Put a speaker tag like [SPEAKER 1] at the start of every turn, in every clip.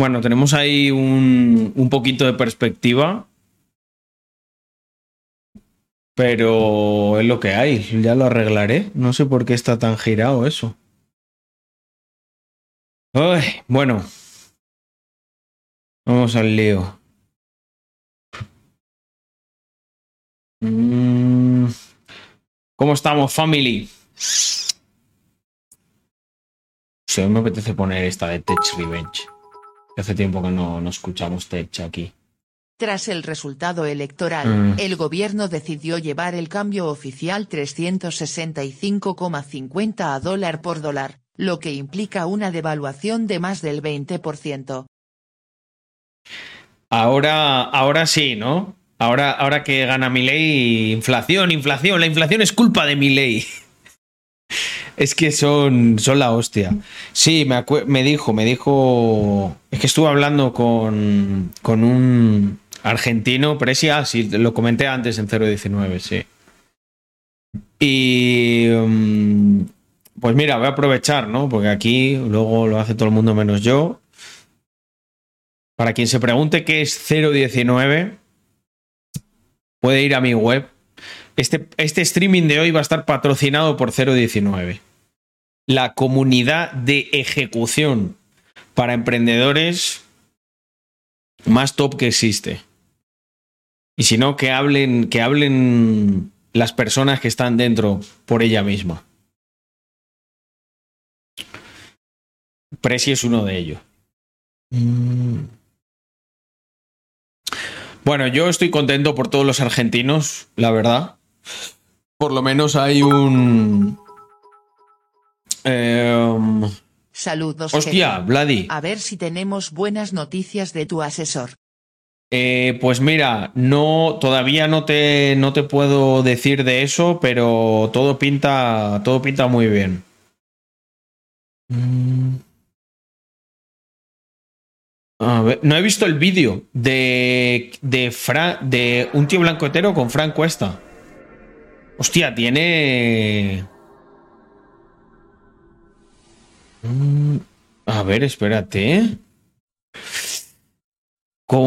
[SPEAKER 1] Bueno, tenemos ahí un, un poquito de perspectiva. Pero es lo que hay, ya lo arreglaré. No sé por qué está tan girado eso. Ay, bueno. Vamos al lío. Mm, ¿Cómo estamos, family? Si hoy me apetece poner esta de Tech Revenge. Hace tiempo que no, no escuchamos Tech aquí.
[SPEAKER 2] Tras el resultado electoral,
[SPEAKER 1] Mm.
[SPEAKER 2] el gobierno decidió llevar el cambio oficial 365,50 a dólar por dólar, lo que implica una devaluación de más del 20%.
[SPEAKER 1] Ahora, ahora sí, ¿no? Ahora, ahora que gana mi ley, inflación, inflación. La inflación es culpa de mi ley. Es que son, son la hostia. Sí, me, me dijo, me dijo. Es que estuve hablando con, con un argentino, sí, ah, sí, lo comenté antes en 019, sí. Y. mm, Pues mira, voy a aprovechar, ¿no? Porque aquí luego lo hace todo el mundo menos yo. Para quien se pregunte qué es 019, puede ir a mi web. Este, este streaming de hoy va a estar patrocinado por 019. La comunidad de ejecución para emprendedores más top que existe. Y si no, que hablen, que hablen las personas que están dentro por ella misma. Presi es uno de ellos. Bueno, yo estoy contento por todos los argentinos, la verdad. Por lo menos hay un. Em,
[SPEAKER 2] Saludos.
[SPEAKER 1] hostia,
[SPEAKER 2] jefe.
[SPEAKER 1] Vladi.
[SPEAKER 2] A ver si tenemos buenas noticias de tu asesor.
[SPEAKER 1] Eh, pues mira, no, todavía no te, no te puedo decir de eso, pero todo pinta, todo pinta muy bien. Mm. A ver, no he visto el vídeo de, de, Fra- de un tío blanco hetero con Frank Cuesta. Hostia, tiene... Mm, A ver, espérate.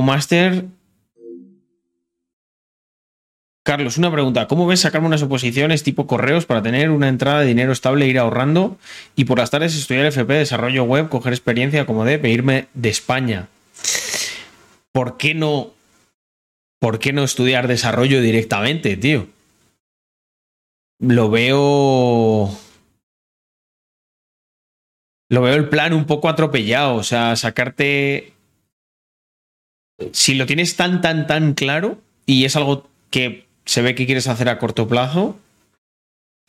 [SPEAKER 1] Master. Carlos, una pregunta. ¿Cómo ves sacarme unas oposiciones tipo correos para tener una entrada de dinero estable e ir ahorrando? Y por las tardes estudiar FP, desarrollo web, coger experiencia como de irme de España. ¿Por qué no? ¿Por qué no estudiar desarrollo directamente, tío? Lo veo. Lo veo el plan un poco atropellado. O sea, sacarte si lo tienes tan, tan, tan claro y es algo que se ve que quieres hacer a corto plazo,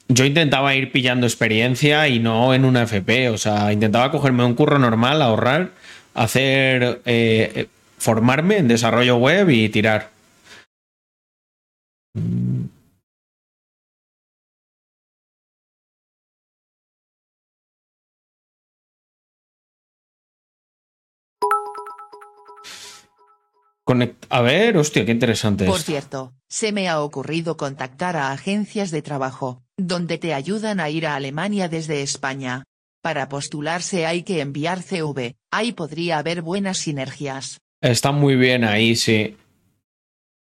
[SPEAKER 1] yo intentaba ir pillando experiencia y no en una FP. O sea, intentaba cogerme un curro normal, ahorrar, hacer, eh, formarme en desarrollo web y tirar. Conect- a ver, hostia, qué interesante
[SPEAKER 2] Por cierto, se me ha ocurrido contactar a agencias de trabajo, donde te ayudan a ir a Alemania desde España. Para postularse hay que enviar CV, ahí podría haber buenas sinergias.
[SPEAKER 1] Está muy bien ahí, sí.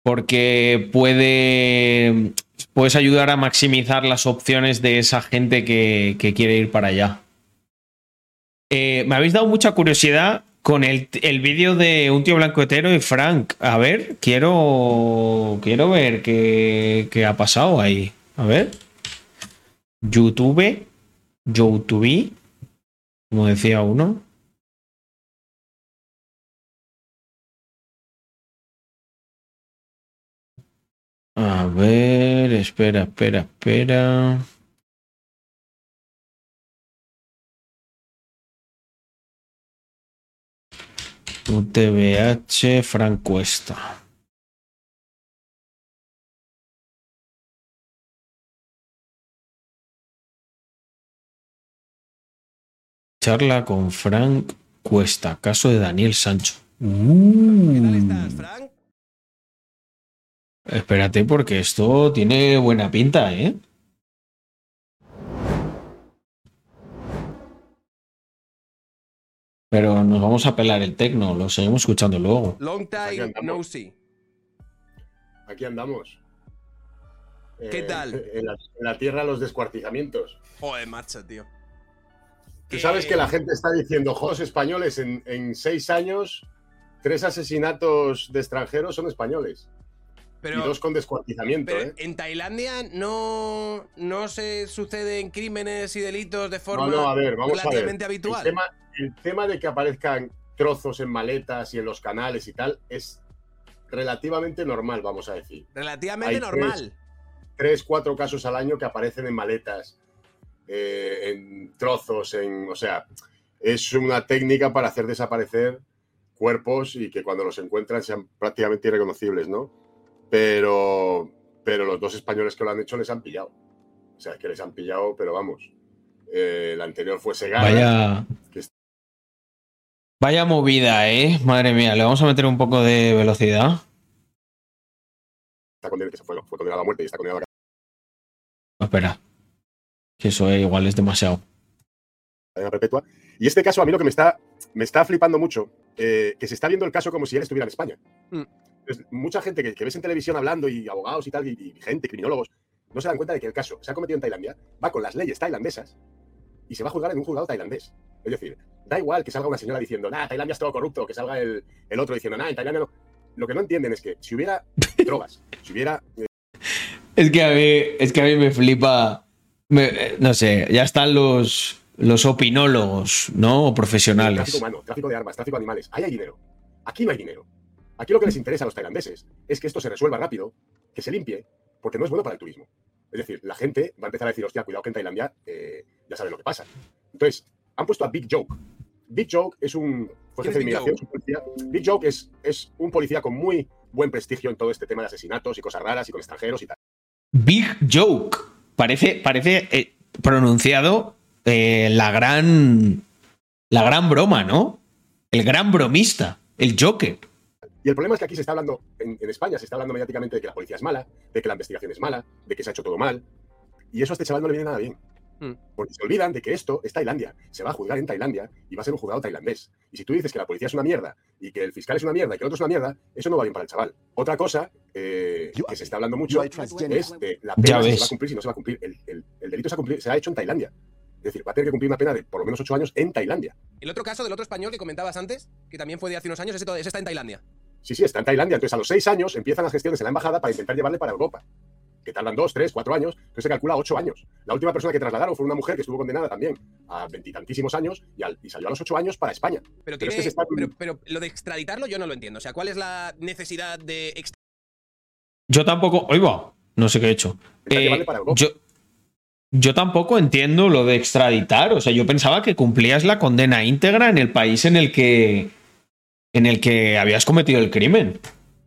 [SPEAKER 1] Porque puede. Puedes ayudar a maximizar las opciones de esa gente que, que quiere ir para allá. Eh, me habéis dado mucha curiosidad con el, el vídeo de un tío blanco hetero y Frank. A ver, quiero. Quiero ver qué, qué ha pasado ahí. A ver. YouTube. YouTube. Como decía uno. A ver, espera, espera, espera. UTBH Frank Cuesta. Charla con Frank Cuesta, caso de Daniel Sancho.
[SPEAKER 3] ¿Qué tal estás,
[SPEAKER 1] Uh,
[SPEAKER 3] Frank?
[SPEAKER 1] espérate, porque esto tiene buena pinta, ¿eh? Pero nos vamos a pelar el tecno, lo seguimos escuchando luego.
[SPEAKER 4] Long
[SPEAKER 5] Aquí
[SPEAKER 4] time no see.
[SPEAKER 5] Aquí andamos.
[SPEAKER 4] ¿Qué
[SPEAKER 5] Eh,
[SPEAKER 4] tal?
[SPEAKER 5] En la, en la tierra los descuartizamientos.
[SPEAKER 4] Joder, macho, tío.
[SPEAKER 5] Tú sabes que la gente está diciendo, juegos españoles en, en seis años, tres asesinatos de extranjeros son españoles.
[SPEAKER 4] Pero,
[SPEAKER 5] y dos con descuartizamiento,
[SPEAKER 4] pero
[SPEAKER 5] ¿eh?
[SPEAKER 4] en Tailandia no, no se suceden crímenes y delitos de forma
[SPEAKER 5] No, no, a ver, vamos a ver.
[SPEAKER 4] relativamente
[SPEAKER 5] El
[SPEAKER 4] habitual.
[SPEAKER 5] tema, el tema de que aparezcan trozos en maletas y en los canales y tal es relativamente normal, vamos a decir.
[SPEAKER 4] Relativamente
[SPEAKER 5] hay
[SPEAKER 4] normal.
[SPEAKER 5] Tres, cuatro casos al año que aparecen en maletas, eh, en trozos, en. O sea, es una técnica para hacer desaparecer cuerpos y que cuando los encuentran sean prácticamente irreconocibles, ¿no? Pero, pero los dos españoles que lo han hecho les han pillado. O sea, es que les han pillado, pero vamos. Eh, el anterior fue Segarra.
[SPEAKER 1] Vaya.
[SPEAKER 5] Que
[SPEAKER 1] Vaya movida, ¿eh? Madre mía, le vamos a meter un poco de velocidad.
[SPEAKER 5] Está condenado, fue, fue condenado a muerte y está condenado a
[SPEAKER 1] No, espera. Que eso eh, igual es demasiado.
[SPEAKER 5] cadena perpetua. Y este caso a mí lo que me está, me está flipando mucho, eh, que se está viendo el caso como si él estuviera en España.
[SPEAKER 4] Mm.
[SPEAKER 5] Entonces, mucha gente que, que ves en televisión hablando y abogados y tal, y, y gente, criminólogos, no se dan cuenta de que el caso se ha cometido en Tailandia, va con las leyes tailandesas y se va a juzgar en un juzgado tailandés. Es decir, da igual que salga una señora diciendo, nah, Tailandia es todo corrupto, que salga el, el otro diciendo, nah, en Tailandia no. Lo que no entienden es que si hubiera drogas, si hubiera eh,
[SPEAKER 1] Es que a mí, es que a mí me flipa. me- eh, no sé, ya están los, los opinólogos, ¿no? O profesionales.
[SPEAKER 5] Tráfico humano, tráfico de armas, tráfico de animales. Ahí hay dinero. Aquí no hay dinero. Aquí lo que les interesa a los tailandeses es que esto se resuelva rápido, que se limpie, porque no es bueno para el turismo. Es decir, la gente va a empezar a decir, hostia, cuidado que en Tailandia eh, ya saben lo que pasa. Entonces, han puesto a Big Joke. Big Joke es un fue
[SPEAKER 4] ¿Quién
[SPEAKER 5] jefe de
[SPEAKER 4] Big
[SPEAKER 5] inmigración, es un policía. Big Joke es, es un policía con muy buen prestigio en todo este tema de asesinatos y cosas raras y con extranjeros y tal.
[SPEAKER 1] Big Joke. Parece, parece eh, pronunciado eh, la gran. La gran broma, ¿no? El gran bromista. El Joker.
[SPEAKER 5] Y el problema es que aquí se está hablando, en, en España se está hablando mediáticamente de que la policía es mala, de que la investigación es mala, de que se ha hecho todo mal. Y eso a este chaval no le viene nada bien.
[SPEAKER 4] Mm.
[SPEAKER 5] Porque se olvidan de que esto es Tailandia. Se va a juzgar en Tailandia y va a ser un juzgado tailandés. Y si tú dices que la policía es una mierda y que el fiscal es una mierda y que el otro es una mierda, eso no va bien para el chaval. Otra cosa eh, que se está hablando mucho es de la pena si se va a cumplir, si no se va a cumplir. El, el- el delito se ha, cumplir- se ha hecho en Tailandia. Es decir, va a tener que cumplir una pena de por lo menos ocho años en Tailandia.
[SPEAKER 4] El otro caso del otro español que comentabas antes, que también fue de hace unos años, ese, ese está en Tailandia.
[SPEAKER 5] Sí, sí, está en Tailandia. Entonces, a los seis años empiezan las gestiones en la embajada para intentar llevarle para Europa. Que tardan dos, tres, cuatro años. Entonces se calcula ocho años. La última persona que trasladaron fue una mujer que estuvo condenada también a veintitantísimos años y, al- y salió a los ocho años para España.
[SPEAKER 4] Pero,
[SPEAKER 5] Pero es
[SPEAKER 4] tiene,
[SPEAKER 5] que se está-
[SPEAKER 4] pero, pero lo de extraditarlo yo no lo entiendo. O sea, ¿cuál es la necesidad de
[SPEAKER 1] Yo tampoco. Oiga, no sé qué he hecho. Eh, yo, yo tampoco entiendo lo de extraditar. O sea, yo pensaba que cumplías la condena íntegra en el país en el que. en el que habías cometido el crimen.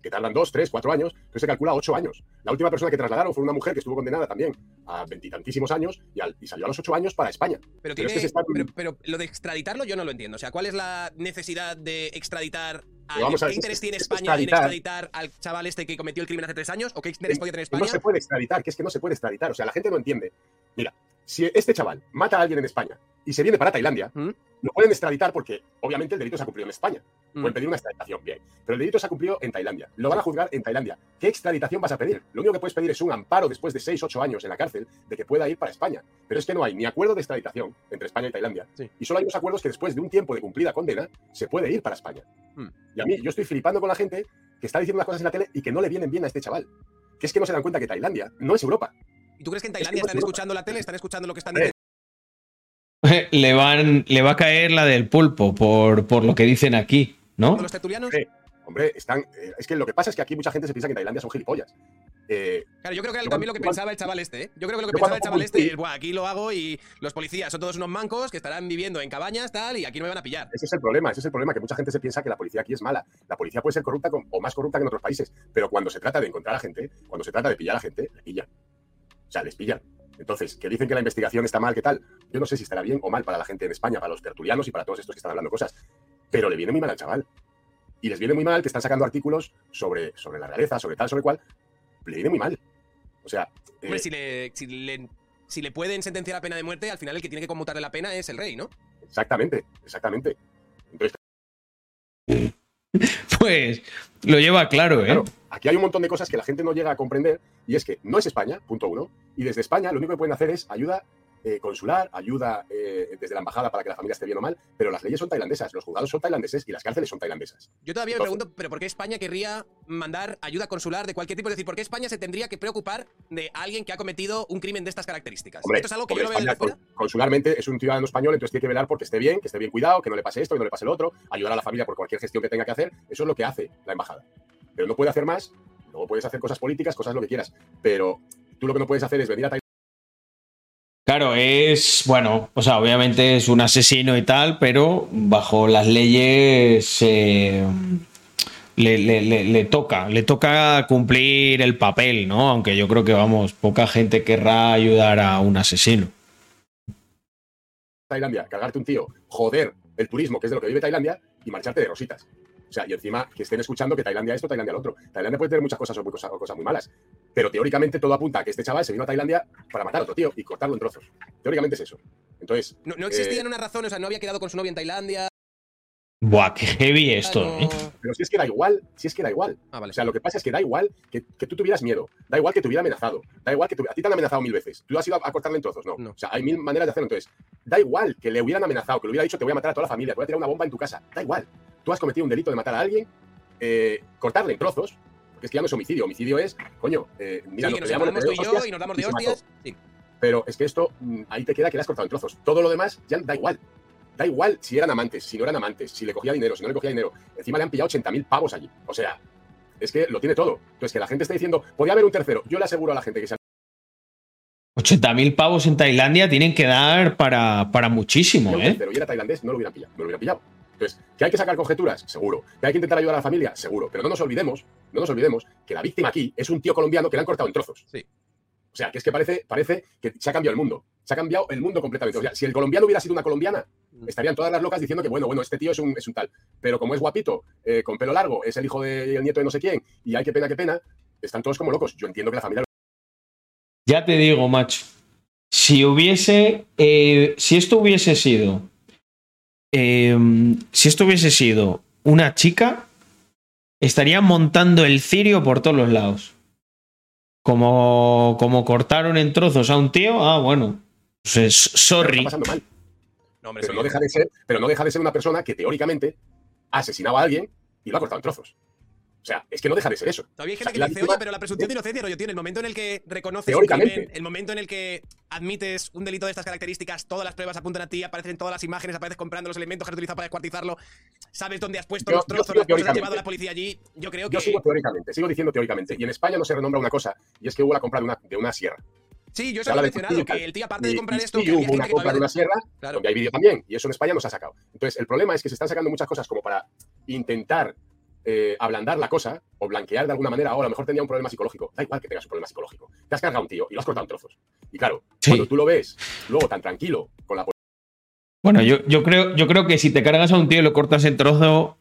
[SPEAKER 5] Que tardan dos, tres, cuatro años. Entonces se calcula ocho años. La última persona que trasladaron fue una mujer que estuvo condenada también a veintitantísimos años y, al- y salió a los ocho años para España.
[SPEAKER 4] Pero,
[SPEAKER 5] Pero
[SPEAKER 4] tiene,
[SPEAKER 5] es que se está-
[SPEAKER 4] pero, pero lo de extraditarlo yo no lo entiendo. O sea, ¿cuál es la necesidad de extraditar a
[SPEAKER 5] vamos a
[SPEAKER 4] ¿Qué
[SPEAKER 5] ver,
[SPEAKER 4] interés tiene
[SPEAKER 5] es
[SPEAKER 4] España en
[SPEAKER 5] extraditar.
[SPEAKER 4] al chaval este que cometió el crimen hace tres años? ¿O qué interés podía tener
[SPEAKER 5] Que no
[SPEAKER 4] España?
[SPEAKER 5] se puede extraditar, que es que no se puede extraditar. O sea, la gente no entiende. Mira, si este chaval mata a alguien en España y se viene para Tailandia,
[SPEAKER 4] ¿Mm?
[SPEAKER 5] Lo pueden extraditar porque obviamente el delito se ha cumplido en España.
[SPEAKER 4] Mm.
[SPEAKER 5] Pueden pedir una extraditación, bien. Pero el delito se ha cumplido en Tailandia. Lo van a juzgar en Tailandia. ¿Qué extraditación vas a pedir? Lo único que puedes pedir es un amparo después de 6, 8 años en la cárcel de que pueda ir para España. Pero es que no hay ni acuerdo de extraditación entre España y Tailandia.
[SPEAKER 4] Sí.
[SPEAKER 5] Y solo hay unos acuerdos que después de un tiempo de cumplida condena se puede ir para España.
[SPEAKER 4] Mm.
[SPEAKER 5] Y a mí, yo estoy flipando con la gente que está diciendo las cosas en la tele y que no le vienen bien a este chaval. Que es que no se dan cuenta que Tailandia no es Europa.
[SPEAKER 4] ¿Y tú crees que en
[SPEAKER 5] Es que
[SPEAKER 4] Tailandia están
[SPEAKER 5] es
[SPEAKER 4] escuchando la tele? ¿Están escuchando lo que están diciendo?
[SPEAKER 1] Le, van, le va a caer la del pulpo por, por lo que dicen aquí, ¿no?
[SPEAKER 4] los tertulianos?
[SPEAKER 5] Sí. Hombre, están. eh, es que lo que pasa es que aquí mucha gente se piensa que en Tailandia son gilipollas. Eh,
[SPEAKER 4] Claro, yo creo que era también lo que
[SPEAKER 5] cuando-
[SPEAKER 4] pensaba el chaval este, ¿eh? Yo creo que lo que pensaba el chaval este es, Buah, aquí lo hago y los policías son todos unos mancos que estarán viviendo en cabañas, tal, y aquí no me van a pillar.
[SPEAKER 5] ese es el problema, ese es el problema, que mucha gente se piensa que la policía aquí es mala. La policía puede ser corrupta con- o más corrupta que en otros países, pero cuando se trata de encontrar a gente, cuando se trata de pillar a gente, le pillan. O sea, les pillan. Entonces, que dicen que la investigación está mal, ¿qué tal? Yo no sé si estará bien o mal para la gente en España, para los tertulianos y para todos estos que están hablando cosas, pero le viene muy mal al chaval. Y les viene muy mal que están sacando artículos sobre, sobre la realeza, sobre tal, sobre cual. Le viene muy mal. O sea, eh,
[SPEAKER 4] Hombre, si le, si, le, si le pueden sentenciar a pena de muerte, al final el que tiene que conmutarle la pena es el rey, ¿no?
[SPEAKER 5] Exactamente, exactamente. Entonces,
[SPEAKER 1] Pues lo lleva claro, ¿eh?
[SPEAKER 5] Claro, aquí hay un montón de cosas que la gente no llega a comprender y es que no es España, punto uno, y desde España lo único que pueden hacer es ayuda eh, consular, ayuda eh, desde la embajada para que la familia esté bien o mal, pero las leyes son tailandesas, los juzgados son tailandeses y las cárceles son tailandesas.
[SPEAKER 4] Yo todavía me
[SPEAKER 5] Entonces-
[SPEAKER 4] pregunto, ¿pero por qué España querría mandar ayuda consular de cualquier tipo? Es decir, ¿por qué España se tendría que preocupar de alguien que ha cometido un crimen de estas características?
[SPEAKER 5] Hombre,
[SPEAKER 4] Esto es algo que
[SPEAKER 5] hombre,
[SPEAKER 4] yo lo veo
[SPEAKER 5] España,
[SPEAKER 4] fuera.
[SPEAKER 5] consularmente es un ciudadano español, entonces tiene que velar porque esté bien, que esté bien cuidado, que no le pase esto, que no le pase lo otro, ayudar a la familia por cualquier gestión que tenga que hacer. Eso es lo que hace la embajada. Pero no puede hacer más. Luego puedes hacer cosas políticas, cosas lo que quieras. Pero tú lo que no puedes hacer es venir a Tailandia
[SPEAKER 1] Claro, es, bueno, o sea, obviamente es un asesino y tal, pero bajo las leyes eh, le, le- toca, le toca cumplir el papel, ¿no? Aunque yo creo que, vamos, poca gente querrá ayudar a un asesino.
[SPEAKER 5] Tailandia, cargarte un tío, joder el turismo, que es de lo que vive Tailandia, y marcharte de rositas. O sea, y encima que estén escuchando que Tailandia esto, Tailandia lo otro. Tailandia puede tener muchas cosas o, muy cosas, o cosas muy malas. Pero teóricamente todo apunta a que este chaval se vino a Tailandia para matar a otro tío y cortarlo en trozos. Teóricamente es eso. Entonces,
[SPEAKER 4] No, no existía
[SPEAKER 5] eh,
[SPEAKER 4] una razón, o sea, no había quedado con su novia en Tailandia.
[SPEAKER 1] Buah, qué heavy esto,
[SPEAKER 4] no-
[SPEAKER 1] ¿eh?
[SPEAKER 5] pero si es que da igual, si es que da igual.
[SPEAKER 4] Ah, vale.
[SPEAKER 5] O sea, lo que pasa es que da igual que, que tú tuvieras miedo, da igual que te hubiera amenazado, da igual que tu- a ti te han amenazado mil veces. ¿Tú has ido a, a cortarle en trozos? No.
[SPEAKER 4] No.
[SPEAKER 5] O sea, hay mil maneras de hacerlo. Entonces, da igual que le hubieran amenazado, que le hubiera dicho te voy a matar a toda la familia, te voy a tirar una bomba en tu casa. Da igual. Tú has cometido un delito de matar a alguien, eh, cortarle en trozos, porque es que ya no es homicidio. Homicidio es, coño, eh, mira,
[SPEAKER 4] sí,
[SPEAKER 5] nos
[SPEAKER 4] que nos
[SPEAKER 5] nos
[SPEAKER 4] tú y yo
[SPEAKER 5] hostias
[SPEAKER 4] y nos damos de hostias. Sí.
[SPEAKER 5] Pero es que esto, mm, ahí te queda que le has cortado en trozos. Todo lo demás ya da igual. Da igual si eran amantes, si no eran amantes, si le cogía dinero, si no le cogía dinero. Encima le han pillado 80.000 pavos allí. O sea, es que lo tiene todo. Entonces, que la gente está diciendo, podía haber un tercero. Yo le aseguro a la gente que se
[SPEAKER 1] 80.000 pavos en Tailandia tienen que dar para, para muchísimo, ¿eh?
[SPEAKER 5] tercero y era tailandés, no lo hubieran pillado. No lo hubieran pillado. Entonces, ¿que hay que sacar conjeturas? Seguro. ¿Que hay que intentar ayudar a la familia? Seguro. Pero no nos olvidemos, no nos olvidemos que la víctima aquí es un tío colombiano que le han cortado en trozos.
[SPEAKER 4] Sí.
[SPEAKER 5] O sea, que es que parece, parece que se ha cambiado el mundo. Se ha cambiado el mundo completamente. O sea, si el colombiano hubiera sido una colombiana, estarían todas las locas diciendo que, bueno, bueno, este tío es un, es un tal. Pero como es guapito, eh, con pelo largo, es el hijo del nieto de no sé quién, y hay que pena, que pena, están todos como locos. Yo entiendo que la familia
[SPEAKER 1] Ya te digo, macho. Si hubiese. eh, si esto hubiese sido. Eh, si esto hubiese sido una chica, estaría montando el cirio por todos los lados. Como, como cortaron en trozos a un tío, ah, bueno. Pues es- sorry.
[SPEAKER 5] está pasando mal.
[SPEAKER 4] No, hombre,
[SPEAKER 5] Pero no, deja de ser, pero no deja de ser una persona que teóricamente ha asesinado a alguien y lo ha cortado en trozos. O sea, es que no deja de ser eso.
[SPEAKER 4] Todavía hay
[SPEAKER 5] O sea,
[SPEAKER 4] gente que
[SPEAKER 5] la
[SPEAKER 4] dice,
[SPEAKER 5] víctima-
[SPEAKER 4] oye, pero la presunción de inocencia, rollo, en el momento en el que reconoces un
[SPEAKER 5] Teóricamente.
[SPEAKER 4] crimen, el momento en el que admites un delito de estas características, todas las pruebas apuntan a ti, aparecen todas las imágenes, apareces comprando los elementos que has utilizado para descuartizarlo, sabes dónde has puesto
[SPEAKER 5] Yo-
[SPEAKER 4] los trozos, las cosas, has
[SPEAKER 5] teóricamente.
[SPEAKER 4] llevado a la policía allí. Yo creo que.
[SPEAKER 5] Yo sigo teóricamente, sigo diciendo teóricamente. Y en España no se renombra una cosa, y es que hubo la compra de una, de una sierra.
[SPEAKER 4] Sí, yo eso lo he mencionado, que el tío, aparte de comprar esto,
[SPEAKER 5] sí
[SPEAKER 4] que
[SPEAKER 5] hubo una
[SPEAKER 4] que
[SPEAKER 5] compra de una sierra,
[SPEAKER 4] Claro.
[SPEAKER 5] donde hay vídeo también, y eso en España no se ha sacado. Entonces, el problema es que se están sacando muchas cosas como para intentar eh, ablandar la cosa o blanquear de alguna manera. O a lo mejor tenía un problema psicológico. Da igual que tengas un problema psicológico. Te has cargado a un tío y lo has cortado en trozos. Y claro,
[SPEAKER 1] Sí.
[SPEAKER 5] cuando tú lo ves luego tan tranquilo con la
[SPEAKER 1] Bueno, yo, yo, creo, yo creo que si te cargas a un tío y lo cortas en trozo,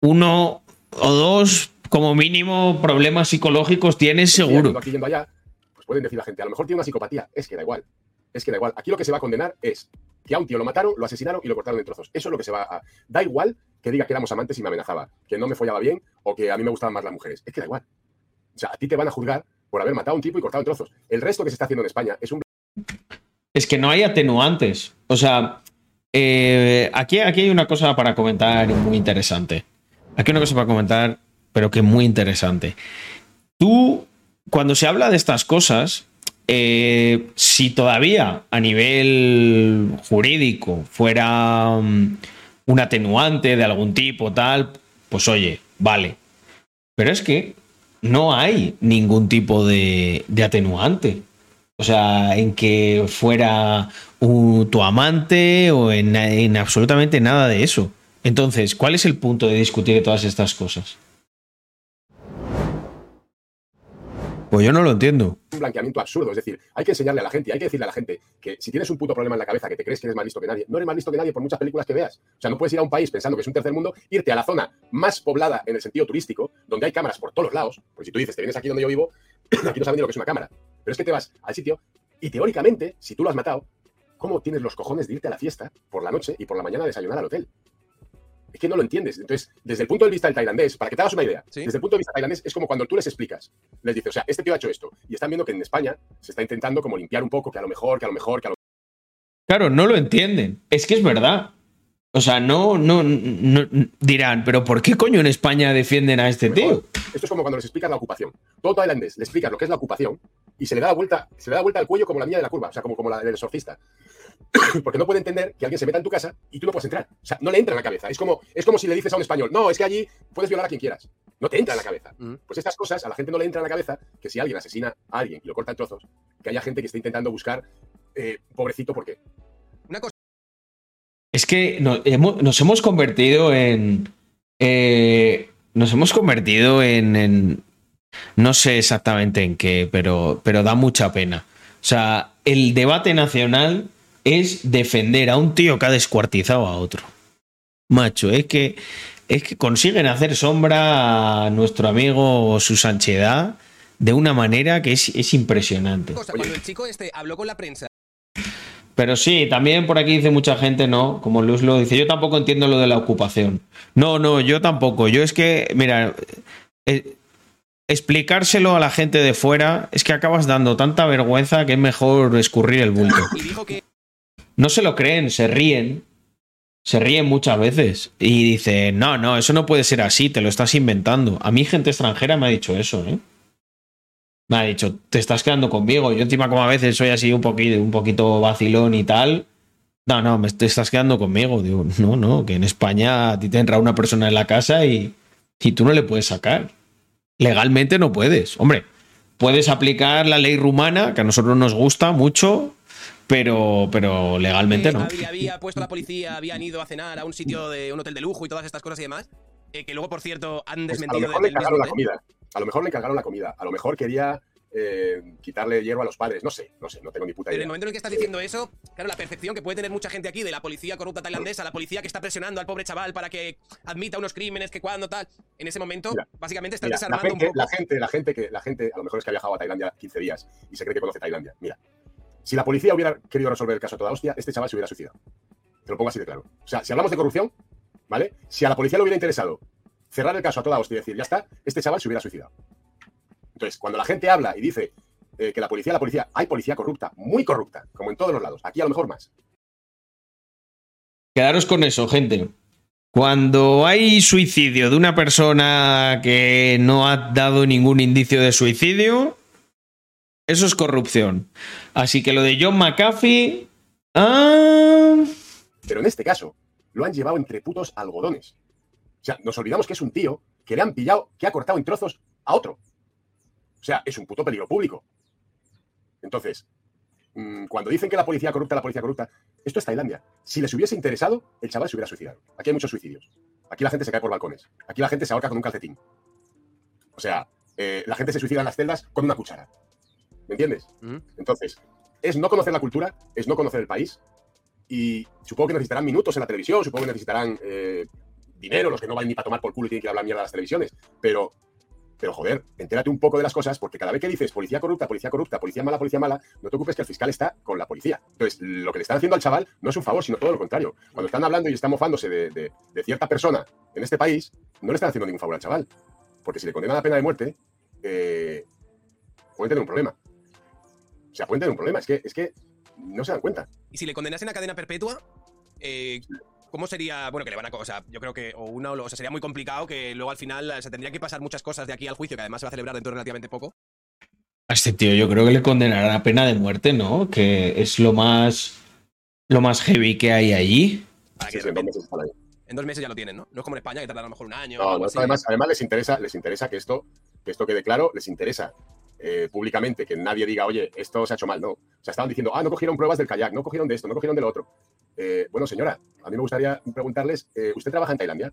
[SPEAKER 1] uno o dos, como mínimo, problemas psicológicos tienes seguro.
[SPEAKER 5] yendo aquí yendo allá, pues pueden decir la gente, a lo mejor tiene una psicopatía. Es que da igual. Es que da igual. Aquí lo que se va a condenar es que a un tío lo mataron, lo asesinaron y lo cortaron en trozos. Eso es lo que se va a. Da igual que diga que éramos amantes y me amenazaba, que no me follaba bien o que a mí me gustaban más las mujeres. Es que da igual. O sea, a ti te van a juzgar por haber matado a un tipo y cortado en trozos. El resto que se está haciendo en España es un
[SPEAKER 1] Es que no hay atenuantes. O sea, eh, aquí, aquí hay una cosa para comentar muy interesante. Aquí hay una cosa para comentar, pero que muy interesante. Tú, cuando se habla de estas cosas, eh, si todavía a nivel jurídico fuera mm, un atenuante de algún tipo, tal, pues oye, vale. Pero es que no hay ningún tipo de, de atenuante. O sea, en que fuera un- tu amante o en, en absolutamente nada de eso. Entonces, ¿cuál es el punto de discutir todas estas cosas? Pues yo no lo entiendo.
[SPEAKER 5] un blanqueamiento absurdo. Es decir, hay que enseñarle a la gente, hay que decirle a la gente que si tienes un puto problema en la cabeza, que te crees que eres más listo que nadie, no eres más listo que nadie por muchas películas que veas. O sea, no puedes ir a un país pensando que es un tercer mundo, irte a la zona más poblada en el sentido turístico, donde hay cámaras por todos lados. Porque si tú dices, te vienes aquí donde yo vivo, aquí no saben ni lo que es una cámara. Pero es que te vas al sitio y teóricamente, si tú lo has matado, ¿cómo tienes los cojones de irte a la fiesta por la noche y por la mañana a desayunar al hotel? Es que no lo entiendes. Entonces, desde el punto de vista del tailandés, para que te hagas una idea,
[SPEAKER 4] Sí.
[SPEAKER 5] desde el punto de vista tailandés es como cuando tú les explicas. Les dices, o sea, este tío ha hecho esto. Y están viendo que en España se está intentando como limpiar un poco, que a lo mejor, que a lo mejor, que a lo
[SPEAKER 1] Claro, no lo entienden. Es que es verdad. O sea, no, no, no dirán, pero ¿por qué coño en España defienden a este tío?
[SPEAKER 5] Esto es como cuando les explicas la ocupación. Todo tailandés le explicas lo que es la ocupación y se le da la vuelta, se le da la vuelta al cuello como la niña de la curva, o sea, como, como la del exorcista. Porque no puede entender que alguien se meta en tu casa y tú no puedes entrar. O sea, no le entra en la cabeza. Es como, es como si le dices a un español, no, es que allí puedes violar a quien quieras. No te entra en la cabeza.
[SPEAKER 4] Mm.
[SPEAKER 5] Pues estas cosas a la gente no le entra en la cabeza que si alguien asesina a alguien y lo corta en trozos, que haya gente que esté intentando buscar, eh, pobrecito, ¿por qué?
[SPEAKER 4] Una cosa
[SPEAKER 1] Es que hemos- nos hemos convertido en. eh, nos hemos convertido en, en- No sé exactamente en qué, pero, pero da mucha pena. O sea, el debate nacional es defender a un tío que ha descuartizado a otro. Macho, es que. Es que consiguen hacer sombra a nuestro amigo su Sanchedad de una manera que es, es impresionante.
[SPEAKER 4] cuando el chico este habló con la prensa
[SPEAKER 1] Pero sí, también por aquí dice mucha gente, no, como Luz lo dice, yo tampoco entiendo lo de la ocupación. No, no, yo tampoco. Yo es que, mira, eh, explicárselo a la gente de fuera es que acabas dando tanta vergüenza que es mejor escurrir el bulto.
[SPEAKER 4] y dijo que
[SPEAKER 1] No se lo creen, se ríen. Se ríen muchas veces y dicen, no, no, eso no puede ser así, te lo estás inventando. A mí gente extranjera me ha dicho eso, ¿eh? Me ha dicho, te estás quedando conmigo. Yo encima como a veces soy así un poquito, un poquito vacilón y tal. No, no, me te estás quedando conmigo. Digo, no, no, que en España a ti te entra una persona en la casa y, y tú no le puedes sacar. Legalmente no puedes. Hombre, puedes aplicar la ley rumana, que a nosotros nos gusta mucho, pero, pero legalmente no.
[SPEAKER 4] había, había puesto la policía, habían ido a cenar a un sitio de un hotel de lujo y todas estas cosas y demás. eh, que luego, por cierto, han
[SPEAKER 5] Pues a lo
[SPEAKER 4] desmentido
[SPEAKER 5] mejor le encargaron la
[SPEAKER 4] hotel.
[SPEAKER 5] comida. A lo mejor le encargaron la comida. A lo mejor quería eh, quitarle hierro a los padres. No sé, no sé, no tengo ni puta
[SPEAKER 4] Pero en
[SPEAKER 5] idea.
[SPEAKER 4] el momento en el que estás diciendo eso, claro, la percepción que puede tener mucha gente aquí de la policía corrupta tailandesa, la policía que está presionando al pobre chaval para que admita unos crímenes, que cuando tal, en ese momento,
[SPEAKER 5] Mira,
[SPEAKER 4] básicamente estás
[SPEAKER 5] Mira, la
[SPEAKER 4] desarmando
[SPEAKER 5] gente,
[SPEAKER 4] un poco.
[SPEAKER 5] la gente, la gente que, la gente, a lo mejor es que ha viajado a Tailandia 15 días y se cree que conoce Tailandia. Mira, si la policía hubiera querido resolver el caso a toda hostia, este chaval se hubiera suicidado. Te lo pongo así de claro. O sea, si hablamos de corrupción, ¿vale? Si a la policía le hubiera interesado cerrar el caso a toda hostia y decir, ya está, este chaval se hubiera suicidado. Entonces, cuando la gente habla y dice eh, que la policía, la policía, hay policía corrupta, muy corrupta, como en todos los lados. Aquí a lo mejor más.
[SPEAKER 1] Quedaros con eso, gente. Cuando hay suicidio de una persona que no ha dado ningún indicio de suicidio, eso es corrupción. Así que lo de John McAfee. Ah,
[SPEAKER 5] Pero en este caso, lo han llevado entre putos algodones. O sea, nos olvidamos que es un tío que le han pillado, que ha cortado en trozos a otro. O sea, es un puto peligro público. Entonces, mm, cuando dicen que la policía corrupta, la policía corrupta, esto es Tailandia. Si les hubiese interesado, el chaval se hubiera suicidado. Aquí hay muchos suicidios. Aquí la gente se cae por balcones. Aquí la gente se ahorca con un calcetín. O sea, eh, la gente se suicida en las celdas con una cuchara. ¿Me entiendes? Entonces, es no conocer la cultura, es no conocer el país. Y supongo que necesitarán minutos en la televisión, supongo que necesitarán eh, dinero, los que no van ni para tomar por culo y tienen que ir a hablar mierda a las televisiones. Pero, pero joder, entérate un poco de las cosas, porque cada vez que dices policía corrupta, policía corrupta, policía mala, policía mala, no te ocupes que el fiscal está con la policía. Entonces, lo que le están haciendo al chaval no es un favor, sino todo lo contrario. Cuando están hablando y están mofándose de, de- de cierta persona en este país, no le están haciendo ningún favor al chaval. Porque si le condenan a pena de muerte, eh, pueden tener un problema. O sea, pueden tener un problema. Es que, es que no se dan cuenta.
[SPEAKER 4] Y si le condenasen a cadena perpetua, eh, ¿cómo sería? Bueno, que le van a. O sea, yo creo que. O una o lo- o sea, sería muy complicado que luego al final eh, se tendría que pasar muchas cosas de aquí al juicio, que además se va a celebrar dentro de relativamente poco.
[SPEAKER 1] a este tío yo creo que le condenarán a pena de muerte, ¿no? Que es lo más. Lo más heavy que hay allí.
[SPEAKER 4] Para
[SPEAKER 5] Sí,
[SPEAKER 4] que
[SPEAKER 5] sí,
[SPEAKER 4] de
[SPEAKER 5] en dos meses están ahí.
[SPEAKER 4] en dos meses ya lo tienen, ¿no? No es como en España, que tarda a lo mejor un año.
[SPEAKER 5] No, no, además, además les interesa, les interesa que esto, que esto quede claro, les interesa eh, públicamente que nadie diga, oye, esto se ha hecho mal, no. O sea, estaban diciendo, ah, no cogieron pruebas del kayak, no cogieron de esto, no cogieron de lo otro. Eh, bueno, señora, a mí me gustaría preguntarles, eh, ¿usted trabaja en Tailandia?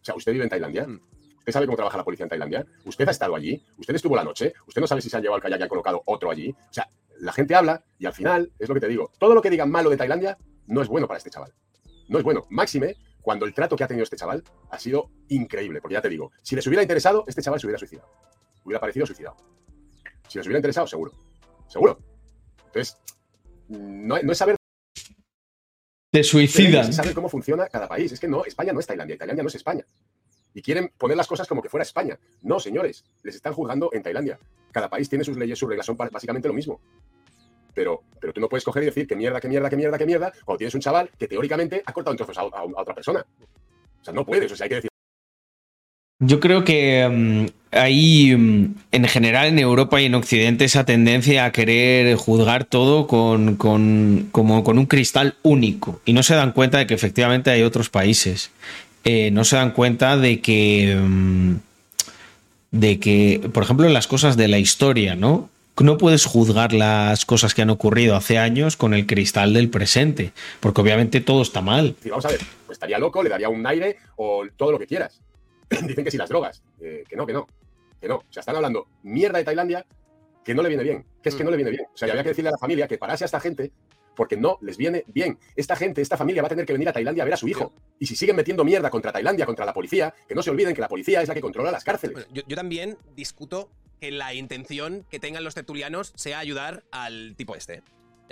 [SPEAKER 5] O sea, ¿usted vive en Tailandia?
[SPEAKER 4] Mm.
[SPEAKER 5] ¿Usted sabe cómo trabaja la policía en Tailandia? ¿Usted ha estado allí? ¿Usted estuvo la noche? ¿Usted no sabe si se ha llevado el kayak y ha colocado otro allí? O sea, la gente habla y al final, es lo que te digo, todo lo que digan malo de Tailandia no es bueno para este chaval. No es bueno. Máxime cuando el trato que ha tenido este chaval ha sido increíble. Porque ya te digo, si les hubiera interesado, este chaval se hubiera suicidado. Hubiera parecido suicidado. Si les hubiera interesado, seguro. Seguro. Entonces, no, no es saber
[SPEAKER 1] Te suicidan.
[SPEAKER 5] Que saber cómo funciona cada país. Es que no, España no es Tailandia, Tailandia no es España. Y quieren poner las cosas como que fuera España. No, señores, les están juzgando en Tailandia. Cada país tiene sus leyes, sus reglas, son básicamente lo mismo. Pero, pero tú no puedes coger y decir que mierda, que mierda, que mierda, que mierda, cuando tienes un chaval que teóricamente ha cortado en trozos a, a- a otra persona. O sea, no puedes, o sea, hay que decir.
[SPEAKER 1] Yo creo que mm, hay mm, en general en Europa y en Occidente esa tendencia a querer juzgar todo con, con- como con un cristal único y no se dan cuenta de que efectivamente hay otros países. Eh, no se dan cuenta de que, mm, de que, por ejemplo, las cosas de la historia, ¿no? No puedes juzgar las cosas que han ocurrido hace años con el cristal del presente, porque obviamente todo está mal.
[SPEAKER 5] decir, vamos a ver, pues estaría loco, le daría un aire o todo lo que quieras. Dicen que si las drogas, eh, que no, que no, que no. O sea, están hablando mierda de Tailandia que no le viene bien, que es que no le viene bien. O sea, había que decirle a la familia que parase a esta gente porque no les viene bien. Esta gente, esta familia va a tener que venir a Tailandia a ver a su hijo. Y si siguen metiendo mierda contra Tailandia, contra la policía, que no se olviden que la policía es la que controla las cárceles.
[SPEAKER 4] Bueno, yo, yo también discuto que la intención que tengan los tertulianos sea ayudar al tipo este.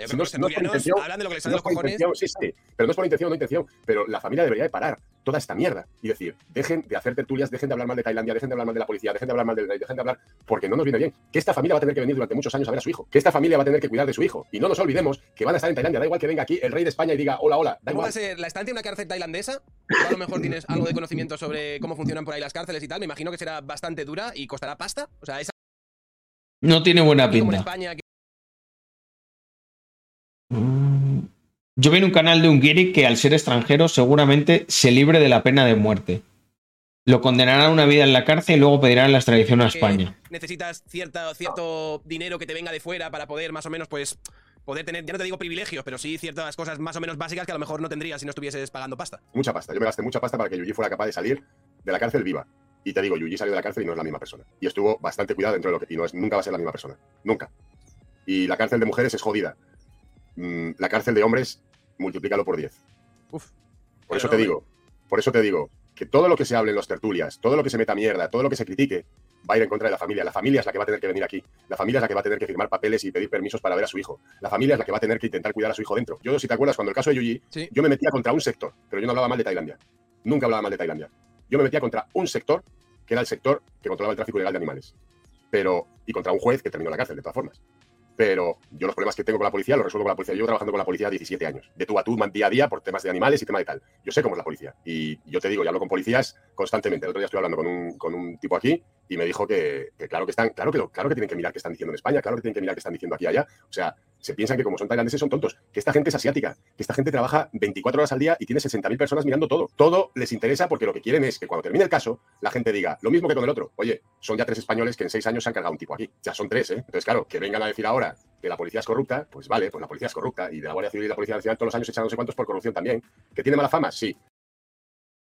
[SPEAKER 5] Si
[SPEAKER 4] que
[SPEAKER 5] no-
[SPEAKER 4] los
[SPEAKER 5] no es por
[SPEAKER 4] tertulianos
[SPEAKER 5] intención,
[SPEAKER 4] hablan de lo que les sale
[SPEAKER 5] No
[SPEAKER 4] los cojones.
[SPEAKER 5] sí, sí, pero no es por intención o no intención. Pero la familia debería de parar toda esta mierda y decir, dejen de hacer tertulias, dejen de hablar mal de Tailandia, dejen de hablar mal de la policía, dejen de hablar mal del rey, dejen de hablar porque no nos viene bien. Que esta familia va a tener que venir durante muchos años a ver a su hijo. Que esta familia va a tener que cuidar de su hijo. Y no nos olvidemos que van a estar en Tailandia. Da igual que venga aquí el rey de España y diga, hola, hola. Da
[SPEAKER 4] ¿Cómo va
[SPEAKER 5] igual.
[SPEAKER 4] a ser la estancia en una cárcel tailandesa? A lo mejor tienes algo de conocimiento sobre cómo funcionan por ahí las cárceles y tal. Me imagino que será bastante dura y costará pasta. O sea, es
[SPEAKER 1] No tiene buena
[SPEAKER 4] aquí como en
[SPEAKER 1] pinta.
[SPEAKER 4] España.
[SPEAKER 1] Mm. Yo vi en un canal de un guiri que al ser extranjero seguramente se libre de la pena de muerte. Lo condenarán a una vida en la cárcel y luego pedirán la extradición a España.
[SPEAKER 4] necesitas cierta, cierto dinero que te venga de fuera para poder más o menos, pues, poder tener, ya no te digo privilegios, pero sí ciertas cosas más o menos básicas que a lo mejor no tendrías si no estuvieses pagando pasta.
[SPEAKER 5] Mucha pasta. Yo me gasté mucha pasta para que Yuji fuera capaz de salir de la cárcel viva. Y te digo, Yuji salió de la cárcel y no es la misma persona. Y estuvo bastante cuidado dentro de lo que. Y no es, nunca va a ser la misma persona. Nunca. Y la cárcel de mujeres es jodida. Mm, la cárcel de hombres, multiplícalo por 10.
[SPEAKER 4] Uf.
[SPEAKER 5] Por eso te digo, por eso te digo que todo lo que se hable en los tertulias, todo lo que se meta mierda, todo lo que se critique, va a ir en contra de la familia. La familia es la que va a tener que venir aquí. La familia es la que va a tener que firmar papeles y pedir permisos para ver a su hijo. La familia es la que va a tener que intentar cuidar a su hijo dentro. Yo, si te acuerdas, cuando el caso de Yuji,
[SPEAKER 4] Sí.
[SPEAKER 5] yo me metía contra un sector, pero yo no hablaba mal de Tailandia. Nunca hablaba mal de Tailandia. Yo me metía contra un sector, que era el sector que controlaba el tráfico ilegal de animales. Pero, y contra un juez que terminó la cárcel, de todas formas. Pero yo los problemas que tengo con la policía los resuelvo con la policía. Yo llevo trabajando con la policía 17 años. De tú a tú, día a día, por temas de animales y tema de tal. Yo sé cómo es la policía. Y yo te digo, yo hablo con policías constantemente. El otro día estuve hablando con un, con un tipo aquí y me dijo que, claro que están, claro que, claro que tienen que mirar qué están diciendo en España, claro que tienen que mirar qué están diciendo aquí y allá. O sea, se piensan que como son tailandeses son tontos, que esta gente es asiática, que esta gente trabaja 24 horas al día y tiene 60.000 personas mirando todo. Todo les interesa porque lo que quieren es que cuando termine el caso, la gente diga lo mismo que con el otro. Oye, son ya tres españoles que en seis años se han cargado un tipo aquí. Ya son tres, ¿eh? Entonces, claro, que vengan a decir ahora que la policía es corrupta, pues vale, pues la policía es corrupta. Y de la Guardia Civil y la Policía Nacional todos los años echan no sé cuántos por corrupción también. ¿Que tiene mala fama? Sí.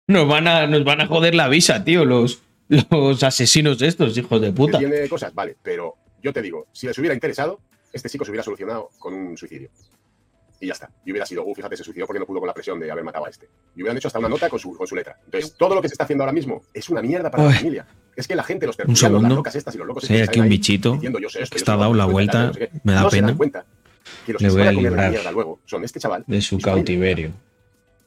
[SPEAKER 1] Nos van a, nos van a joder la visa, tío, los, los asesinos estos, hijos de
[SPEAKER 5] ¿Que
[SPEAKER 1] puta.
[SPEAKER 5] tiene cosas? Vale, pero yo te digo, si les hubiera interesado, este chico se hubiera solucionado con un suicidio. Y ya está. Y hubiera sido, uh, fíjate, se suicidó porque no pudo con la presión de haber matado a este. Y hubieran hecho hasta una nota con su, con su letra. Entonces, todo lo que se está haciendo ahora mismo es una mierda para
[SPEAKER 1] Uy.
[SPEAKER 5] la familia. Es que la gente, los tertulianos,
[SPEAKER 1] segundo.
[SPEAKER 5] las locas estas y los locos estos
[SPEAKER 1] aquí un bichito
[SPEAKER 5] diciendo, yo sé esto,
[SPEAKER 1] que está dado la vuelta,
[SPEAKER 5] tal, no sé
[SPEAKER 1] me da
[SPEAKER 5] no se dan
[SPEAKER 1] pena.
[SPEAKER 5] cuenta que los
[SPEAKER 1] Le
[SPEAKER 5] que se
[SPEAKER 1] voy
[SPEAKER 5] van
[SPEAKER 1] a
[SPEAKER 5] a comer la
[SPEAKER 1] librar
[SPEAKER 5] mierda luego son este chaval
[SPEAKER 1] de su
[SPEAKER 5] su familia.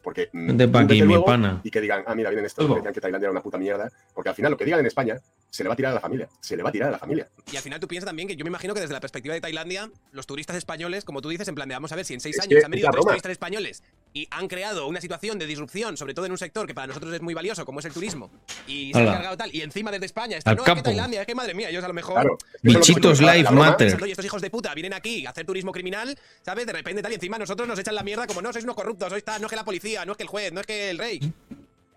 [SPEAKER 5] Porque mm, vete
[SPEAKER 1] mi pana.
[SPEAKER 5] Y que digan, ah, mira, vienen estos que decían que Tailandia era una puta mierda. Porque al final lo que digan en España se le va a tirar a la familia. Se le va a tirar a la familia.
[SPEAKER 4] Y al final tú piensas también que yo me imagino que desde la perspectiva de Tailandia, los turistas españoles, como tú dices, en plan de vamos a ver si en seis
[SPEAKER 5] Es
[SPEAKER 4] años
[SPEAKER 5] que
[SPEAKER 4] han venido tres turistas españoles y han creado una situación de disrupción, sobre todo en un sector que para nosotros es muy valioso, como es el turismo, y se han
[SPEAKER 1] Hala.
[SPEAKER 4] cargado tal, y encima desde España, está,
[SPEAKER 1] Al
[SPEAKER 4] no, es que
[SPEAKER 1] campo.
[SPEAKER 4] Tailandia, es que madre mía, ellos a lo mejor.
[SPEAKER 5] Claro.
[SPEAKER 1] Bichitos Life Matter.
[SPEAKER 4] Pensando, "Oye, estos hijos de puta vienen aquí a hacer turismo criminal, ¿sabes? De repente tal, y encima nosotros nos echan la mierda como no, sois unos corruptos, sois tal, no es que la policía, no es que el juez, no es que el rey.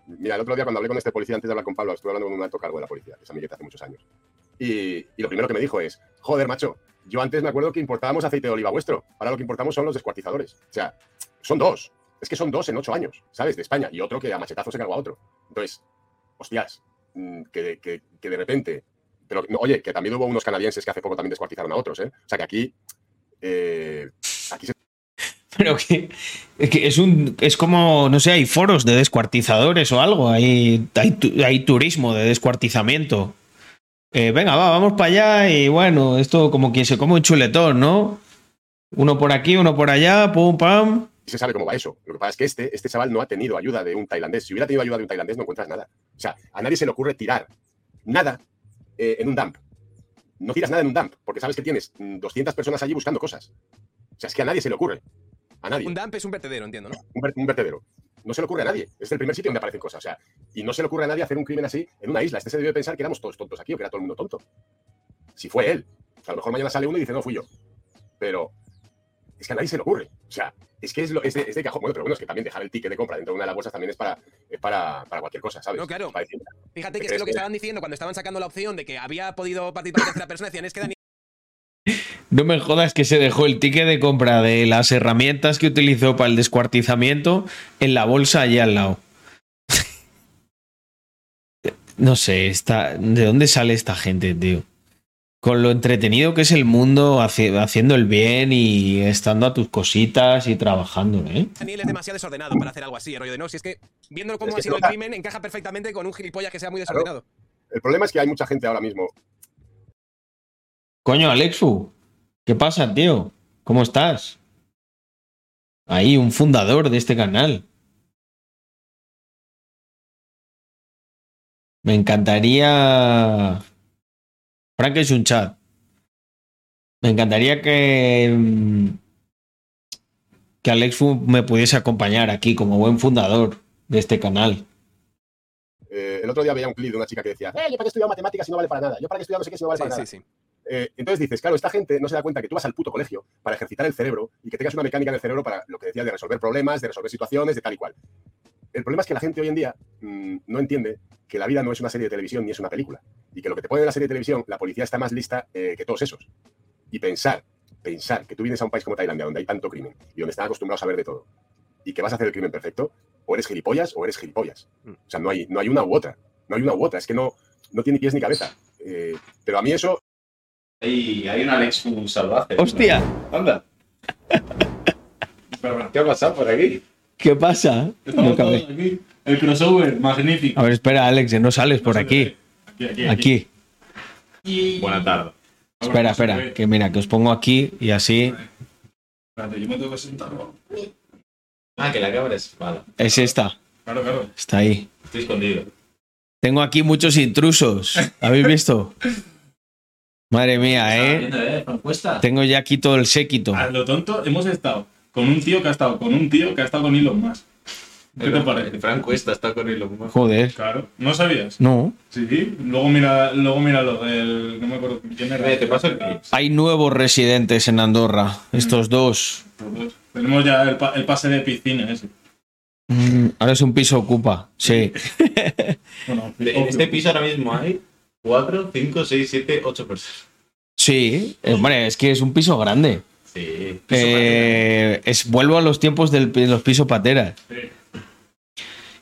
[SPEAKER 5] Mira, el otro día cuando hablé con este policía, antes de hablar con Pablo, estuve hablando con un alto cargo de la policía, que es amiguete hace muchos años. Y, y lo primero que me dijo es, joder, macho, yo antes me acuerdo que importábamos aceite de oliva vuestro, ahora lo que importamos son los descuartizadores. O sea, son dos. Es que son dos en ocho años, ¿sabes? De España. Y otro que a machetazo se cargó a otro. Entonces, hostias, mm, que, que- que de repente... Pero, no, oye, que también hubo unos canadienses que hace poco también descuartizaron a otros, ¿eh? O sea, que aquí... eh, aquí se
[SPEAKER 1] Pero que, es un es como, no sé, hay foros de descuartizadores o algo, hay, hay turismo de descuartizamiento. Eh, venga, va, vamos para allá y bueno, esto como quien se come un chuletón, ¿no? Uno por aquí, uno por allá, pum, pam.
[SPEAKER 5] Y se sabe cómo va eso. Lo que pasa es que este, este chaval no ha tenido ayuda de un tailandés. Si hubiera tenido ayuda de un tailandés, no encuentras nada. O sea, a nadie se le ocurre tirar nada eh, en un dump. No tiras nada en un dump, porque sabes que tienes mm, 200 personas allí buscando cosas. O sea, es que a nadie se le ocurre. A nadie.
[SPEAKER 4] Un dump es un vertedero, entiendo, ¿no?
[SPEAKER 5] un, ver- un vertedero. No se le ocurre a nadie. Es el primer sitio donde aparecen cosas. O sea, y no se le ocurre a nadie hacer un crimen así en una isla. Este se debe pensar que éramos todos tontos aquí o que era todo el mundo tonto. Si fue él. O sea, a lo mejor mañana sale uno y dice, no fui yo. Pero es que a nadie se le ocurre. O sea, es que es, lo, es, de, es de cajón. Bueno, pero bueno, es que también dejar el ticket de compra dentro de una de las bolsas también es para, es para, para cualquier cosa, ¿sabes?
[SPEAKER 4] No, claro.
[SPEAKER 5] Es para decir,
[SPEAKER 4] Fíjate que
[SPEAKER 5] ¿Te
[SPEAKER 4] es lo que estaban diciendo cuando estaban sacando la opción de que había podido participar tercera persona. Decían, es que Dani
[SPEAKER 1] No me jodas que se dejó el ticket de compra de las herramientas que utilizó para el descuartizamiento en la bolsa allí al lado. No sé, está, ¿de dónde sale esta gente, tío? Con lo entretenido que es el mundo haci- haciendo el bien y estando a tus cositas y trabajando, ¿eh?
[SPEAKER 4] Daniel es demasiado desordenado para hacer algo así, el rollo de no. Si es que viéndolo cómo
[SPEAKER 5] Es
[SPEAKER 4] ha sido el crimen, encaja perfectamente con un gilipollas que sea muy desordenado.
[SPEAKER 5] El problema es que hay mucha gente ahora mismo.
[SPEAKER 1] Coño, Alexu, ¿qué pasa, tío? ¿Cómo estás? Ahí, un fundador de este canal. Me encantaría. Frank es un chat. Me encantaría que. mm, Que Alexu me pudiese acompañar aquí como buen fundador de este canal.
[SPEAKER 5] eh, el otro día veía un clip de una chica que decía, eh, yo para qué estudiado matemáticas si no vale para nada. Yo para qué estudiado no sé qué si no vale
[SPEAKER 4] Sí,
[SPEAKER 5] para
[SPEAKER 4] sí,
[SPEAKER 5] nada.
[SPEAKER 4] sí.
[SPEAKER 5] Eh, entonces dices, claro, esta gente no se da cuenta que tú vas al puto colegio para ejercitar el cerebro y que tengas una mecánica en el cerebro para lo que decía de resolver problemas, de resolver situaciones, de tal y cual. El problema es que la gente hoy en día mm, no entiende que la vida no es una serie de televisión ni es una película. Y que lo que te pone en la serie de televisión, la policía está más lista eh, que todos esos. Y pensar, pensar que tú vienes a un país como Tailandia, donde hay tanto crimen y donde están acostumbrados a ver de todo, y que vas a hacer el crimen perfecto, o eres gilipollas o eres gilipollas.
[SPEAKER 4] Mm.
[SPEAKER 5] O sea, no hay, no hay una u otra. No hay una u otra. Es que no, no tiene pies ni cabeza. Eh, pero a mí eso
[SPEAKER 3] Hay, hay un Alex un salvaje.
[SPEAKER 1] ¡Hostia!
[SPEAKER 3] Anda. Pero, ¿Qué ha pasado por aquí?
[SPEAKER 1] ¿Qué pasa? No cabe.
[SPEAKER 3] aquí. El crossover, magnífico.
[SPEAKER 1] A ver, espera, Alex, que no sales por aquí.
[SPEAKER 3] Aquí, aquí.
[SPEAKER 1] Aquí.
[SPEAKER 3] Y... Buenas tardes.
[SPEAKER 1] Espera, espera, que mira, que os pongo aquí y así
[SPEAKER 3] Espérate, yo me tengo que sentar. Ah, que la cámara es. Vale.
[SPEAKER 1] es esta,
[SPEAKER 3] Claro, claro.
[SPEAKER 1] está ahí.
[SPEAKER 3] Estoy escondido.
[SPEAKER 1] Tengo aquí muchos intrusos. ¿Habéis visto? Madre mía, ¿eh?
[SPEAKER 3] viendo, ¿eh?
[SPEAKER 1] Tengo ya aquí todo el séquito.
[SPEAKER 3] A lo tonto, hemos estado con un tío que ha estado con un tío que ha estado con Elon Musk. ¿Qué te parece?
[SPEAKER 6] Frank Cuesta está con Elon Musk.
[SPEAKER 1] Joder.
[SPEAKER 3] Claro, ¿no sabías?
[SPEAKER 1] No.
[SPEAKER 3] Sí, luego mira, luego mira lo del. No me acuerdo quién era.
[SPEAKER 6] Eh, te paso el clip.
[SPEAKER 1] Hay nuevos residentes en Andorra. Estos dos.
[SPEAKER 3] Todos. Tenemos ya el, pa- el pase de piscina ese.
[SPEAKER 1] Mm, Ahora es un piso ocupa. Sí.
[SPEAKER 3] Bueno,
[SPEAKER 6] En este piso ahora mismo hay 4, 5, 6, 7, 8 personas.
[SPEAKER 1] Sí. Eh, Hombre, es que es un piso grande.
[SPEAKER 6] Sí.
[SPEAKER 1] Eh, es, vuelvo a los tiempos del- de los pisos pateras.
[SPEAKER 3] Sí.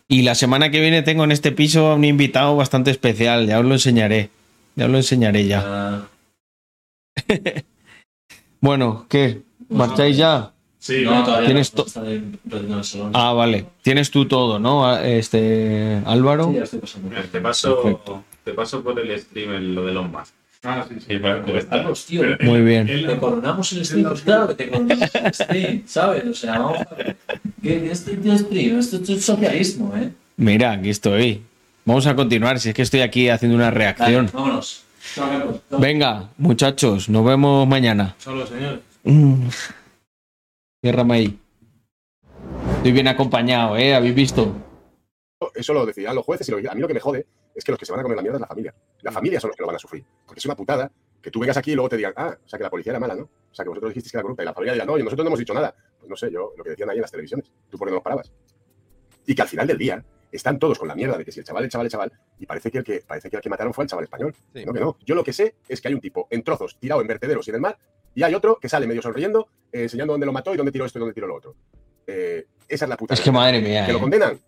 [SPEAKER 1] Y la semana que viene tengo en este piso a un invitado bastante especial. Ya os lo enseñaré. Ya os lo enseñaré ya.
[SPEAKER 6] Ah,
[SPEAKER 1] Bueno, ¿qué? ¿Marcháis ya?
[SPEAKER 3] Sí,
[SPEAKER 7] No, todavía
[SPEAKER 1] Tienes
[SPEAKER 7] no,
[SPEAKER 1] to-
[SPEAKER 7] está en en el salón.
[SPEAKER 1] Ah, vale. Tienes tú todo, ¿no? A- Este, Álvaro.
[SPEAKER 7] Sí, ya estoy pasando.
[SPEAKER 6] mira, te paso,
[SPEAKER 1] Perfecto.
[SPEAKER 6] te paso por el stream lo de Musk.
[SPEAKER 3] Ah, sí, sí.
[SPEAKER 6] Para
[SPEAKER 7] tío.
[SPEAKER 1] Muy bien.
[SPEAKER 7] Te coronamos el stream, pues claro que te coronamos el stream, ¿sabes? O sea, vamos a ver. ¿Qué qué es este stream? Esto es socialismo, ¿eh?
[SPEAKER 1] Mira, aquí estoy. Vamos a continuar, si es que estoy aquí haciendo una
[SPEAKER 7] Dale,
[SPEAKER 1] reacción.
[SPEAKER 7] vámonos.
[SPEAKER 1] Venga, muchachos, nos vemos mañana.
[SPEAKER 3] Solo, señor.
[SPEAKER 1] Mm. Ciérrame ahí. Estoy bien acompañado, ¿eh? ¿Habéis visto?
[SPEAKER 5] Eso lo decidirán los jueces y lo- a mí lo que me jode es que los que se van a comer la mierda es la familia. La familia son los que lo van a sufrir. Porque es una putada que tú vengas aquí y luego te digan, ah, o sea que la policía era mala, ¿no? O sea que vosotros dijisteis que era corrupta y la familia dirá, no, y nosotros no hemos dicho nada. Pues no sé, yo, lo que decían ahí en las televisiones. ¿Tú por qué no los parabas? Y que al final del día están todos con la mierda de que si el chaval, el chaval, el chaval, y parece que el que, parece que el que mataron fue el chaval español.
[SPEAKER 4] Sí.
[SPEAKER 5] No, que no. Yo lo que sé es que hay un tipo en trozos tirado en vertederos y en el mar, y hay otro que sale medio sonriendo, eh, enseñando dónde lo mató y dónde tiró esto y dónde tiró lo otro. Eh, esa es la puta.
[SPEAKER 1] Es que madre mía,
[SPEAKER 5] ¿Que lo
[SPEAKER 1] ¿eh?
[SPEAKER 5] condenan?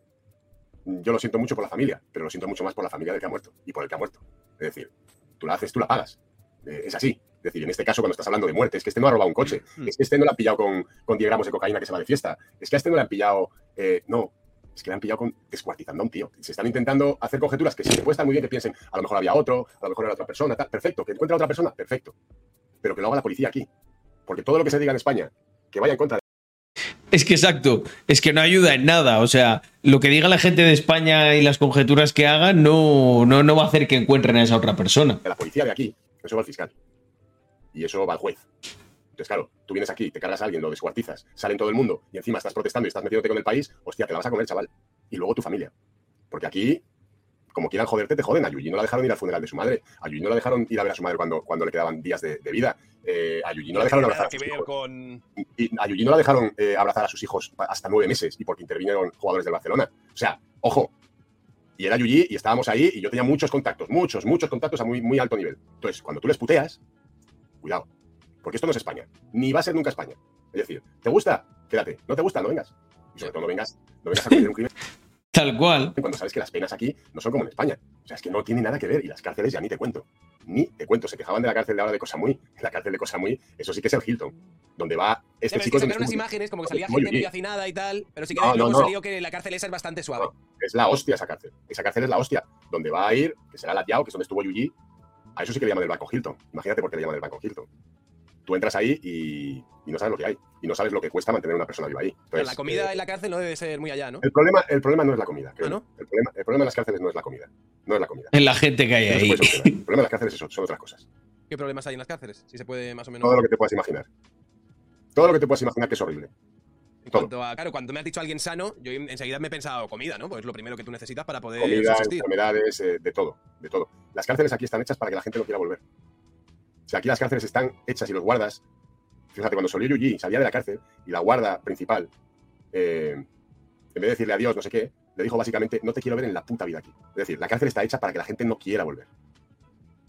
[SPEAKER 5] Yo lo siento mucho por la familia, pero lo siento mucho más por la familia del que ha muerto y por el que ha muerto. Es decir, tú la haces, tú la pagas. Eh, es así. Es decir, en este caso, cuando estás hablando de muerte, es que este no ha robado un coche,
[SPEAKER 4] Hmm.
[SPEAKER 5] es que este no le han pillado con, con 10 gramos de cocaína que se va de fiesta, es que a este no le han pillado. eh, no, es que le han pillado con descuartizando a un tío. Se están intentando hacer conjeturas que sí, que puede estar muy bien que piensen, a lo mejor había otro, a lo mejor era otra persona, tal. Perfecto, que encuentre a otra persona, perfecto. Pero que lo haga la policía aquí. Porque todo lo que se diga en España, que vaya en contra
[SPEAKER 1] Es que exacto, es que no ayuda en nada. O sea, lo que diga la gente de España y las conjeturas que hagan no, no, no va a hacer que encuentren a esa otra persona.
[SPEAKER 5] la policía de aquí, eso va al fiscal. Y eso va al juez. Entonces, claro, tú vienes aquí, te cargas a alguien, lo descuartizas, sale en todo el mundo y encima estás protestando y estás metiéndote con el país, hostia, te la vas a comer, chaval. Y luego tu familia. Porque aquí, como quieran joderte, te joden. A Yuyi no la dejaron ir al funeral de su madre. A no la dejaron ir a ver a su madre cuando, cuando le quedaban días de vida. Eh, a Yuyi no la dejaron abrazar a sus hijos.
[SPEAKER 4] con.
[SPEAKER 5] Y a Yuyi no la dejaron eh, abrazar a sus hijos hasta nueve meses y porque intervinieron jugadores del Barcelona. O sea, ojo. Y era Yuyi y estábamos ahí y yo tenía muchos contactos, muchos, muchos contactos a muy, muy alto nivel. Entonces, cuando tú les puteas, cuidado. Porque esto no es España. Ni va a ser nunca España. Es decir, ¿te gusta? Quédate. ¿No te gusta? No vengas. Y sobre todo no vengas, no vengas a cometer un crimen
[SPEAKER 1] Tal cual.
[SPEAKER 5] cuando sabes que las penas aquí no son como en España. O sea, es que no tiene nada que ver. Y las cárceles ya ni te cuento. Ni te cuento. Se quejaban de la cárcel de ahora de Cosamuy. La cárcel de Cosamuy, eso sí que es el Hilton. Donde va este
[SPEAKER 4] Ya
[SPEAKER 5] chico.
[SPEAKER 4] que
[SPEAKER 5] es donde
[SPEAKER 4] sacaron unas imágenes como que salía
[SPEAKER 5] Como
[SPEAKER 4] gente medio hacinada y tal, pero sí que
[SPEAKER 5] No, no,
[SPEAKER 4] luego
[SPEAKER 5] no.
[SPEAKER 4] salió que la cárcel esa es bastante suave.
[SPEAKER 5] Es la hostia esa cárcel. Esa cárcel es la hostia. Donde va a ir, que será la Yao, que es donde estuvo Yuji. A eso sí que le llaman el Banco Hilton. Imagínate por qué le llaman el Banco Hilton. Tú entras ahí y, y no sabes lo que hay. Y no sabes lo que cuesta mantener a una persona viva ahí.
[SPEAKER 4] Pero la comida
[SPEAKER 5] eh,
[SPEAKER 4] en la cárcel no debe ser muy allá, ¿no?
[SPEAKER 5] el, problema, el problema no es la comida.
[SPEAKER 4] ¿Ah, no?
[SPEAKER 5] el, problema, el problema en las cárceles no es la comida. No es la comida.
[SPEAKER 1] Es la gente que hay
[SPEAKER 5] No
[SPEAKER 1] ahí.
[SPEAKER 5] El problema de las cárceles son, son otras cosas.
[SPEAKER 4] ¿Qué problemas hay en las cárceles? Si se puede más o menos.
[SPEAKER 5] Todo lo que te puedas imaginar. Todo lo que te puedas imaginar que es horrible.
[SPEAKER 4] En
[SPEAKER 5] todo.
[SPEAKER 4] cuanto a, claro, cuando me has dicho alguien sano, yo enseguida me he pensado comida, ¿no? Pues es lo primero que tú necesitas para poder
[SPEAKER 5] Comida,
[SPEAKER 4] subsistir.
[SPEAKER 5] enfermedades, eh, de todo, de todo. Las cárceles aquí están hechas para que la gente no quiera volver. O sea, aquí las cárceles están hechas y los guardas. Fíjate, cuando salió Yuji, salía de la cárcel y la guarda principal, eh, en vez de decirle adiós, no sé qué, le dijo básicamente, no te quiero ver en la puta vida aquí. Es decir, la cárcel está hecha para que la gente no quiera volver.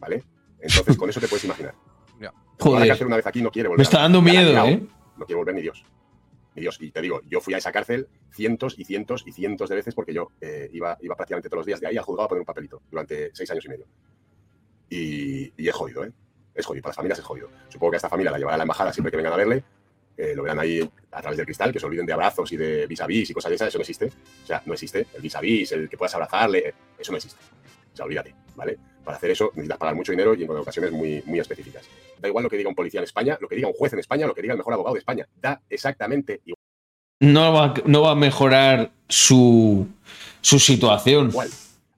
[SPEAKER 5] ¿Vale? Entonces, con eso te puedes imaginar.
[SPEAKER 4] Ya.
[SPEAKER 5] A la
[SPEAKER 1] Joder.
[SPEAKER 5] cárcel una vez aquí no quiere volver.
[SPEAKER 1] Me está dando miedo. ¿eh?
[SPEAKER 5] No quiere volver ni Dios. Ni Dios. Y te digo, yo fui a esa cárcel cientos y cientos y cientos de veces porque yo eh, iba, iba prácticamente todos los días de ahí al juzgado a poner un papelito durante seis años y medio. Y, y es jodido, ¿eh? Es jodido. Para las familias es jodido. Supongo que a esta familia la llevará a la embajada siempre que vengan a verle. eh, lo verán ahí a través del cristal, que se olviden de abrazos y de vis a vis y cosas de esas. Eso no existe. O sea, no existe. El vis a vis, el que puedas abrazarle, eh, eso no existe. O sea, olvídate, ¿vale? Para hacer eso necesitas pagar mucho dinero y en ocasiones muy, muy específicas. Da igual lo que diga un policía en España, lo que diga un juez en España, lo que diga el mejor abogado de España. Da exactamente
[SPEAKER 1] No va, no va a mejorar su, su situación.
[SPEAKER 5] igual.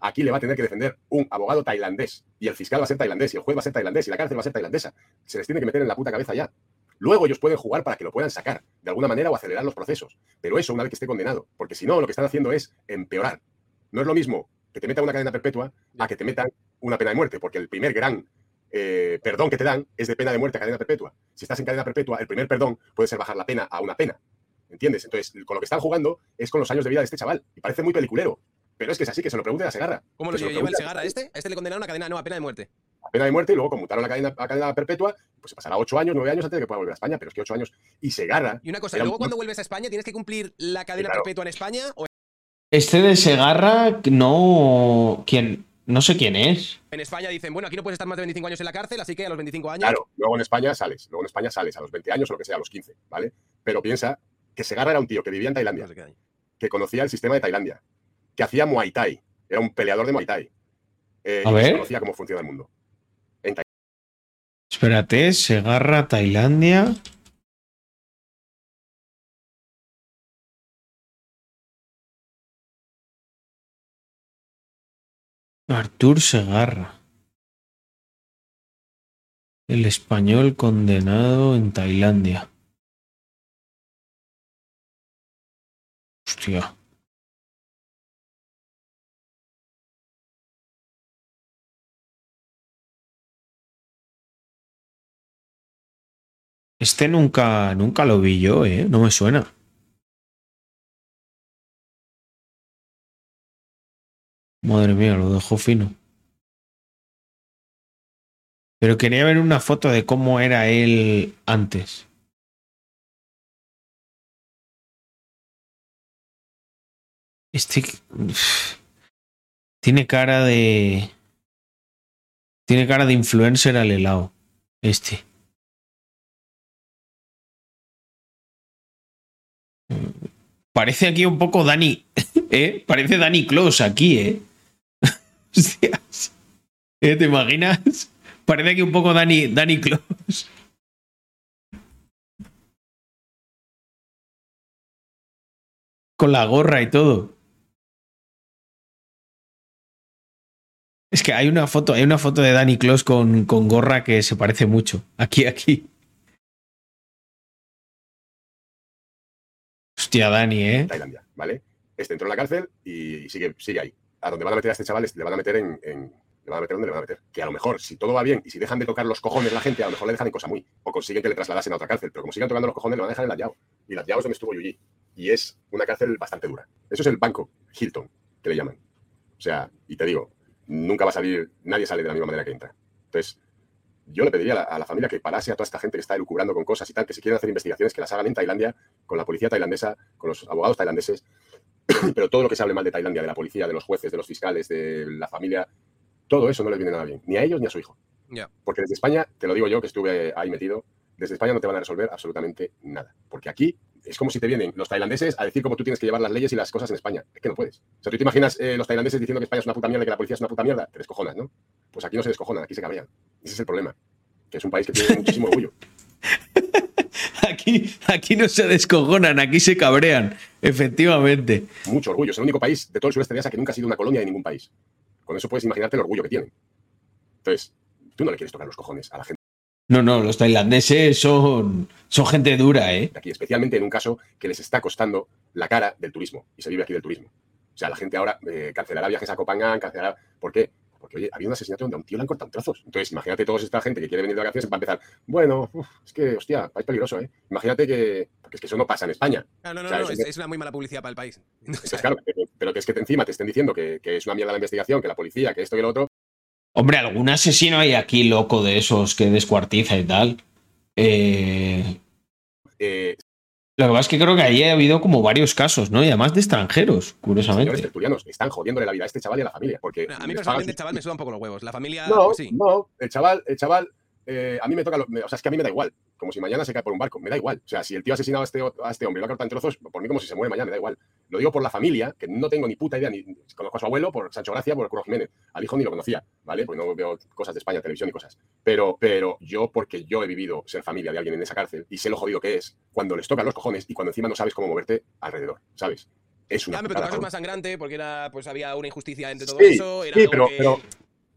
[SPEAKER 5] Aquí le va a tener que defender un abogado tailandés y el fiscal va a ser tailandés y el juez va a ser tailandés y la cárcel va a ser tailandesa. Se les tiene que meter en la puta cabeza ya. Luego ellos pueden jugar para que lo puedan sacar de alguna manera o acelerar los procesos. Pero eso una vez que esté condenado. Porque si no, lo que están haciendo es empeorar. No es lo mismo que te metan una cadena perpetua a que te metan una pena de muerte. Porque el primer gran eh, perdón que te dan es de pena de muerte a cadena perpetua. Si estás en cadena perpetua, el primer perdón puede ser bajar la pena a una pena. ¿Entiendes? Entonces, con lo que están jugando es con los años de vida de este chaval. Y parece muy peliculero. Pero es que es así, que se lo pregunte a Segarra.
[SPEAKER 4] ¿Cómo lo
[SPEAKER 5] se lo
[SPEAKER 4] lleva el Segarra a este? A este le condenaron a cadena, no, a pena de muerte.
[SPEAKER 5] a pena de muerte y luego conmutaron la cadena, a cadena perpetua, pues se pasará ocho años, nueve años antes de que pueda volver a España, pero es que ocho años y se agarra.
[SPEAKER 4] Y una cosa, luego
[SPEAKER 5] un-
[SPEAKER 4] cuando vuelves a España tienes que cumplir la cadena
[SPEAKER 5] Claro.
[SPEAKER 4] perpetua en España o
[SPEAKER 1] Este de Segarra, no. ¿Quién? No sé quién es.
[SPEAKER 4] en España dicen, bueno, aquí no puedes estar más de 25 años en la cárcel, así que a los 25 años.
[SPEAKER 5] Claro, luego en España sales, luego en España sales a los 20 años o lo que sea, a los 15, ¿vale? Pero piensa que Segarra era un tío que vivía en Tailandia, que conocía el sistema de Tailandia, que hacía Muay Thai, era un peleador de Muay Thai. eh,
[SPEAKER 1] A
[SPEAKER 5] y
[SPEAKER 1] ver.
[SPEAKER 5] conocía cómo funciona el mundo.
[SPEAKER 1] Espérate, Segarra, Tailandia. Artur Segarra. El español condenado en Tailandia. Hostia. Este nunca, nunca lo vi yo, ¿eh? No me suena. Madre mía, lo dejó fino. Pero quería ver una foto de cómo era él antes. Este tiene cara de tiene cara de influencer al helado. Este. Parece aquí un poco Dani, ¿eh? Parece Dani Close aquí, ¿eh? Hostias. ¿Eh? ¿Te imaginas? Parece aquí un poco Dani, Dani Close. Con la gorra y todo. Es que hay una foto, hay una foto de Danny Close con, con gorra que se parece mucho. Aquí, aquí. Hostia, Dani, ¿eh?
[SPEAKER 5] Tailandia, ¿vale? Este entró en la cárcel y sigue, sigue ahí. A donde van a meter a este chaval le van a meter en, en- Le van a meter donde le van a meter. Que a lo mejor, si todo va bien y si dejan de tocar los cojones la gente, a lo mejor le dejan en cosa muy. O consiguen que le trasladasen a otra cárcel. Pero como sigan tocando los cojones, le van a dejar en la Yao. Y la Yao es donde estuvo Yuji. Y es una cárcel bastante dura. Eso es el banco Hilton, que le llaman. O sea, y te digo, nunca va a salir, nadie sale de la misma manera que entra. Entonces, yo le pediría a la, a la familia que parase a toda esta gente que está elucubrando con cosas y tal, que si quieren hacer investigaciones, que las hagan en Tailandia, con la policía tailandesa, con los abogados tailandeses, pero todo lo que se hable mal de Tailandia, de la policía, de los jueces, de los fiscales, de la familia, todo eso no les viene nada bien, ni a ellos ni a su hijo. Porque desde España, te lo digo yo que estuve ahí metido, desde España no te van a resolver absolutamente nada. Porque aquí es como si te vienen los tailandeses a decir cómo tú tienes que llevar las leyes y las cosas en España. Es que no puedes. O sea, tú te imaginas eh, los tailandeses diciendo que España es una puta mierda que la policía es una puta mierda, te descojonas, ¿no? Pues aquí no se descojonan, aquí se cabrean. Ese es el problema. Que es un país que tiene muchísimo orgullo.
[SPEAKER 1] Aquí, aquí no se descojonan, aquí se cabrean. Efectivamente.
[SPEAKER 5] Mucho orgullo. Es el único país de todo el sureste de Asia que nunca ha sido una colonia de ningún país. Con eso puedes imaginarte el orgullo que tienen. Entonces, tú no le quieres tocar los cojones a la gente
[SPEAKER 1] No, no, los tailandeses son, son gente dura, ¿eh?
[SPEAKER 5] aquí, especialmente en un caso que les está costando la cara del turismo. Y se vive aquí del turismo. O sea, la gente ahora eh, cancelará viajes a Copenhague, cancelará. ¿Por qué? Porque, oye, había un asesinato donde a un tío le han cortado en trozos. Entonces, imagínate toda esta gente que quiere venir de vacaciones va a empezar. Bueno, uf, es que, hostia, país peligroso, ¿eh? Imagínate que. Porque es que eso no pasa en España.
[SPEAKER 4] No, no,
[SPEAKER 5] O sea,
[SPEAKER 4] no,
[SPEAKER 5] es-
[SPEAKER 4] una muy mala publicidad para el país.
[SPEAKER 5] Entonces, claro, pero- pero que es que encima te estén diciendo que, que es una mierda la investigación, que la policía, que esto y lo otro.
[SPEAKER 1] Hombre, algún asesino hay aquí loco de esos que descuartiza y tal. Eh,
[SPEAKER 5] Eh,
[SPEAKER 1] lo que pasa es que creo que ahí ha habido como varios casos, ¿no? Y además de extranjeros, curiosamente.
[SPEAKER 5] tertulianos están jodiéndole la vida a este chaval y a la familia. Porque
[SPEAKER 4] A mí personalmente el chaval me suda un poco los huevos. La familia,
[SPEAKER 5] No,
[SPEAKER 4] pues sí.
[SPEAKER 5] no, el chaval, el chaval, eh, a mí me toca, lo- o sea, es que a mí me da igual, como si mañana se cae por un barco, me da igual. O sea, si el tío ha asesinado a este, a este hombre y lo ha cortado en trozos, por mí como si se muere mañana, me da igual. Lo digo por la familia, que no tengo ni puta idea, ni conozco a su abuelo por Sancho Gracia, por el Curro Jiménez. Al hijo ni lo conocía, ¿vale? Pues no veo cosas de España, televisión y cosas. Pero, pero yo, porque yo he vivido ser familia de alguien en esa cárcel y sé lo jodido que es, cuando les tocan los cojones y cuando encima no sabes cómo moverte alrededor, ¿sabes? Es una
[SPEAKER 4] Ya, pero tu caso es más sangrante porque era, pues había una injusticia entre todo
[SPEAKER 5] Sí,
[SPEAKER 4] eso. Era
[SPEAKER 5] sí,
[SPEAKER 4] algo
[SPEAKER 5] pero,
[SPEAKER 4] que-
[SPEAKER 5] pero,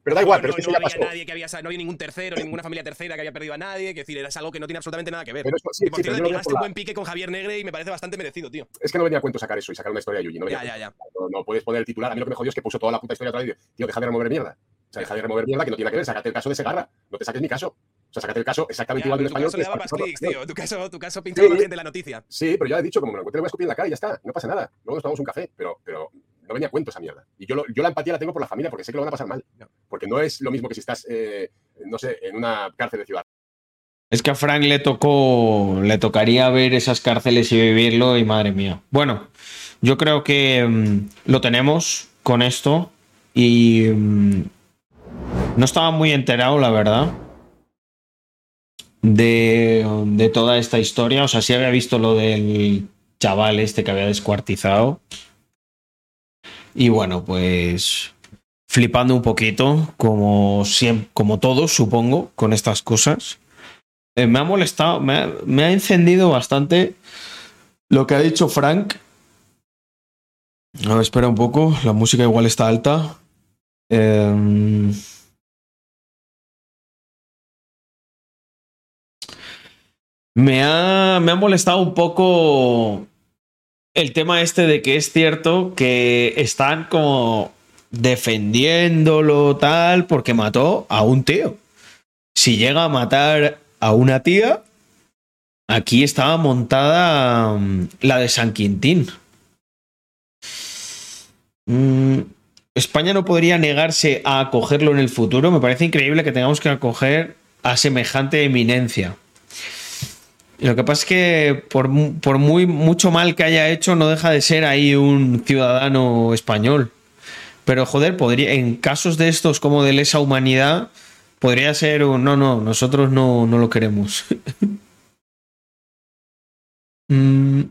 [SPEAKER 5] pero da igual,
[SPEAKER 4] no,
[SPEAKER 5] pero
[SPEAKER 4] no
[SPEAKER 5] eso ya
[SPEAKER 4] había
[SPEAKER 5] pasó.
[SPEAKER 4] nadie que había, no había ningún tercero, ninguna familia tercera que había perdido a nadie. Que decir, era algo que no tiene absolutamente nada que ver.
[SPEAKER 5] Pero eso, sí,
[SPEAKER 4] y por
[SPEAKER 5] sí,
[SPEAKER 4] cierto,
[SPEAKER 5] la-
[SPEAKER 4] un buen pique con Javier Negre y me parece bastante merecido, tío.
[SPEAKER 5] Es que no venía a cuento sacar eso y sacar una historia de Yuji. No,
[SPEAKER 4] Ya, ya, ya.
[SPEAKER 5] no, no puedes poner el titular. A mí lo que me jodió es que puso toda la puta historia otra vez. Tío, deja de remover mierda. O sea, deja de remover mierda que no tiene nada que ver. Sácate el caso de Segarra. No te saques mi caso. O sea, sácate el caso exactamente igual de un español.
[SPEAKER 4] caso
[SPEAKER 5] que
[SPEAKER 4] le daba clics, tío. Tu caso, tu caso
[SPEAKER 5] Sí.
[SPEAKER 4] más gente en la noticia.
[SPEAKER 5] Sí, pero ya he dicho, como me lo encuentre, le voy a escupir en la cara y ya está. No pasa nada. Luego nos tomamos un café. Pero, pero no venía a cuento esa mierda. Y yo, lo- yo la empatía la tengo por la familia porque sé que lo van a pasar mal. Porque no es lo mismo que si estás, eh, no sé, en una cárcel de ciudad.
[SPEAKER 1] Es que a Frank le tocó, le tocaría ver esas cárceles y vivirlo y madre mía. Bueno, yo creo que mm, lo tenemos con esto y mm, no estaba muy enterado, la verdad, de, de toda esta historia. O sea, sí había visto lo del chaval este que había descuartizado. Y bueno, pues flipando un poquito, como, siem- como todos, supongo, con estas cosas. Eh, me ha molestado, me ha, me ha encendido bastante lo que ha dicho Frank. A ver, espera un poco, la música igual está alta. Em, me, ha, me ha molestado un poco el tema este de que es cierto que están como defendiéndolo tal porque mató a un tío. Si llega a matar a una tía, aquí estaba montada mm, la de San Quintín. Mm, España no podría negarse a acogerlo en el futuro. Me parece increíble que tengamos que acoger a semejante eminencia. Lo que pasa es que por, por muy mucho mal que haya hecho, no deja de ser ahí un ciudadano español. Pero joder, podría, en casos de estos como de lesa humanidad, podría ser un no, no, nosotros no, no lo queremos. Mm.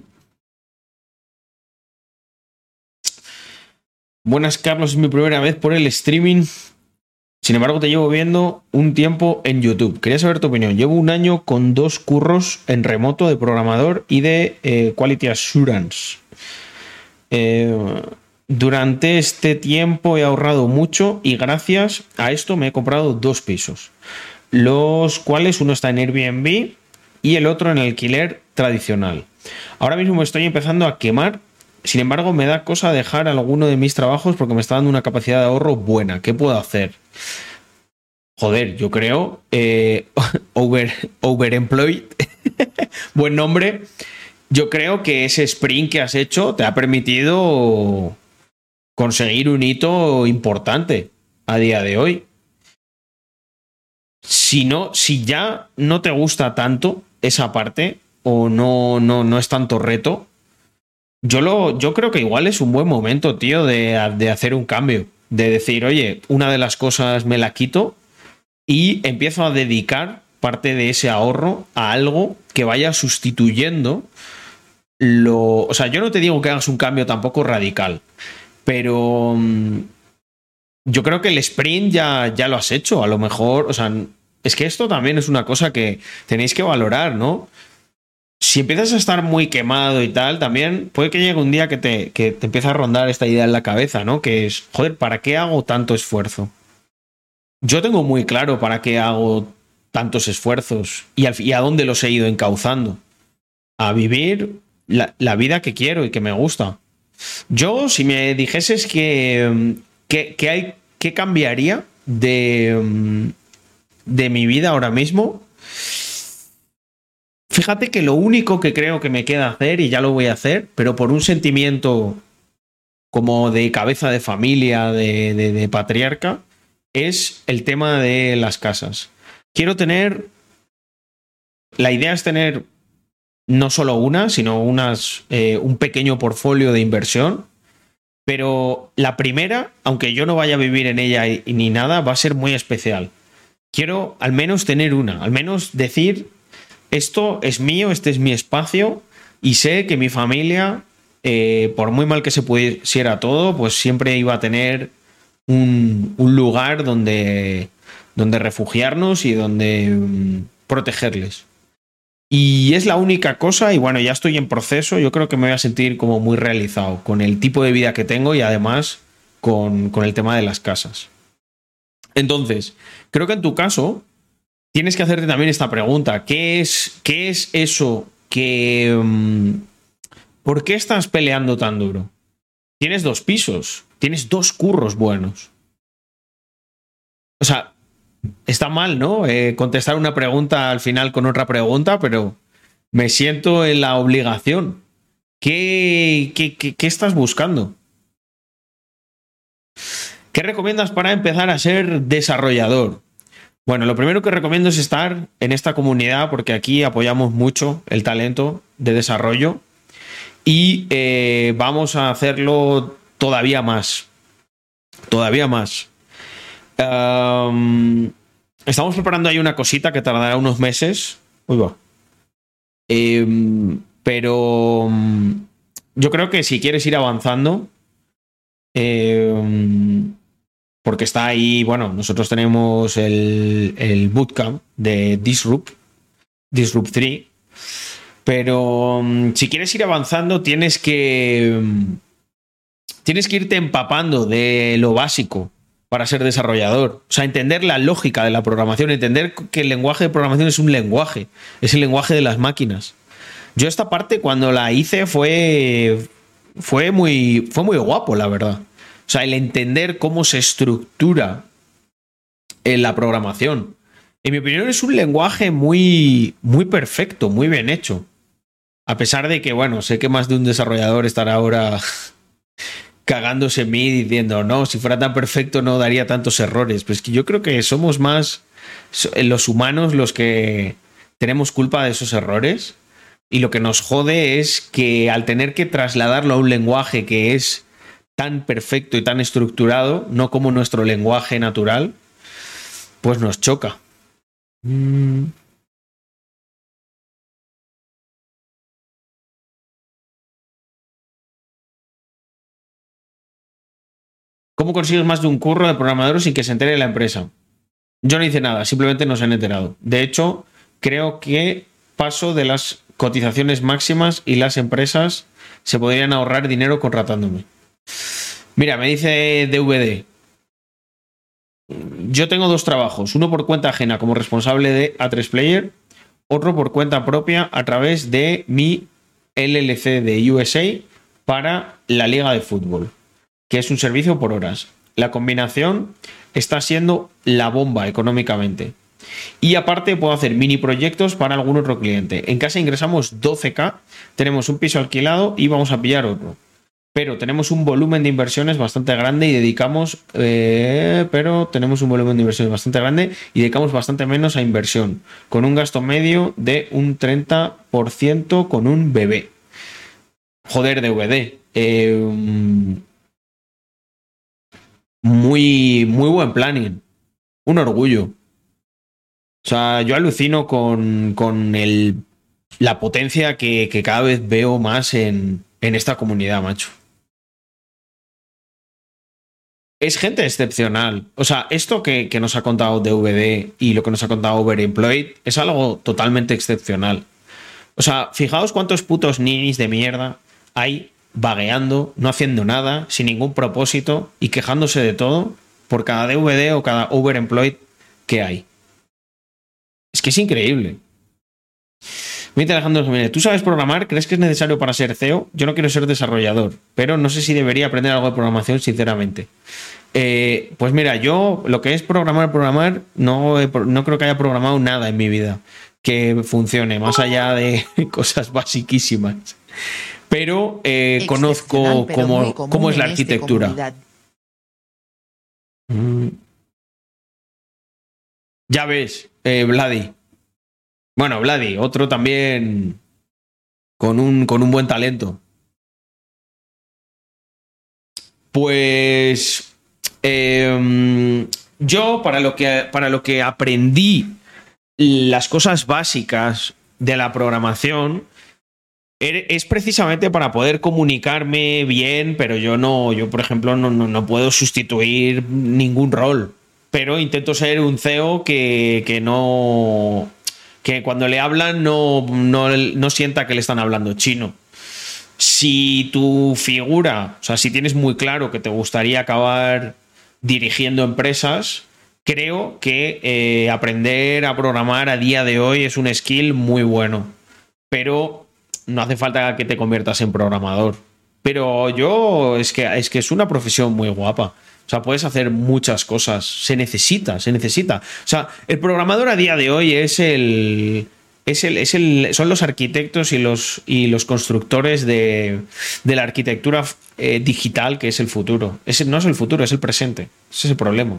[SPEAKER 1] Buenas, Carlos, es mi primera vez por el streaming. Sin embargo, te llevo viendo un tiempo en YouTube. Quería saber tu opinión. Llevo un año con dos curros en remoto de programador y de eh, Quality Assurance. Eh, durante este tiempo he ahorrado mucho y gracias a esto me he comprado dos pisos, los cuales uno está en Airbnb y el otro en alquiler tradicional. Ahora mismo estoy empezando a quemar, sin embargo me da cosa dejar alguno de mis trabajos porque me está dando una capacidad de ahorro buena. ¿Qué puedo hacer? Joder, yo creo, eh, over, overemployed, buen nombre. Yo creo que ese sprint que has hecho te ha permitido conseguir un hito importante a día de hoy. Si no, si ya no te gusta tanto esa parte o no, no, no es tanto reto, yo, lo, yo creo que igual es un buen momento, tío, de, de hacer un cambio. De decir, oye, una de las cosas me la quito y empiezo a dedicar parte de ese ahorro a algo que vaya sustituyendo lo... O sea, yo no te digo que hagas un cambio tampoco radical, pero mm, yo creo que el sprint ya, ya lo has hecho. A lo mejor, o sea, es que esto también es una cosa que tenéis que valorar, ¿no? Si empiezas a estar muy quemado y tal, también puede que llegue un día que te, que te empiece a rondar esta idea en la cabeza, ¿no? Que es, joder, ¿para qué hago tanto esfuerzo? Yo tengo muy claro para qué hago tantos esfuerzos y, a dónde los he ido encauzando. A vivir la, la, vida que quiero y que me gusta. Yo, si me dijeses que, que, que hay, ¿qué cambiaría de, de mi vida ahora mismo? Fíjate que lo único que creo que me queda hacer, y ya lo voy a hacer, pero por un sentimiento como de cabeza de familia, de, patriarca, es el tema de las casas. Quiero tener. La idea es tener no solo una, sino unas, eh, un pequeño portfolio de inversión. Pero la primera, aunque yo no vaya a vivir en ella ni nada, va a ser muy especial. Quiero al menos tener una, al menos decir, esto es mío, este es mi espacio y sé que mi familia, eh, por muy mal que se pusiera todo, pues siempre iba a tener un, un lugar donde, donde refugiarnos y donde um, protegerles. Y es la única cosa, y bueno, ya estoy en proceso, yo creo que me voy a sentir como muy realizado con el tipo de vida que tengo y además con, con el tema de las casas. Entonces, creo que en tu caso tienes que hacerte también esta pregunta, ¿qué es, qué es eso que... Um, ¿Por qué estás peleando tan duro? Tienes dos pisos, tienes dos curros buenos. O sea, está mal, ¿no? Eh, contestar una pregunta al final con otra pregunta, pero me siento en la obligación. ¿Qué, qué, qué, qué estás buscando? ¿Qué recomiendas para empezar a ser desarrollador? Bueno, lo primero que recomiendo es estar en esta comunidad porque aquí apoyamos mucho el talento de desarrollo y eh, vamos a hacerlo todavía más. Todavía más. Estamos preparando ahí una cosita que tardará unos meses. Uy, va. Eh, pero um, yo creo que si quieres ir avanzando, eh, porque está ahí, bueno, nosotros tenemos el, el bootcamp de Disrupt, Disrupt 3, pero um, si quieres ir avanzando tienes que tienes que irte empapando de lo básico para ser desarrollador. O sea, entender la lógica de la programación, entender que el lenguaje de programación es un lenguaje, es el lenguaje de las máquinas. Yo esta parte cuando la hice fue fue muy fue muy guapo, la verdad. O sea, el entender cómo se estructura en la programación. En mi opinión es un lenguaje muy muy perfecto, muy bien hecho. A pesar de que, bueno, sé que más de un desarrollador estará ahora cagándose en mí diciendo, no, si fuera tan perfecto no daría tantos errores. Pues que yo creo que somos más los humanos los que tenemos culpa de esos errores. Y lo que nos jode es que al tener que trasladarlo a un lenguaje que es tan perfecto y tan estructurado, no como nuestro lenguaje natural, pues nos choca. Mm. ¿Cómo consigues más de un curro de programador sin que se entere la empresa? Yo no hice nada, simplemente no se han enterado. De hecho, creo que paso de las cotizaciones máximas y las empresas se podrían ahorrar dinero contratándome. Mira, me dice DVD. Yo tengo dos trabajos, uno por cuenta ajena como responsable de A3 Player, otro por cuenta propia a través de mi LLC de USA para la Liga de Fútbol, que es un servicio por horas. La combinación está siendo la bomba económicamente. Y aparte puedo hacer mini proyectos para algún otro cliente. En casa ingresamos 12k, tenemos un piso alquilado y vamos a pillar otro. Pero tenemos un volumen de inversiones bastante grande y dedicamos, eh, pero tenemos un volumen de inversiones bastante grande y dedicamos bastante menos a inversión, con un gasto medio de un 30% con un bebé. Joder, DVD. Eh, muy, muy buen planning. Un orgullo. O sea, yo alucino con, con el, la potencia que, que cada vez veo más en, en esta comunidad, macho. Es gente excepcional. O sea, esto que, que, nos ha contado DVD y lo que nos ha contado Overemployed es algo totalmente excepcional. O sea, fijaos cuántos putos ninis de mierda hay vagueando, no haciendo nada, sin ningún propósito y quejándose de todo por cada DVD o cada overemployed que hay. Es que es increíble. Mira Alejandro Jiménez, ¿tú sabes programar? ¿Crees que es necesario para ser CEO? Yo no quiero ser desarrollador, pero no sé si debería aprender algo de programación, sinceramente. Eh, pues mira, yo lo que es programar, programar, no, he, no creo que haya programado nada en mi vida que funcione, más allá de cosas basiquísimas pero eh, conozco
[SPEAKER 2] pero
[SPEAKER 1] cómo, cómo, es la arquitectura. Mm. Ya ves, eh, Vladi. Bueno, Vladi, otro también con un, con un buen talento. Pues eh, yo, para lo, que, para lo que aprendí las cosas básicas de la programación, es precisamente para poder comunicarme bien, pero yo no, yo por ejemplo no, no, no puedo sustituir ningún rol. Pero intento ser un CEO que, que no. Que cuando le hablan no, no, no sienta que le están hablando chino. Si tu figura, o sea, si tienes muy claro que te gustaría acabar dirigiendo empresas, creo que eh, aprender a programar a día de hoy es un skill muy bueno. Pero no hace falta que te conviertas en programador. Pero yo es que es que es una profesión muy guapa. O sea, puedes hacer muchas cosas. Se necesita, se necesita. O sea, el programador a día de hoy es el. Es el, es el, son los arquitectos y los, y los constructores de, de la arquitectura eh, digital que es el futuro. Ese no es el futuro, es el presente. Ese es el problema.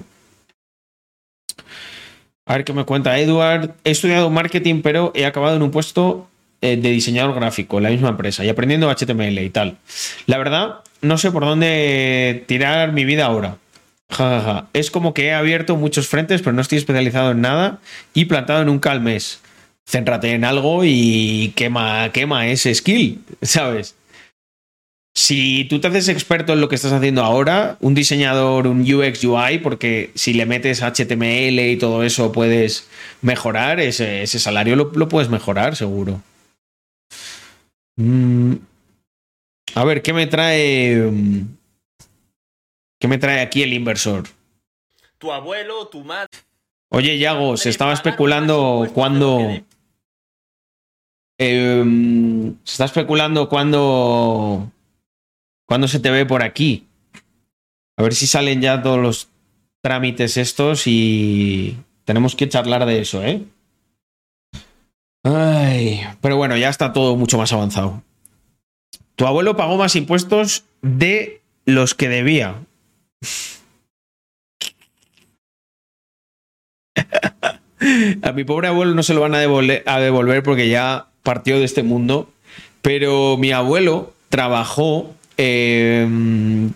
[SPEAKER 1] A ver qué me cuenta Edward. He estudiado marketing, pero he acabado en un puesto de diseñador gráfico en la misma empresa y aprendiendo HTML y tal. La verdad, no sé por dónde tirar mi vida ahora. Ja, ja, ja. Es como que he abierto muchos frentes, pero no estoy especializado en nada y plantado en un cal mes. Céntrate en algo y quema, quema ese skill, ¿sabes? Si tú te haces experto en lo que estás haciendo ahora, un diseñador, un UX UI, porque si le metes HTML y todo eso puedes mejorar, ese, ese salario lo, lo puedes mejorar, seguro. Mm. A ver, ¿qué me trae. ¿Qué me trae aquí el inversor?
[SPEAKER 8] Tu abuelo, tu madre.
[SPEAKER 1] Oye, Yago, se estaba especulando cuándo. Eh, se está especulando cuándo. ¿Cuándo se te ve por aquí? A ver si salen ya todos los trámites estos y tenemos que charlar de eso, ¿eh? Ay, pero bueno, ya está todo mucho más avanzado. Tu abuelo pagó más impuestos de los que debía. a mi pobre abuelo no se lo van a devolver, porque ya partió de este mundo, pero mi abuelo trabajó eh,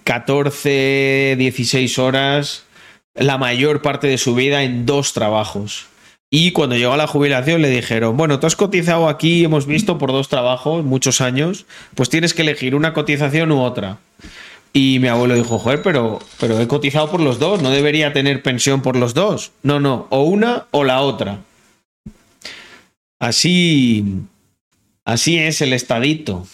[SPEAKER 1] 14, 16 horas la mayor parte de su vida en dos trabajos. Y cuando llegó a la jubilación le dijeron, bueno, tú has cotizado aquí, hemos visto por dos trabajos, muchos años, pues tienes que elegir una cotización u otra. Y mi abuelo dijo, joder, pero, pero he cotizado por los dos, no debería tener pensión por los dos. No, no, o una o la otra. Así, Así es el estadito.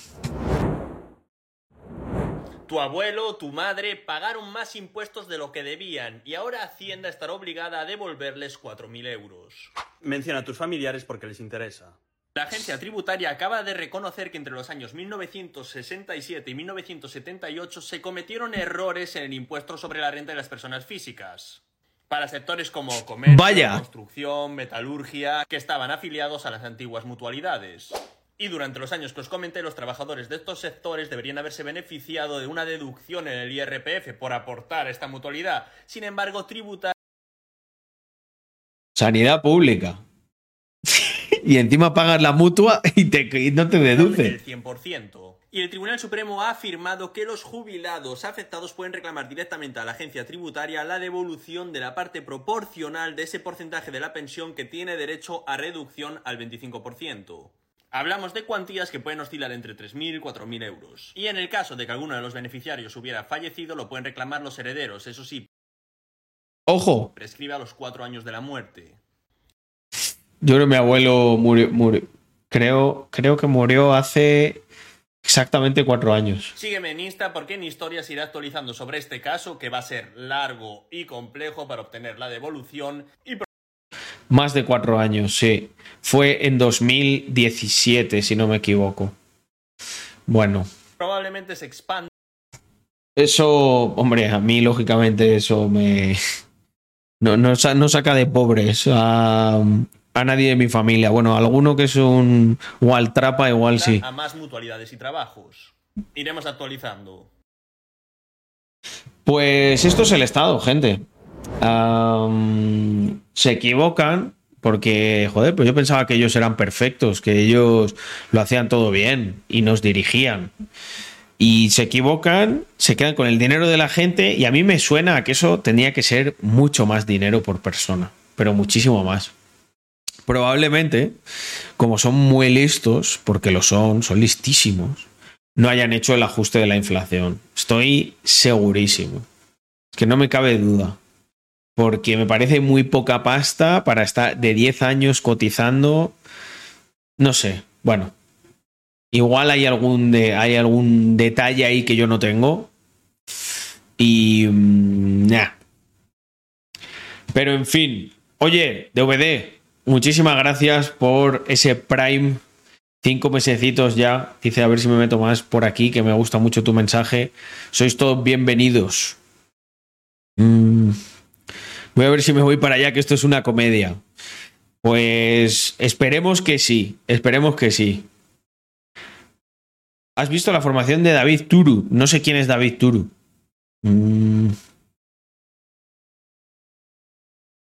[SPEAKER 8] Tu abuelo o tu madre pagaron más impuestos de lo que debían y ahora Hacienda estará obligada a devolverles 4.000 euros.
[SPEAKER 9] Menciona a tus familiares porque les interesa.
[SPEAKER 8] La agencia tributaria acaba de reconocer que entre los años 1967 y 1978 se cometieron errores en el impuesto sobre la renta de las personas físicas. Para sectores como comercio,
[SPEAKER 1] Vaya.
[SPEAKER 8] construcción, metalurgia, que estaban afiliados a las antiguas mutualidades. Y durante los años que os comenté, los trabajadores de estos sectores deberían haberse beneficiado de una deducción en el IRPF por aportar a esta mutualidad. Sin embargo, tributar
[SPEAKER 1] Sanidad pública. y encima pagas la mutua y, te, y no te deduce.
[SPEAKER 8] el 100%. Y el Tribunal Supremo ha afirmado que los jubilados afectados pueden reclamar directamente a la agencia tributaria la devolución de la parte proporcional de ese porcentaje de la pensión que tiene derecho a reducción al 25%. Hablamos de cuantías que pueden oscilar entre 3.000 y 4.000 euros. Y en el caso de que alguno de los beneficiarios hubiera fallecido, lo pueden reclamar los herederos, eso sí,
[SPEAKER 1] Ojo,
[SPEAKER 8] prescribe a los cuatro años de la muerte.
[SPEAKER 1] yo creo que mi abuelo murió, murió- creo, creo que murió hace exactamente cuatro años.
[SPEAKER 8] Sígueme en Insta porque en historias iré actualizando sobre este caso que va a ser largo y complejo para obtener la devolución y
[SPEAKER 1] Más de cuatro años, sí. Fue en 2017, si no me equivoco. Bueno,
[SPEAKER 8] probablemente se expanda
[SPEAKER 1] eso, hombre, a mí lógicamente eso me... No, no, no saca de pobres a, a nadie de mi familia. Bueno, alguno que es un Waltrapa igual sí.
[SPEAKER 8] a más mutualidades y trabajos. Iremos actualizando.
[SPEAKER 1] Pues esto es el Estado, gente. Se equivocan porque, joder, pues yo pensaba que ellos eran perfectos, que ellos lo hacían todo bien y nos dirigían. Y se equivocan, se quedan con el dinero de la gente y a mí me suena a que eso tenía que ser mucho más dinero por persona, pero muchísimo más. Probablemente, como son muy listos, porque lo son, son listísimos, no hayan hecho el ajuste de la inflación. Estoy segurísimo. Es que no me cabe duda. Porque me parece muy poca pasta para estar de 10 años cotizando. No sé. Bueno. Igual hay algún, hay algún detalle ahí que yo no tengo. Y. mm, nah. Pero en fin. Oye, DVD, muchísimas gracias por ese Prime cinco mesecitos ya. Dice a ver si me meto más por aquí, que me gusta mucho tu mensaje. Sois todos bienvenidos. Mm, Voy a ver si me voy para allá, que esto es una comedia. Pues esperemos que sí, esperemos que sí. ¿Has visto la formación de David Turu? No sé quién es David Turu. Mm.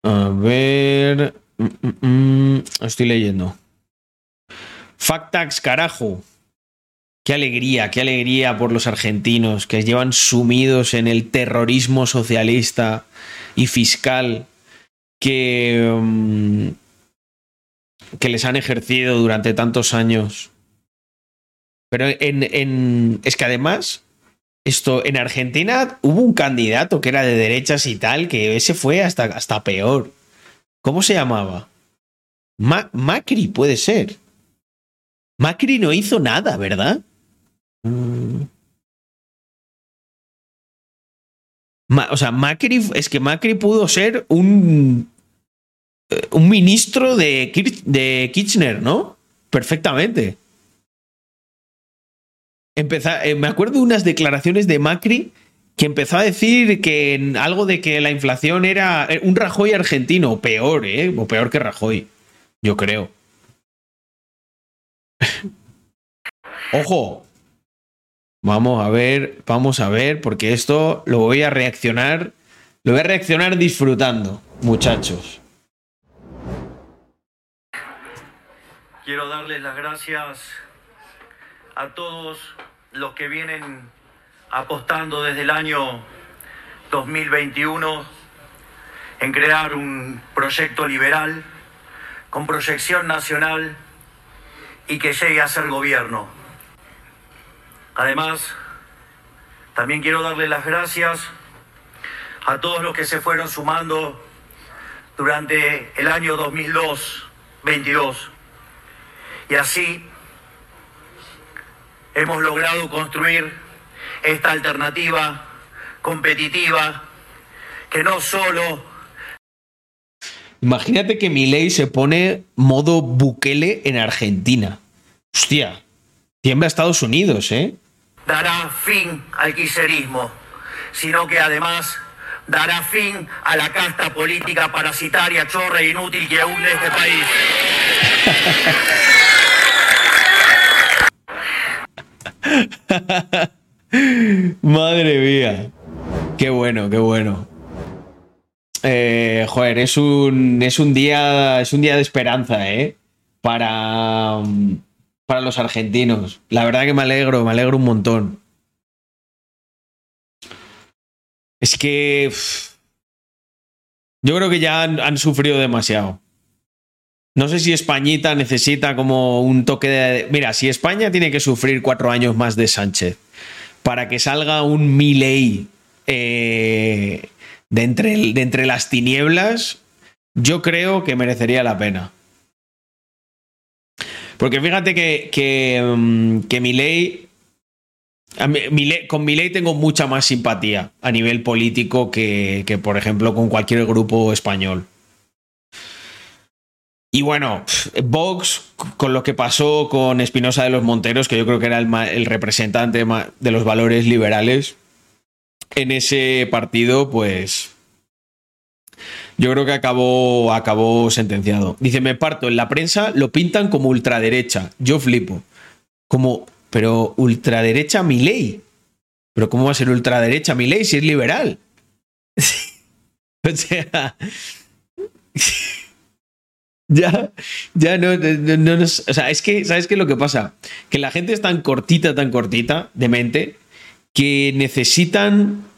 [SPEAKER 1] A ver. Mm, mm. Estoy leyendo. Factax, carajo. Qué alegría, qué alegría por los argentinos que llevan sumidos en el terrorismo socialista y fiscal que, mm, que les han ejercido durante tantos años. Pero en, en- es que además, esto, en Argentina hubo un candidato que era de derechas y tal, que ese fue hasta, hasta peor. ¿Cómo se llamaba? Ma- Macri puede ser. Macri no hizo nada, ¿verdad? Mm. O sea, Macri, es que Macri pudo ser un, eh, un ministro de, de Kirchner, ¿no? Perfectamente. Eh, me acuerdo de unas declaraciones de Macri que empezó a decir que algo de que la inflación era eh, un Rajoy argentino, peor, ¿eh? O peor que Rajoy, yo creo. Ojo, Vamos a ver, vamos a ver, porque esto lo voy a reaccionar, lo voy a reaccionar disfrutando, muchachos.
[SPEAKER 10] Quiero darles las gracias a todos los que vienen apostando desde el año 2021 en crear un proyecto liberal con proyección nacional y que llegue a ser gobierno. Además, también quiero darle las gracias a todos los que se fueron sumando durante el año 2002-22 y así hemos logrado construir esta alternativa competitiva que no solo
[SPEAKER 1] Imagínate que Milei se pone modo Bukele en Argentina. Hostia, tiembla Estados Unidos, ¿eh?
[SPEAKER 10] Dará fin al quiserismo, sino que además dará fin a la casta política parasitaria, chorra e inútil que hunde este país.
[SPEAKER 1] Madre mía. Qué bueno, qué bueno. Eh, joder, es un, es un día. Es un día de esperanza, ¿eh? Para. mm, Para los argentinos. La verdad que me alegro, me alegro un montón. Es que. Yo creo que ya han, sufrido demasiado. No sé si Españita necesita como un toque de. Mira, si España tiene que sufrir cuatro años más de Sánchez para que salga un Milei eh, de entre las tinieblas, yo creo que merecería la pena. Porque fíjate que, que, mm, que Milei, Milei- con Milei tengo mucha más simpatía a nivel político que, que, por ejemplo, con cualquier grupo español. Y bueno, Vox, con lo que pasó con Espinosa de los Monteros, que yo creo que era el, el representante de los valores liberales, en ese partido, pues yo creo que acabó, acabó sentenciado. Dice, me parto, en la prensa lo pintan como ultraderecha. Yo flipo. Como, pero ultraderecha mi ley. Pero ¿cómo va a ser ultraderecha mi ley si es liberal? o sea... Ya, ya no, no, no O sea, es que, ¿sabes qué es lo que pasa? Que la gente es tan cortita, tan cortita de mente, que necesitan.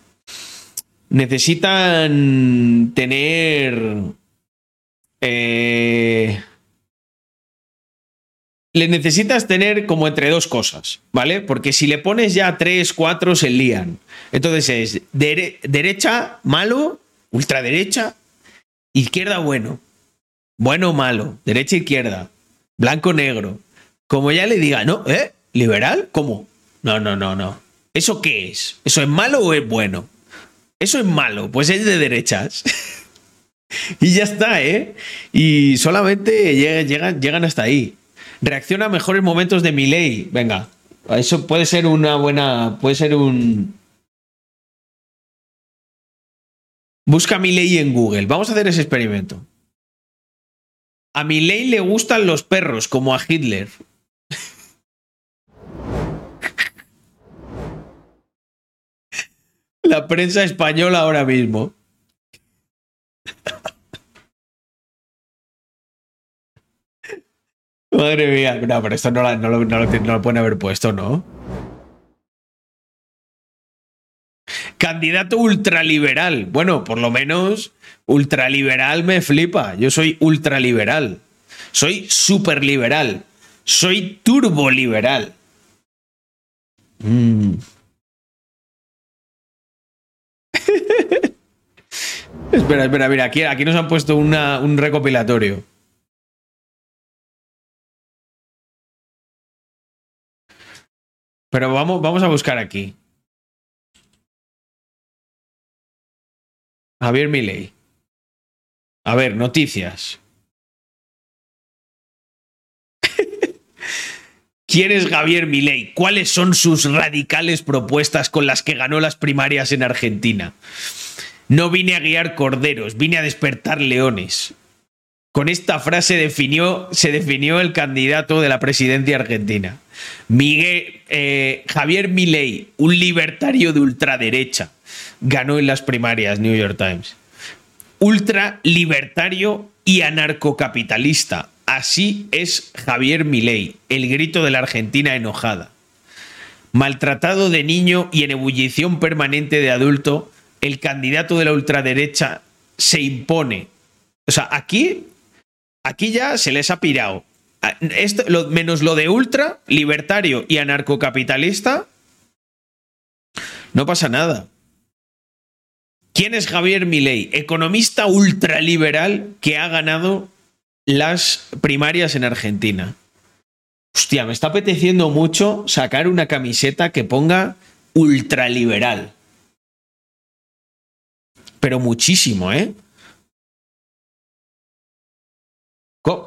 [SPEAKER 1] Necesitan tener. eh, le necesitas tener como entre dos cosas, ¿vale? Porque si le pones ya tres, cuatro, se lían. Entonces es dere- derecha, malo, ultraderecha, izquierda, bueno. Bueno malo, derecha, izquierda, blanco, negro. Como ya le diga, ¿no? ¿Eh? ¿Liberal? ¿Cómo? No, no, no, no. ¿Eso qué es? ¿Eso es malo o es bueno? Eso es malo, pues es de derechas. y ya está, ¿eh? Y solamente llega- llegan, hasta ahí. Reacciona a mejores momentos de mi ley. Venga, eso puede ser una buena. Puede ser un. Busca mi ley en Google. Vamos a hacer ese experimento. A mi ley le gustan los perros, como a Hitler. La prensa española ahora mismo. Madre mía. No, pero esto no, lo, no pueden haber puesto, ¿no? Candidato ultraliberal. Bueno, por lo menos ultraliberal me flipa. Yo soy ultraliberal. Soy superliberal. Soy turboliberal. Mm. espera, espera, mira, aquí, aquí nos han puesto un recopilatorio. Pero vamos, vamos a buscar aquí. Javier Milei. A ver, noticias. ¿Quién es Javier Milei? ¿Cuáles son sus radicales propuestas con las que ganó las primarias en Argentina? No vine a guiar corderos, vine a despertar leones. Con esta frase definió, se definió el candidato de la presidencia argentina. Miguel, eh, Javier Milei, un libertario de ultraderecha, ganó en las primarias New York Times. Ultra libertario y anarcocapitalista. Así es Javier Milei, el grito de la Argentina enojada. Maltratado de niño y en ebullición permanente de adulto, el candidato de la ultraderecha se impone. O sea, aquí, aquí ya se les ha pirado. Ah, menos lo de ultra, libertario y anarcocapitalista, no pasa nada. ¿Quién es Javier Milei? Economista ultraliberal que ha ganado las primarias en Argentina. Hostia, me está apeteciendo mucho sacar una camiseta que ponga ultraliberal. Pero muchísimo, ¿eh?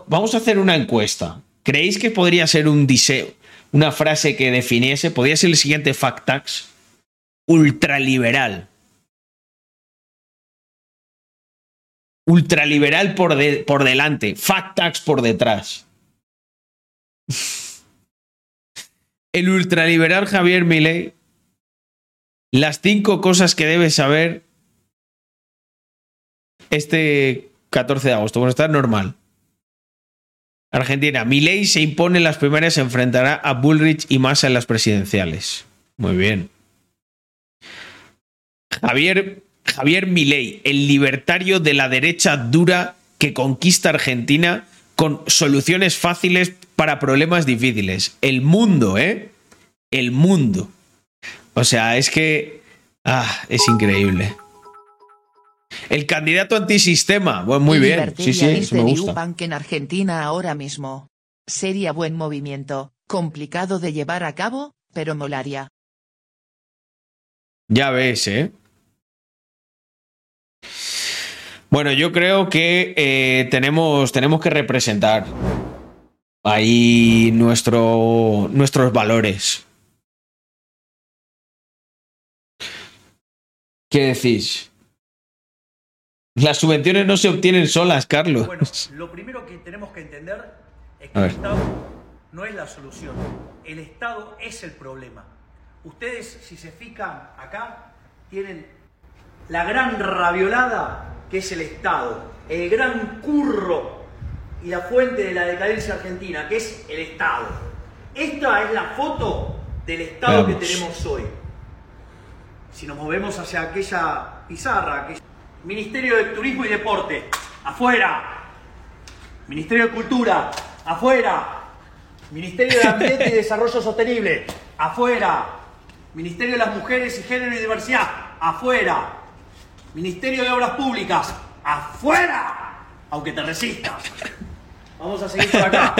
[SPEAKER 1] Vamos a hacer una encuesta. ¿Creéis que podría ser un diseño, una frase que definiese? ¿Podría ser el siguiente fact tax? Ultraliberal. Ultraliberal por, de- por delante, fact tax por detrás. El ultraliberal Javier Milei. Las cinco cosas que debes saber este 14 de agosto. Bueno, está normal. Argentina. Milei se impone en las primarias, se enfrentará a Bullrich y Massa en las presidenciales. Muy bien. Javier, Javier Milei, el libertario de la derecha dura que conquista Argentina con soluciones fáciles para problemas difíciles. El mundo, ¿eh? El mundo. O sea, es que... Ah, es increíble. El candidato antisistema. Bueno, muy bien. Sí, sí, eso me gusta.
[SPEAKER 2] En Argentina ahora mismo. Sería buen movimiento, complicado de llevar a cabo, pero molaria.
[SPEAKER 1] Ya ves, ¿eh? Bueno, yo creo que eh, tenemos, tenemos que representar ahí nuestro, nuestros valores. ¿Qué decís? Las subvenciones no se obtienen solas, Carlos.
[SPEAKER 11] Bueno, lo primero que tenemos que entender es que el. Estado no es la solución. El Estado es el problema. Ustedes, si se fijan acá, tienen la gran raviolada que es el Estado, el gran curro y la fuente de la decadencia argentina, que es el Estado. Esta es la foto del Estado que tenemos hoy. Si nos movemos hacia aquella pizarra, que Ministerio de Turismo y Deporte, afuera. Ministerio de Cultura, afuera. Ministerio de Ambiente y Desarrollo Sostenible, afuera. Ministerio de las Mujeres y Género y Diversidad, afuera. Ministerio de Obras Públicas, afuera. Aunque te resistas. Vamos a seguir por acá.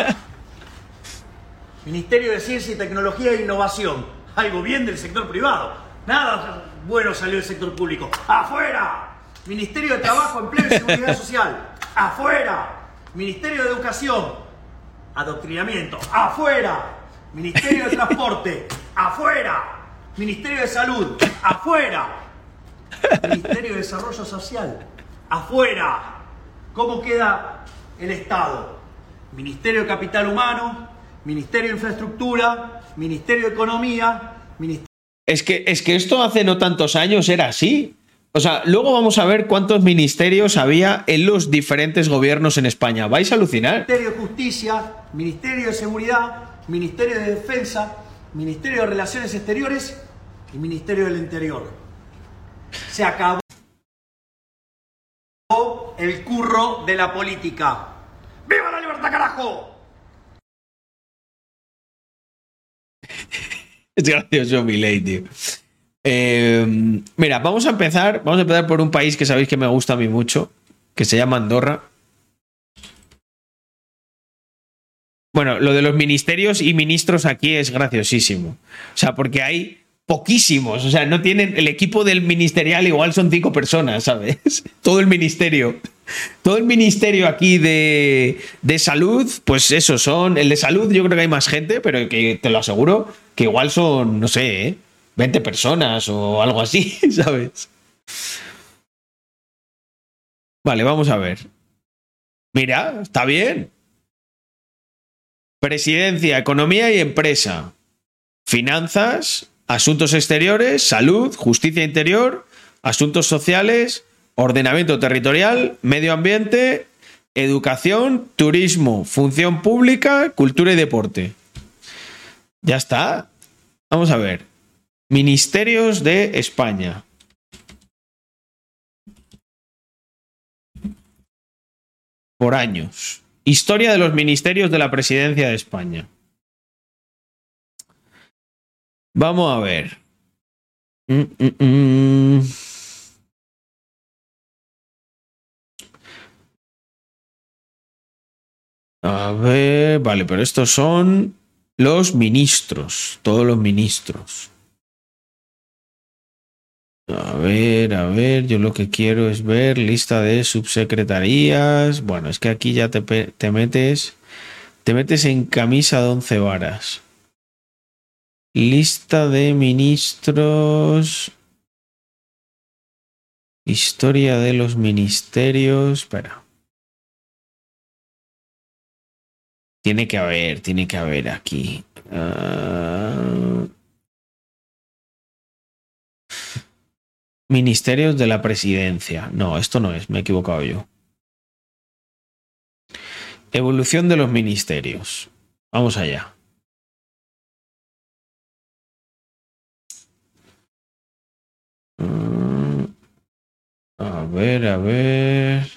[SPEAKER 11] Ministerio de Ciencia y Tecnología e Innovación. Algo bien del sector privado. Nada bueno salió del sector público. ¡Afuera! Ministerio de Trabajo, Empleo y Seguridad Social. ¡Afuera! Ministerio de Educación. Adoctrinamiento. ¡Afuera! Ministerio de Transporte. ¡Afuera! Ministerio de Salud. ¡Afuera! Ministerio de Desarrollo Social. ¡Afuera! ¿Cómo queda el Estado? Ministerio de Capital Humano, Ministerio de Infraestructura, Ministerio de Economía, Ministerio
[SPEAKER 1] Es que, es que esto hace no tantos años era así. O sea, luego vamos a ver cuántos ministerios había en los diferentes gobiernos en España. Vais a alucinar.
[SPEAKER 11] de Justicia, Ministerio de Seguridad, Ministerio de Defensa, Ministerio de Relaciones Exteriores y Ministerio del Interior. Se acabó el curro de la política. ¡Viva la libertad, carajo!
[SPEAKER 1] Es gracioso mi tío. Eh, mira, vamos a empezar. Vamos a empezar por un país que sabéis que me gusta a mí mucho, que se llama Andorra. Bueno, lo de los ministerios y ministros aquí es graciosísimo. O sea, porque hay poquísimos. O sea, no tienen. El equipo del ministerial igual son cinco personas, ¿sabes? Todo el ministerio. Todo el ministerio aquí de, de salud, pues eso son. El de salud, yo creo que hay más gente, pero que te lo aseguro que igual son, no sé, ¿eh? 20 personas o algo así, ¿sabes? Vale, vamos a ver. Mira, está bien. Presidencia, economía y empresa. Finanzas, asuntos exteriores, salud, justicia interior, asuntos sociales, ordenamiento territorial, medio ambiente, educación, turismo, función pública, cultura y deporte. Ya está. Vamos a ver. Ministerios de España. Por años. Historia de los ministerios de la presidencia de España. Vamos a ver. Mm, mm, mm. A ver, vale, pero estos son los ministros, todos los ministros. A ver, a ver, yo lo que quiero es ver lista de subsecretarías. Bueno, es que aquí ya te, te metes, te metes en camisa de once varas. Lista de ministros. Historia de los ministerios. Espera. Tiene que haber, tiene que haber aquí. Ah. Ministerios de la Presidencia. No, esto no es, me he equivocado yo. Evolución de los ministerios. Vamos allá. Ver, a ver.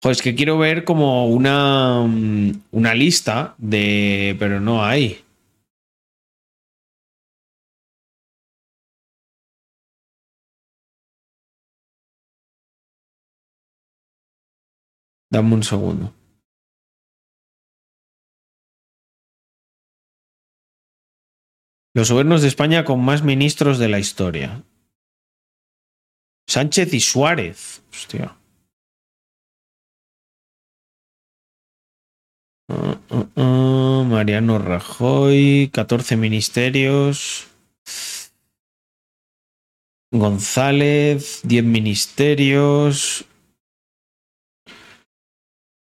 [SPEAKER 1] Pues que quiero ver como una, mm, una lista de... Pero no hay. Dame un segundo. Los gobiernos de España con más ministros de la historia. Sánchez y Suárez. Hostia. Ah, ah, ah, Mariano Rajoy, 14 ministerios. González, 10 ministerios.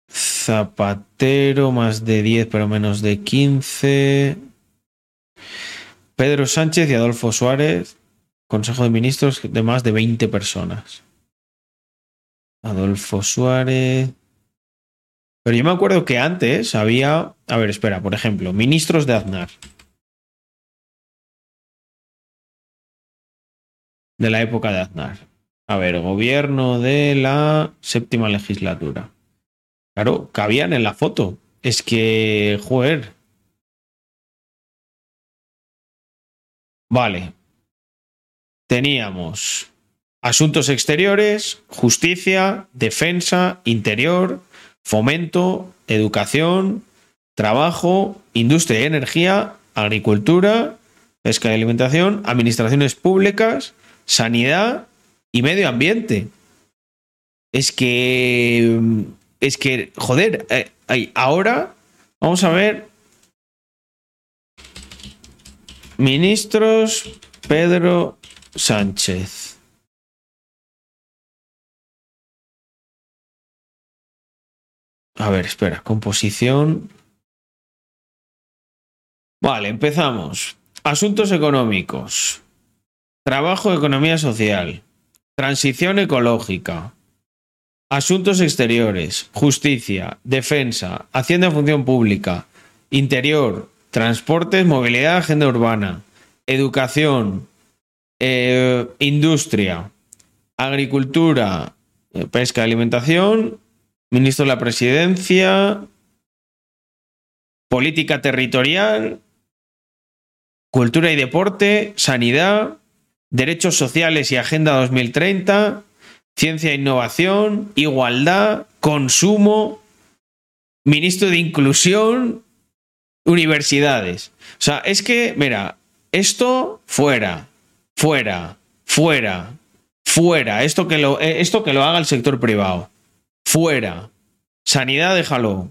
[SPEAKER 1] Zapatero, más de 10, pero menos de 15. Pedro Sánchez y Adolfo Suárez, Consejo de Ministros de más de 20 personas. Adolfo Suárez. Pero yo me acuerdo que antes había. A ver, espera, por ejemplo, ministros de Aznar. De la época de Aznar. A ver, gobierno de la séptima legislatura. Claro, cabían en la foto. Es que, joder. Vale. Teníamos asuntos exteriores, justicia, defensa, interior, fomento, educación, trabajo, industria y energía, agricultura, pesca y alimentación, administraciones públicas, sanidad y medio ambiente. Es que. Es que, joder, eh, ahora vamos a ver. Ministros Pedro Sánchez. A ver, espera, composición. Vale, empezamos. Asuntos económicos. Trabajo, economía social. Transición ecológica. Asuntos exteriores. Justicia. Defensa. Hacienda función pública. Interior. Transportes, movilidad, agenda urbana. Educación. eh, industria. Agricultura. eh, pesca alimentación. Ministro de la Presidencia. Política territorial. Cultura y deporte. Sanidad. Derechos sociales y Agenda 2030. Ciencia e innovación. Igualdad. Consumo. Ministro de Inclusión. Universidades. O sea, es que, mira, esto fuera, fuera, fuera, fuera. Esto que lo, eh, esto que lo haga el sector privado. Fuera. Sanidad, déjalo.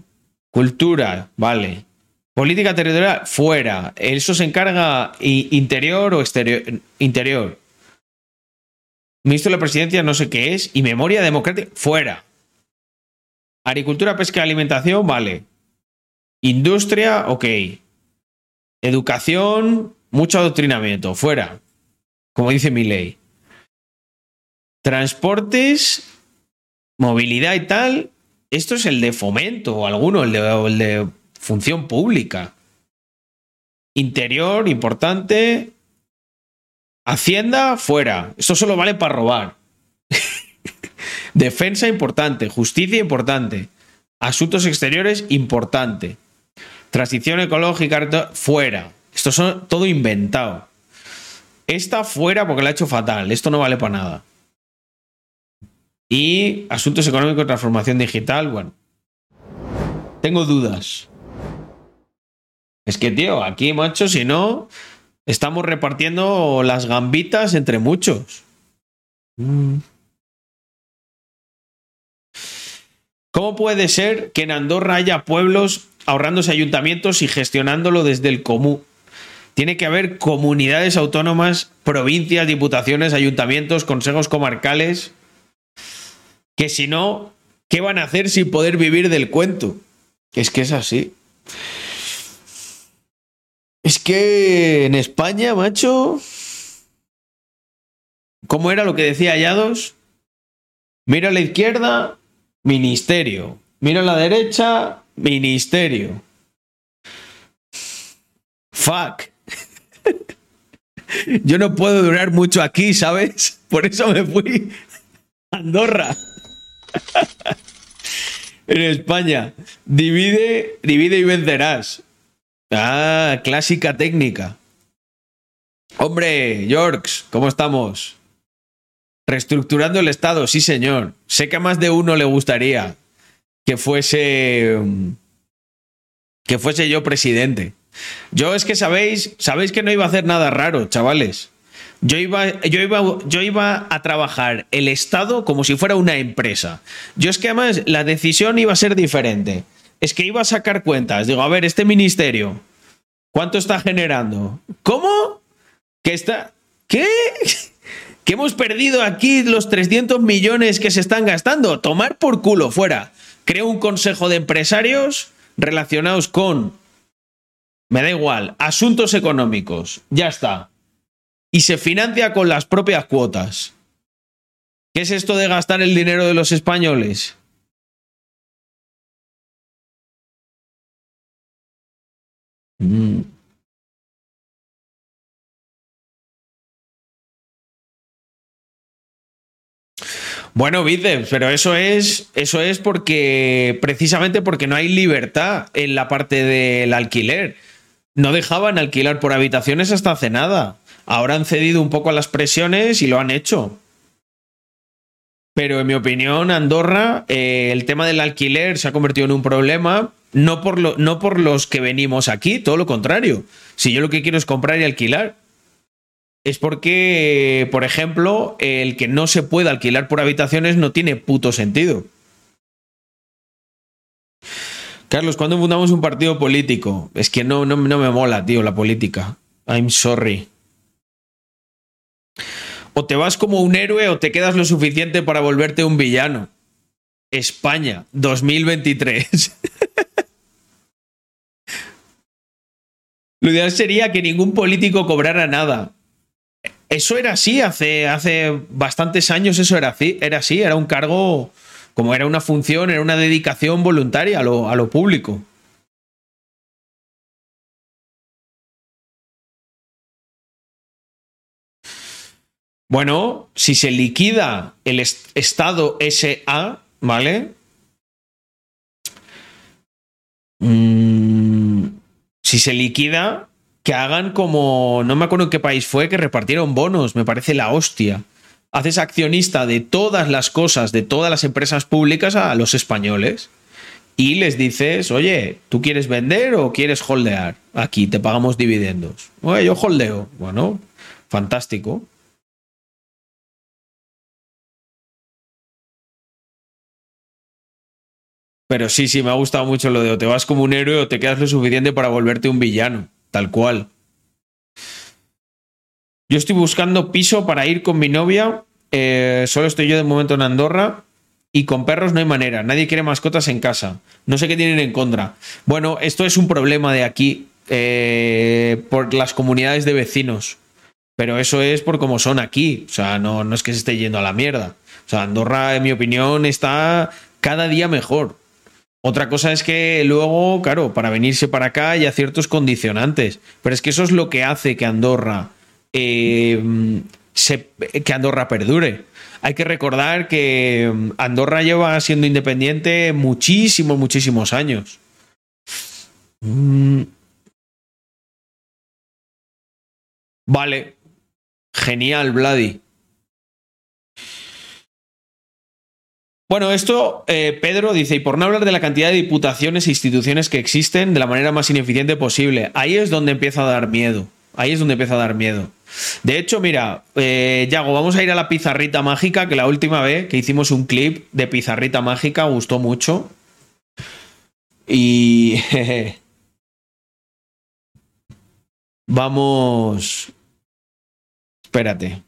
[SPEAKER 1] Cultura, vale. Política territorial, fuera. Eso se encarga interior o exterior. Interior. Ministro de la Presidencia, no sé qué es. Y memoria democrática, fuera. Agricultura, pesca alimentación, vale. Industria, ok. Educación, mucho adoctrinamiento, fuera. Como dice mi ley. Transportes, movilidad y tal. Esto es el de fomento o alguno, el de, el de función pública. Interior, importante. Hacienda, fuera. Esto solo vale para robar. Defensa, importante. Justicia, importante. Asuntos exteriores, importante. Transición ecológica, fuera. Esto son todo inventado. Esta fuera porque la ha hecho fatal. Esto no vale para nada. Y asuntos económicos transformación digital, bueno. Tengo dudas. Es que, tío, aquí, macho, si no, estamos repartiendo las gambitas entre muchos. Mm. ¿Cómo puede ser que en Andorra haya pueblos ahorrándose ayuntamientos y gestionándolo desde el común? Tiene que haber comunidades autónomas, provincias, diputaciones, ayuntamientos, consejos comarcales, que si no, ¿qué van a hacer sin poder vivir del cuento? Es que es así. Es que en España, macho. ¿Cómo era lo que decía Hallados? Mira a la izquierda, ministerio. Mira a la derecha, ministerio. Fuck. Yo no puedo durar mucho aquí, ¿sabes? Por eso me fui a Andorra. en España. Divide, divide y vencerás. Ah, clásica técnica. Hombre, Yorks, ¿cómo estamos? Reestructurando el Estado, sí señor. Sé que a más de uno le gustaría que fuese que fuese yo presidente. Yo es que sabéis, sabéis que no iba a hacer nada raro, chavales. Yo iba, yo, iba, yo iba a trabajar el Estado como si fuera una empresa. Yo es que además la decisión iba a ser diferente. Es que iba a sacar cuentas. Digo, a ver, este ministerio, ¿cuánto está generando? ¿Cómo? ¿Qué está? ¿Qué? ¿Que hemos perdido aquí los 300 millones que se están gastando? Tomar por culo, fuera. Creo un consejo de empresarios relacionados con, me da igual, asuntos económicos. Ya está y se financia con las propias cuotas. ¿Qué es esto de gastar el dinero de los españoles? Mm. Bueno, bíceps, pero eso es, eso es porque precisamente porque no hay libertad en la parte del alquiler. No dejaban alquilar por habitaciones hasta hace nada. Ahora han cedido un poco a las presiones y lo han hecho. Pero en mi opinión, Andorra, eh, el tema del alquiler se ha convertido en un problema, no por, lo, no por los que venimos aquí, todo lo contrario. Si yo lo que quiero es comprar y alquilar, es porque, por ejemplo, el que no se pueda alquilar por habitaciones no tiene puto sentido. Carlos, ¿cuándo fundamos un partido político? Es que no, no, no me mola, tío, la política. I'm sorry. O te vas como un héroe o te quedas lo suficiente para volverte un villano. España, 2023. lo ideal sería que ningún político cobrara nada. Eso era así, hace, hace bastantes años eso era así, era así, era un cargo, como era una función, era una dedicación voluntaria a lo, a lo público. Bueno, si se liquida el estado SA, ¿vale? Mm, si se liquida, que hagan como, no me acuerdo en qué país fue, que repartieron bonos, me parece la hostia. Haces accionista de todas las cosas, de todas las empresas públicas a los españoles y les dices, oye, ¿tú quieres vender o quieres holdear? Aquí te pagamos dividendos. Oye, yo holdeo. Bueno, fantástico. Pero sí, sí, me ha gustado mucho lo de o te vas como un héroe o te quedas lo suficiente para volverte un villano, tal cual. Yo estoy buscando piso para ir con mi novia. Eh, solo estoy yo de momento en Andorra. Y con perros no hay manera. Nadie quiere mascotas en casa. No sé qué tienen en contra. Bueno, esto es un problema de aquí. eh, por las comunidades de vecinos. Pero eso es por cómo son aquí. O sea, no, no es que se esté yendo a la mierda. O sea, Andorra, en mi opinión, está cada día mejor. Otra cosa es que luego, claro, para venirse para acá hay ciertos condicionantes. Pero es que eso es lo que hace que Andorra. eh, que Andorra perdure. Hay que recordar que mm, Andorra lleva siendo independiente muchísimos, muchísimos años. Mm. Vale. Genial, Vladi. Bueno, esto, eh, Pedro dice, y por no hablar de la cantidad de diputaciones e instituciones que existen de la manera más ineficiente posible, ahí es donde empieza a dar miedo. Ahí es donde empieza a dar miedo. De hecho, mira, eh, Yago, vamos a ir a la pizarrita mágica, que la última vez que hicimos un clip de pizarrita mágica gustó mucho. Y... Vamos... Espérate.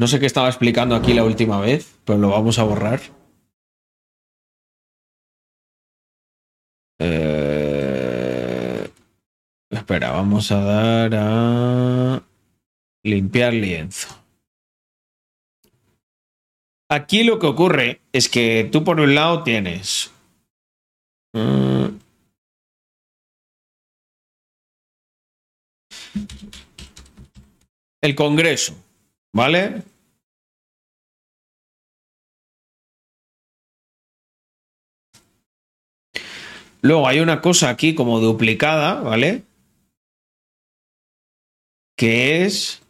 [SPEAKER 1] No sé qué estaba explicando aquí la última vez, pero lo vamos a borrar. Eh, Espera, vamos a dar a limpiar lienzo. Aquí lo que ocurre es que tú por un lado tienes mm, el Congreso, ¿vale? Luego hay una cosa aquí como duplicada, ¿vale? Que es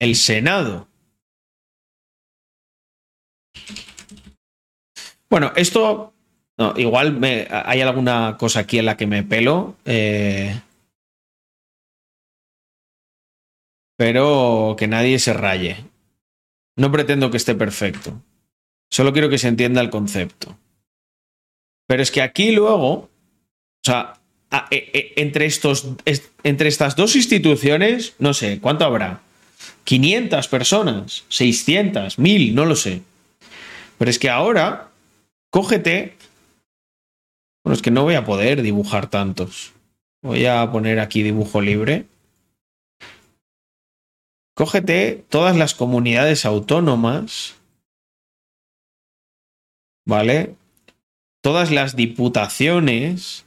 [SPEAKER 1] el Senado. Bueno, esto. Igual me, hay alguna cosa aquí en la que me pelo. eh, pero que nadie se raye. No pretendo que esté perfecto. Solo quiero que se entienda el concepto. Pero es que aquí luego, o sea, e- e- entre, estos, es- entre estas dos instituciones, no sé, ¿cuánto habrá? 500 personas, 600, 1000, no lo sé. Pero es que ahora, cógete. Bueno, es que no voy a poder dibujar tantos. Voy a poner aquí dibujo libre. Cógete todas las comunidades autónomas. ¿Vale? Todas las diputaciones.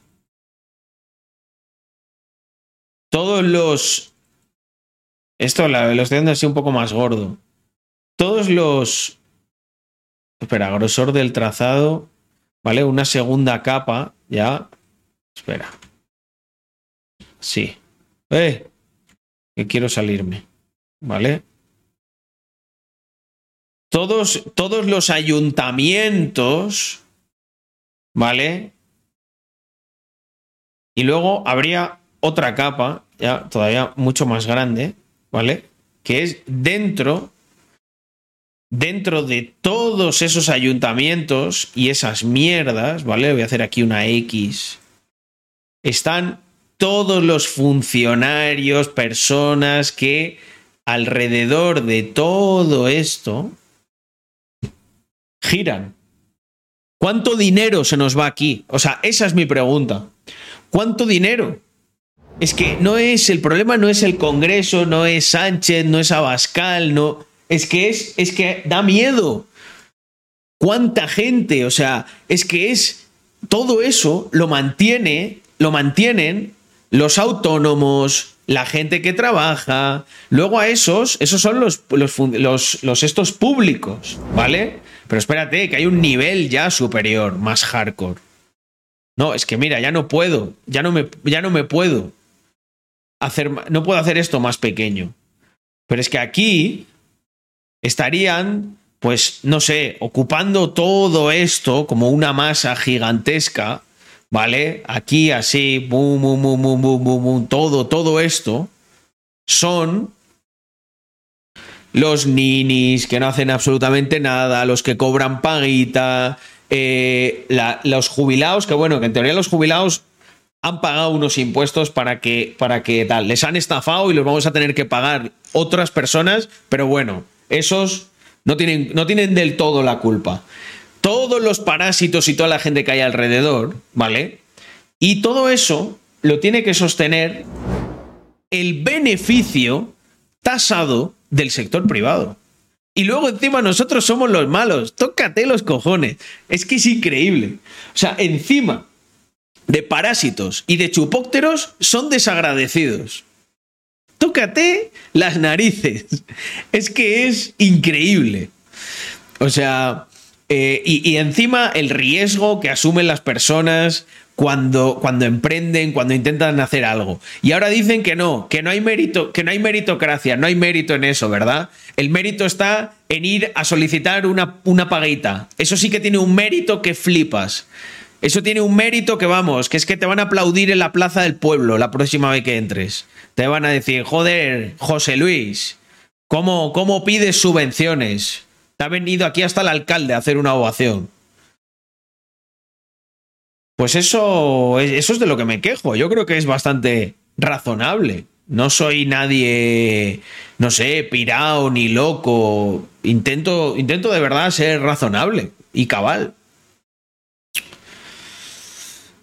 [SPEAKER 1] Todos los. Esto lo estoy dando así un poco más gordo. Todos los. Espera, grosor del trazado. ¿Vale? Una segunda capa. Ya. Espera. Sí. ¡Eh! Que quiero salirme. ¿Vale? Todos, todos los ayuntamientos. ¿Vale? Y luego habría otra capa, ya todavía mucho más grande, ¿vale? Que es dentro, dentro de todos esos ayuntamientos y esas mierdas, ¿vale? Voy a hacer aquí una X. Están todos los funcionarios, personas que alrededor de todo esto giran. ¿Cuánto dinero se nos va aquí? O sea, esa es mi pregunta. ¿Cuánto dinero? Es que no es el problema, no es el Congreso, no es Sánchez, no es Abascal, no. Es que es, es que da miedo. ¿Cuánta gente? O sea, es que es. Todo eso lo mantiene, lo mantienen los autónomos, la gente que trabaja. Luego a esos, esos son los, los, los, los estos públicos, ¿vale? Pero espérate, que hay un nivel ya superior, más hardcore. No, es que mira, ya no puedo, ya no me, ya no me puedo hacer, no puedo hacer esto más pequeño. Pero es que aquí estarían, pues, no sé, ocupando todo esto como una masa gigantesca, ¿vale? Aquí así, bum, bum, bum, bum, bum, bum, bum, todo, todo esto son los ninis que no hacen absolutamente nada, los que cobran paguita, eh, los jubilados, que bueno, que en teoría los jubilados han pagado unos impuestos para que, para que tal, les han estafado y los vamos a tener que pagar otras personas, pero bueno, esos no tienen, no tienen del todo la culpa. Todos los parásitos y toda la gente que hay alrededor, ¿vale? Y todo eso lo tiene que sostener el beneficio tasado del sector privado. Y luego encima nosotros somos los malos. Tócate los cojones. Es que es increíble. O sea, encima de parásitos y de chupópteros son desagradecidos. Tócate las narices. Es que es increíble. O sea, eh, y, y encima el riesgo que asumen las personas cuando, cuando emprenden, cuando intentan hacer algo. Y ahora dicen que no, que no hay mérito, que no hay meritocracia, no hay mérito en eso, ¿verdad? El mérito está en ir a solicitar una, una paguita. Eso sí que tiene un mérito que flipas. Eso tiene un mérito que vamos, que es que te van a aplaudir en la plaza del pueblo la próxima vez que entres. Te van a decir, joder, José Luis, ¿cómo, cómo pides subvenciones? Te ha venido aquí hasta el alcalde a hacer una ovación. Pues eso, eso es de lo que me quejo. Yo creo que es bastante razonable. No soy nadie, no sé, pirao ni loco. Intento, intento de verdad ser razonable y cabal.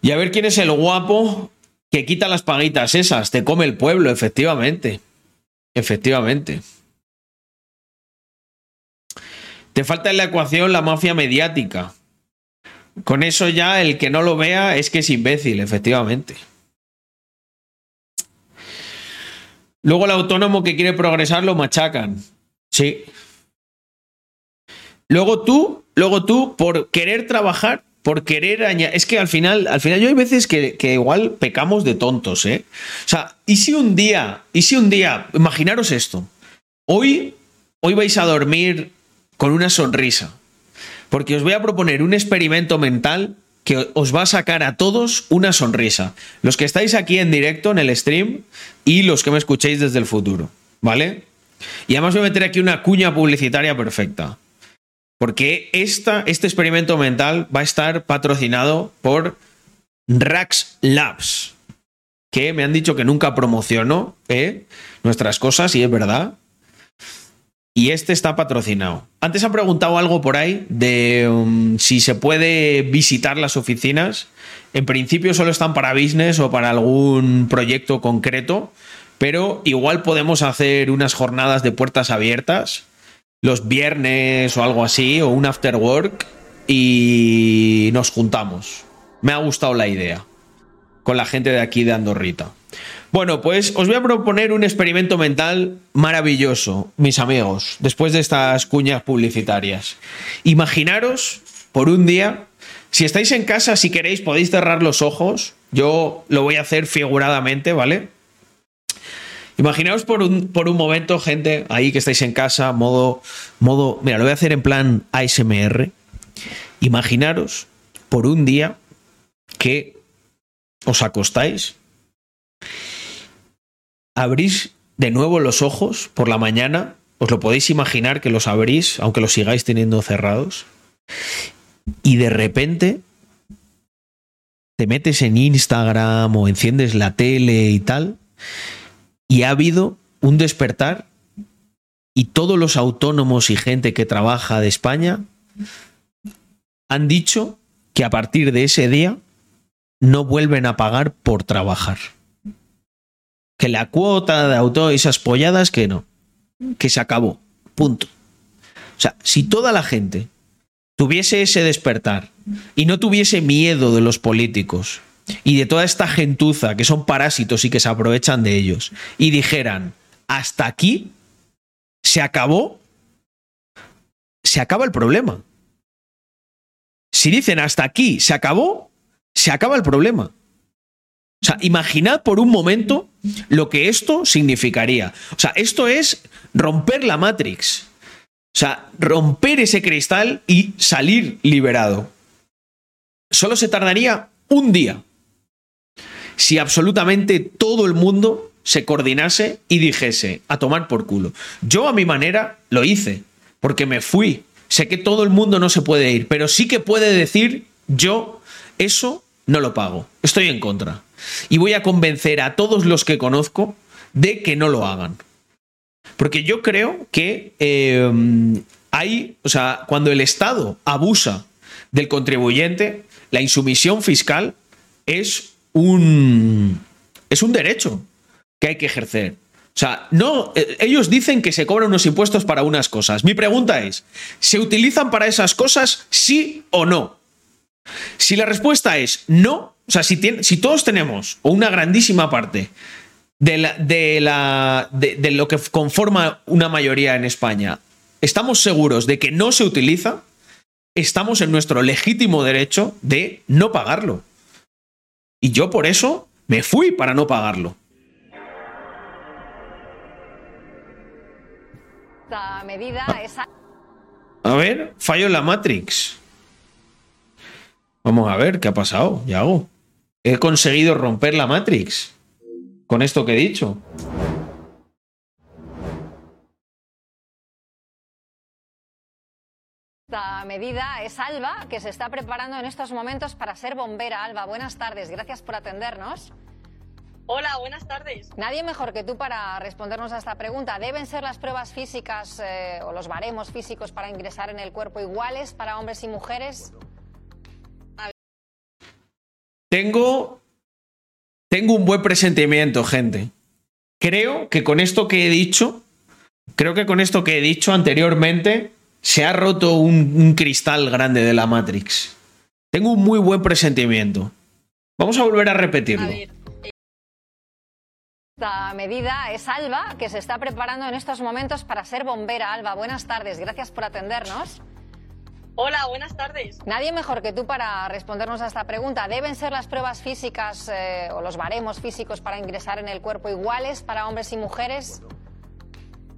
[SPEAKER 1] Y a ver quién es el guapo que quita las paguitas esas. Te come el pueblo, efectivamente. Efectivamente. Te falta en la ecuación la mafia mediática. Con eso ya el que no lo vea es que es imbécil, efectivamente. Luego el autónomo que quiere progresar lo machacan. Sí. Luego tú, luego tú, por querer trabajar, por querer añadir. Es que al final, al final yo hay veces que, que, igual pecamos de tontos, ¿eh? O sea, ¿y si un día, y si un día, imaginaros esto, hoy, hoy vais a dormir con una sonrisa, porque os voy a proponer un experimento mental que os va a sacar a todos una sonrisa. Los que estáis aquí en directo en el stream y los que me escuchéis desde el futuro, ¿vale? Y además voy a meter aquí una cuña publicitaria perfecta. Porque esta, este experimento mental va a estar patrocinado por Rax Labs, que me han dicho que nunca promociono ¿eh? nuestras cosas y es verdad. Y este está patrocinado. Antes han preguntado algo por ahí de um, si se puede visitar las oficinas. En principio solo están para business o para algún proyecto concreto, pero igual podemos hacer unas jornadas de puertas abiertas los viernes o algo así, o un after work, y nos juntamos. Me ha gustado la idea con la gente de aquí de Andorrita. Bueno, pues os voy a proponer un experimento mental maravilloso, mis amigos, después de estas cuñas publicitarias. Imaginaros por un día, si estáis en casa, si queréis, podéis cerrar los ojos. Yo lo voy a hacer figuradamente, ¿vale? Imaginaos por un, por un momento, gente, ahí que estáis en casa, modo, modo, mira, lo voy a hacer en plan ASMR. Imaginaros por un día que os acostáis abrís de nuevo los ojos por la mañana, os lo podéis imaginar que los abrís, aunque los sigáis teniendo cerrados, y de repente te metes en Instagram o enciendes la tele y tal, y ha habido un despertar y todos los autónomos y gente que trabaja de España han dicho que a partir de ese día no vuelven a pagar por trabajar que la cuota de auto y esas polladas que no, que se acabó, punto. O sea, si toda la gente tuviese ese despertar y no tuviese miedo de los políticos y de toda esta gentuza que son parásitos y que se aprovechan de ellos y dijeran, hasta aquí se acabó, se acaba el problema. Si dicen hasta aquí se acabó, se acaba el problema. O sea, imaginad por un momento lo que esto significaría. O sea, esto es romper la Matrix. O sea, romper ese cristal y salir liberado. Solo se tardaría un día si absolutamente todo el mundo se coordinase y dijese a tomar por culo. Yo a mi manera lo hice, porque me fui. Sé que todo el mundo no se puede ir, pero sí que puede decir yo eso no lo pago. Estoy en contra y voy a convencer a todos los que conozco de que no lo hagan. Porque yo creo que eh, hay, o sea, cuando el Estado abusa del contribuyente, la insumisión fiscal es un, es un derecho que hay que ejercer. O sea, no, eh, ellos dicen que se cobran unos impuestos para unas cosas. Mi pregunta es, ¿se utilizan para esas cosas sí o no? Si la respuesta es no, o sea, si, si todos tenemos, o una grandísima parte, de, la, de, la, de, lo que conforma una mayoría en España, estamos seguros de que no se utiliza, estamos en nuestro legítimo derecho de no pagarlo. Y yo por eso me fui para no pagarlo.
[SPEAKER 12] Esta medida es
[SPEAKER 1] A ver, fallo en la Matrix. Vamos a ver qué ha pasado, Yago. He conseguido romper la Matrix. Con esto que he dicho.
[SPEAKER 12] Esta medida es Alba, que se está preparando en estos momentos para ser bombera. Alba, buenas tardes, gracias por atendernos.
[SPEAKER 13] Hola, buenas tardes.
[SPEAKER 12] Nadie mejor que tú para respondernos a esta pregunta. ¿Deben ser las pruebas físicas eh, o los baremos físicos para ingresar en el cuerpo iguales para hombres y mujeres?
[SPEAKER 1] Tengo. Tengo un buen presentimiento, gente. Creo que con esto que he dicho. Creo que con esto que he dicho anteriormente. Se ha roto un, cristal grande de la Matrix. Tengo un muy buen presentimiento. Vamos a volver a repetirlo.
[SPEAKER 12] Esta medida es Alba, que se está preparando en estos momentos para ser bombera. Alba, buenas tardes, gracias por atendernos.
[SPEAKER 13] Hola, buenas tardes.
[SPEAKER 12] Nadie mejor que tú para respondernos a esta pregunta. ¿Deben ser las pruebas físicas eh, o los baremos físicos para ingresar en el cuerpo iguales para hombres y mujeres?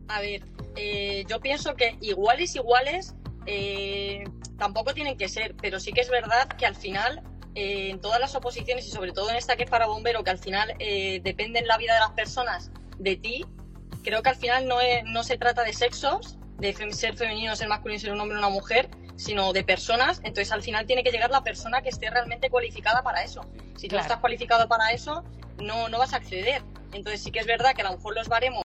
[SPEAKER 13] A ver, eh, yo pienso que iguales, iguales, eh, tampoco tienen que ser, pero sí que es verdad que al final, eh, en todas las oposiciones y sobre todo en esta que es para bombero, que al final depende en la vida de las personas de ti, creo que al final no, es- no se trata de sexos, de ser femenino, ser masculino, ser un hombre o una mujer, sino de personas. Entonces al final tiene que llegar la persona que esté realmente cualificada para eso. Si tú no
[SPEAKER 12] Claro.
[SPEAKER 13] estás cualificado para eso, no, no vas a acceder. Entonces sí que es verdad que a lo mejor los baremos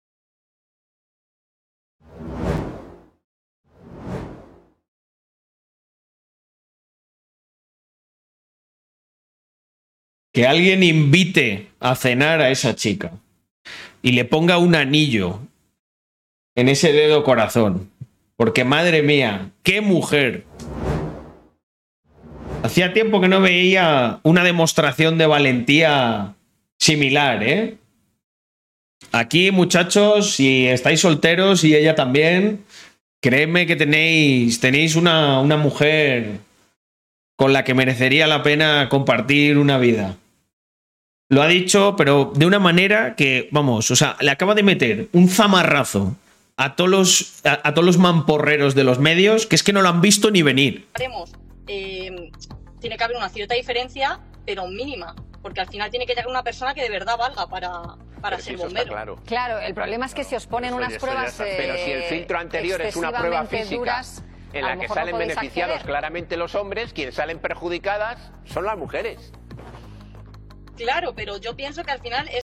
[SPEAKER 1] Que alguien invite a cenar a esa chica y le ponga un anillo en ese dedo corazón. Porque madre mía, qué mujer. Hacía tiempo que no veía una demostración de valentía similar, ¿eh? Aquí, muchachos, si estáis solteros y ella también, créeme que tenéis, tenéis una, una mujer con la que merecería la pena compartir una vida. Lo ha dicho, pero de una manera que, vamos, o sea, le acaba de meter un zamarrazo a todos los, a, a todos los mamporreros de los medios que es que no lo han visto ni venir.
[SPEAKER 13] haremos, eh, tiene que haber una cierta diferencia, pero mínima, porque al final tiene que llegar una persona que de verdad valga para, para ser bombero.
[SPEAKER 4] claro.
[SPEAKER 12] Claro, el problema es que si os ponen unas
[SPEAKER 4] eso
[SPEAKER 12] pruebas.
[SPEAKER 4] está. Pero si el
[SPEAKER 12] eh,
[SPEAKER 4] filtro anterior es una prueba física
[SPEAKER 12] duras,
[SPEAKER 4] en la que
[SPEAKER 12] no
[SPEAKER 4] salen beneficiados
[SPEAKER 12] acceder.
[SPEAKER 4] claramente los hombres, quienes salen perjudicadas son las mujeres.
[SPEAKER 13] Claro, pero yo pienso que al final es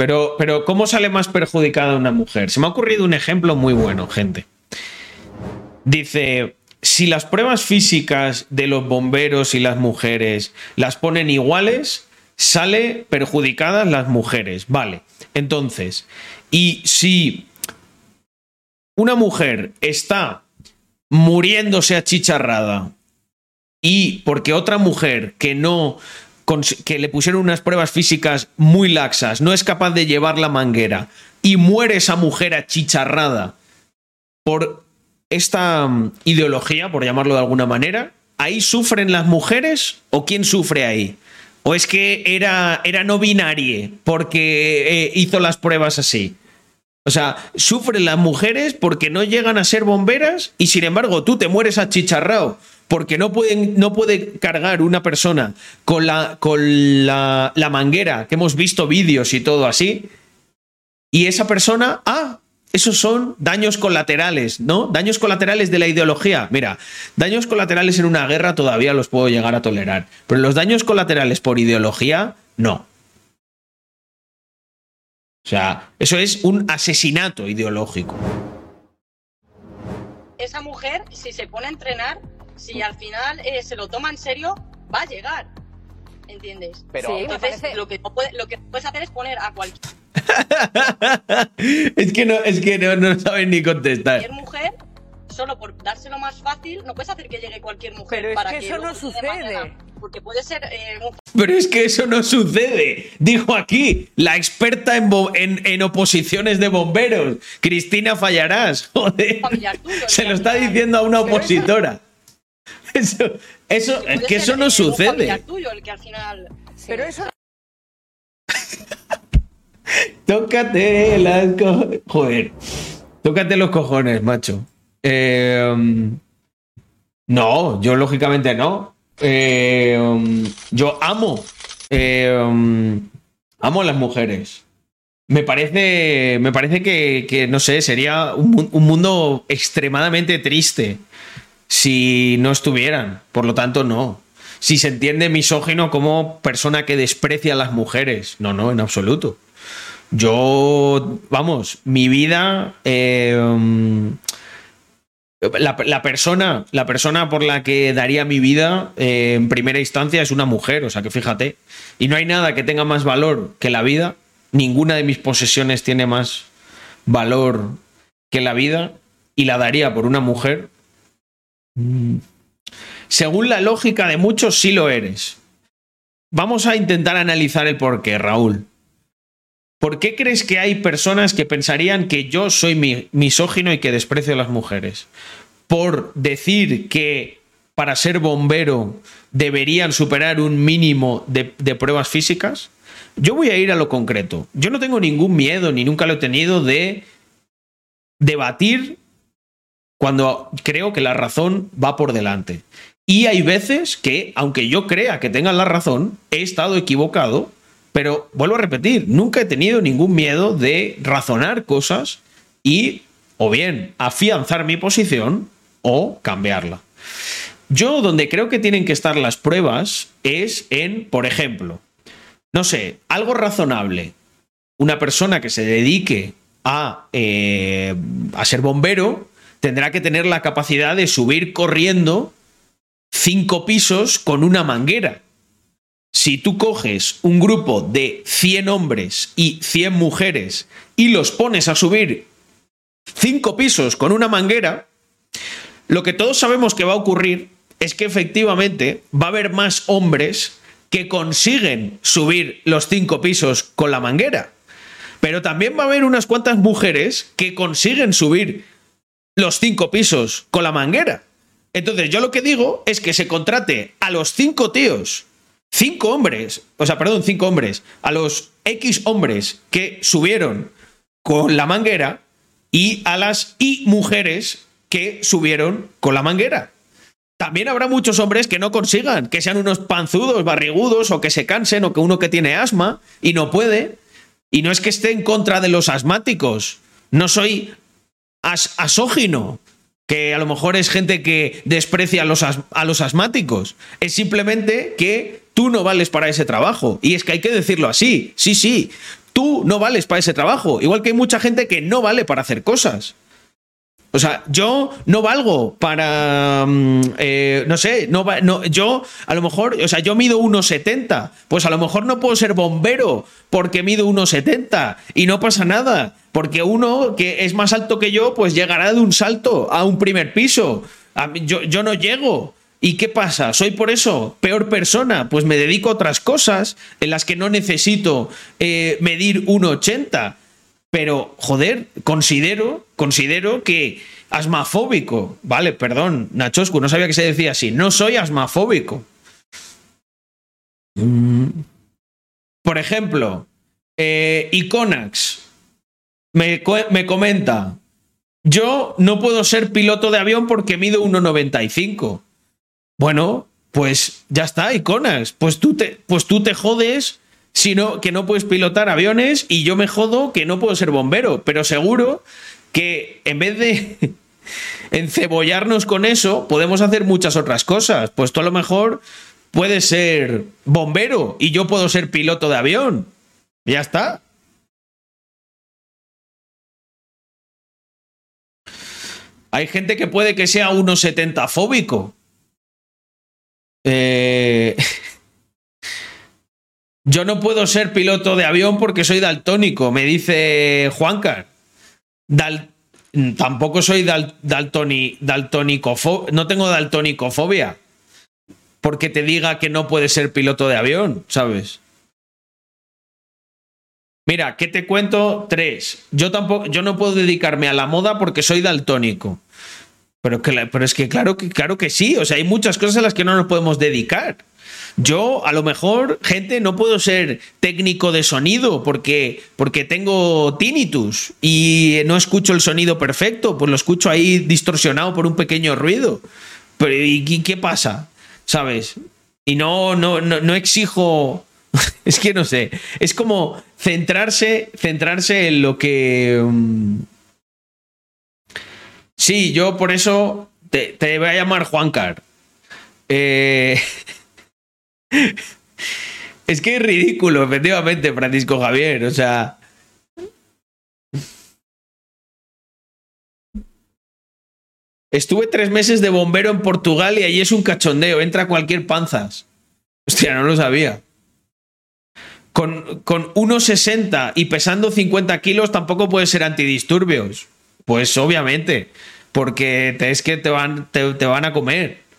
[SPEAKER 1] Pero, pero, ¿cómo sale más perjudicada una mujer? Se me ha ocurrido un ejemplo muy bueno, gente. Dice, si las pruebas físicas de los bomberos y las mujeres las ponen iguales, sale perjudicadas las mujeres. Vale. Entonces, y si una mujer está muriéndose achicharrada y porque otra mujer que no que le pusieron unas pruebas físicas muy laxas no es capaz de llevar la manguera y muere esa mujer achicharrada por esta mm, ideología, por llamarlo de alguna manera, ¿ahí sufren las mujeres o quién sufre ahí? ¿O es que era, era no binarie porque eh, hizo las pruebas así? O sea, sufren las mujeres porque no llegan a ser bomberas y sin embargo tú te mueres achicharrado porque no, pueden, no puede cargar una persona con la, con la, la manguera, que hemos visto vídeos y todo así, y esa persona, ah, esos son daños colaterales, ¿no? Daños colaterales de la ideología. Mira, daños colaterales en una guerra todavía los puedo llegar a tolerar, pero los daños colaterales por ideología, no. O sea, eso es un asesinato ideológico.
[SPEAKER 13] esa mujer, si se pone a entrenar, si al final eh, se lo toma en serio, va a llegar. ¿Entiendes?
[SPEAKER 4] Pero- Sí,
[SPEAKER 13] Entonces,
[SPEAKER 12] parece-
[SPEAKER 13] lo, que no puede- lo que puedes hacer es poner a cualquier
[SPEAKER 1] es que no, es que no, no saben ni contestar.
[SPEAKER 13] mujer, solo por dárselo más fácil, no puedes hacer que llegue cualquier mujer
[SPEAKER 14] Pero es
[SPEAKER 13] para
[SPEAKER 14] que eso no sucede.
[SPEAKER 13] mañana- porque puede ser eh, un
[SPEAKER 1] Pero es que eso no sucede. Dijo aquí la experta en, bo- en- en oposiciones de bomberos, Cristina Fallarás. Joder.
[SPEAKER 13] tuyo.
[SPEAKER 1] Se lo está diciendo a una opositora. Eso, eso, es que eso no
[SPEAKER 13] familiar
[SPEAKER 1] sucede.
[SPEAKER 13] tuyo el que al final
[SPEAKER 14] Pero eso
[SPEAKER 1] Tócate las cojones. Joder. Tócate los cojones, macho. Eh, um, no, yo lógicamente no. Eh, um, yo amo. eh, um, amo a las mujeres. Me parece. Me parece que, que, no sé, sería un mundo extremadamente triste si no estuvieran. Por lo tanto, no. Si se entiende misógino como persona que desprecia a las mujeres. No, no, en absoluto. Yo, vamos, mi vida. la, la persona, la persona por la que daría mi vida eh, en primera instancia es una mujer, o sea que fíjate. Y no hay nada que tenga más valor que la vida. Ninguna de mis posesiones tiene más valor que la vida. Y la daría por una mujer. Mm. Según la lógica de muchos, sí lo eres. Vamos a intentar analizar el porqué, Raúl. ¿Por qué crees que hay personas que pensarían que yo soy mi- misógino y que desprecio a las mujeres? Por decir que para ser bombero deberían superar un mínimo de, de pruebas físicas. Yo voy a ir a lo concreto. Yo no tengo ningún miedo, ni nunca lo he tenido, de debatir cuando creo que la razón va por delante. Y hay veces que, aunque yo crea que tengan la razón, he estado equivocado, pero vuelvo a repetir, nunca he tenido ningún miedo de razonar cosas y o bien afianzar mi posición o cambiarla. Yo donde creo que tienen que estar las pruebas es en, por ejemplo, no sé, algo razonable. Una persona que se dedique a, eh, a ser bombero tendrá que tener la capacidad de subir corriendo cinco pisos con una manguera. Si tú coges un grupo de 100 hombres y 100 mujeres y los pones a subir cinco pisos con una manguera, lo que todos sabemos que va a ocurrir es que efectivamente va a haber más hombres que consiguen subir los cinco pisos con la manguera. Pero también va a haber unas cuantas mujeres que consiguen subir los cinco pisos con la manguera. Entonces, yo lo que digo es que se contrate a los cinco tíos, cinco hombres, o sea, perdón, cinco hombres, a los X hombres que subieron con la manguera y a las Y mujeres que subieron con la manguera. También habrá muchos hombres que no consigan, que sean unos panzudos, barrigudos, o que se cansen, o que uno que tiene asma y no puede. Y no es que esté en contra de los asmáticos. No soy as- asógino, que a lo mejor es gente que desprecia a los, a los asmáticos. Es simplemente que tú no vales para ese trabajo. Y es que hay que decirlo así. Sí, sí. Tú no vales para ese trabajo. Igual que hay mucha gente que no vale para hacer cosas. O sea, yo no valgo para. mm, eh, no sé, no, no, yo a lo mejor. O sea, yo mido 1,70. Pues a lo mejor no puedo ser bombero porque mido 1,70. Y no pasa nada. Porque uno que es más alto que yo, pues llegará de un salto a un primer piso. Yo, yo no llego. ¿Y qué pasa? ¿Soy por eso peor persona? Pues me dedico a otras cosas en las que no necesito eh, medir 1,80. Pero, joder, considero, considero que asmafóbico, vale, perdón, Nachoscu, no sabía que se decía así, no soy asmafóbico. Mm. Por ejemplo, eh, Iconax me, co- me comenta, yo no puedo ser piloto de avión porque mido 1,95. Bueno, pues ya está, Iconax, pues tú te, pues tú te jodes sino que no puedes pilotar aviones y yo me jodo que no puedo ser bombero, pero seguro que en vez de encebollarnos con eso, podemos hacer muchas otras cosas. Pues tú a lo mejor puedes ser bombero y yo puedo ser piloto de avión. Ya está. Hay gente que puede que sea 1,70 fóbico. Eh... Yo no puedo ser piloto de avión porque soy daltónico, me dice Juancar. Dal- tampoco soy dal- daltoni- daltonicofo- no tengo daltonicofobia. Porque te diga que no puedes ser piloto de avión, ¿sabes? Mira, ¿qué te cuento? Tres. Yo tampoco, yo no puedo dedicarme a la moda porque soy daltónico. Pero, que pero es que claro, que claro que sí. O sea, hay muchas cosas a las que no nos podemos dedicar. Yo, a lo mejor, gente, no puedo ser técnico de sonido porque, porque tengo tinnitus y no escucho el sonido perfecto, pues lo escucho ahí distorsionado por un pequeño ruido. Pero ¿y qué- pasa? ¿Sabes? Y no, no, no, no exijo. Es que no sé. Es como centrarse, centrarse en lo que. mm, Sí, yo por eso te, te voy a llamar Juancar. Eh, Es que es ridículo, efectivamente, Francisco Javier. O sea. Estuve tres meses de bombero en Portugal y allí es un cachondeo. Entra cualquier panzas. Hostia, no lo sabía. Con, con 1,60 y pesando 50 kilos tampoco puede ser antidisturbios. Pues obviamente. Porque es que te van, te, te van a comer.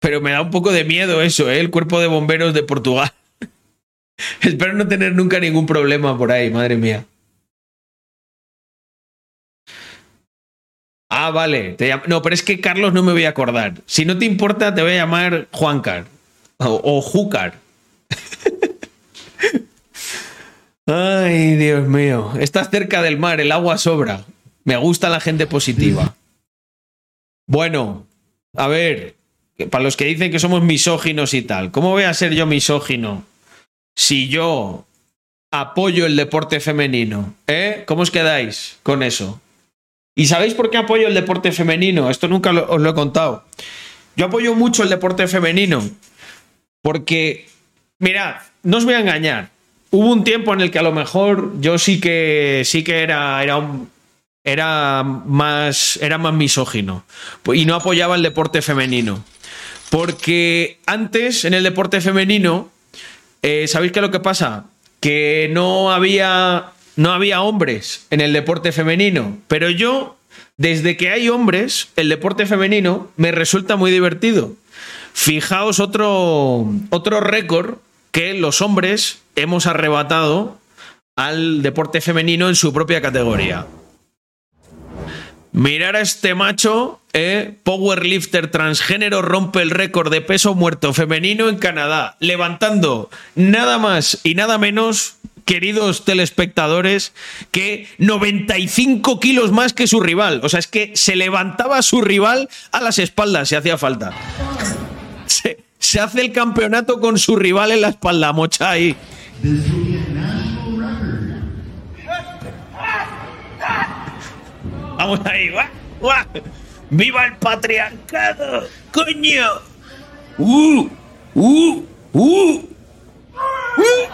[SPEAKER 1] Pero me da un poco de miedo eso, ¿eh? El cuerpo de bomberos de Portugal. Espero no tener nunca ningún problema por ahí, madre mía. Ah, vale. te no, pero es que Carlos no me voy a acordar. Si no te importa, te voy a llamar Juancar. O, o Júcar. Ay, Dios mío. Estás cerca del mar, el agua sobra. Me gusta la gente positiva. Bueno, a ver, para los que dicen que somos misóginos y tal, ¿cómo voy a ser yo misógino si yo apoyo el deporte femenino? ¿Eh? ¿Cómo os quedáis con eso? ¿Y sabéis por qué apoyo el deporte femenino? Esto nunca os lo he contado. Yo apoyo mucho el deporte femenino porque, mirad, no os voy a engañar. Hubo un tiempo en el que a lo mejor yo sí que sí que era, era era más era más misógino y no apoyaba el deporte femenino. Porque antes en el deporte femenino, eh, ¿sabéis qué es lo que pasa? Que no había, no había hombres en el deporte femenino. Pero yo, desde que hay hombres, el deporte femenino me resulta muy divertido. Fijaos otro, otro récord que los hombres hemos arrebatado al deporte femenino en su propia categoría. Mirar a este macho, eh, powerlifter transgénero, rompe el récord de peso muerto femenino en Canadá, levantando nada más y nada menos, queridos telespectadores, que 95 kilos más que su rival. O sea, es que se levantaba su rival a las espaldas si hacía falta. se hace el campeonato con su rival en la espalda, mocha ahí. Vamos ahí. ¡Viva el patriarcado! ¡Coño! ¡Uh! ¡Uh! ¡Uh! ¡Uh!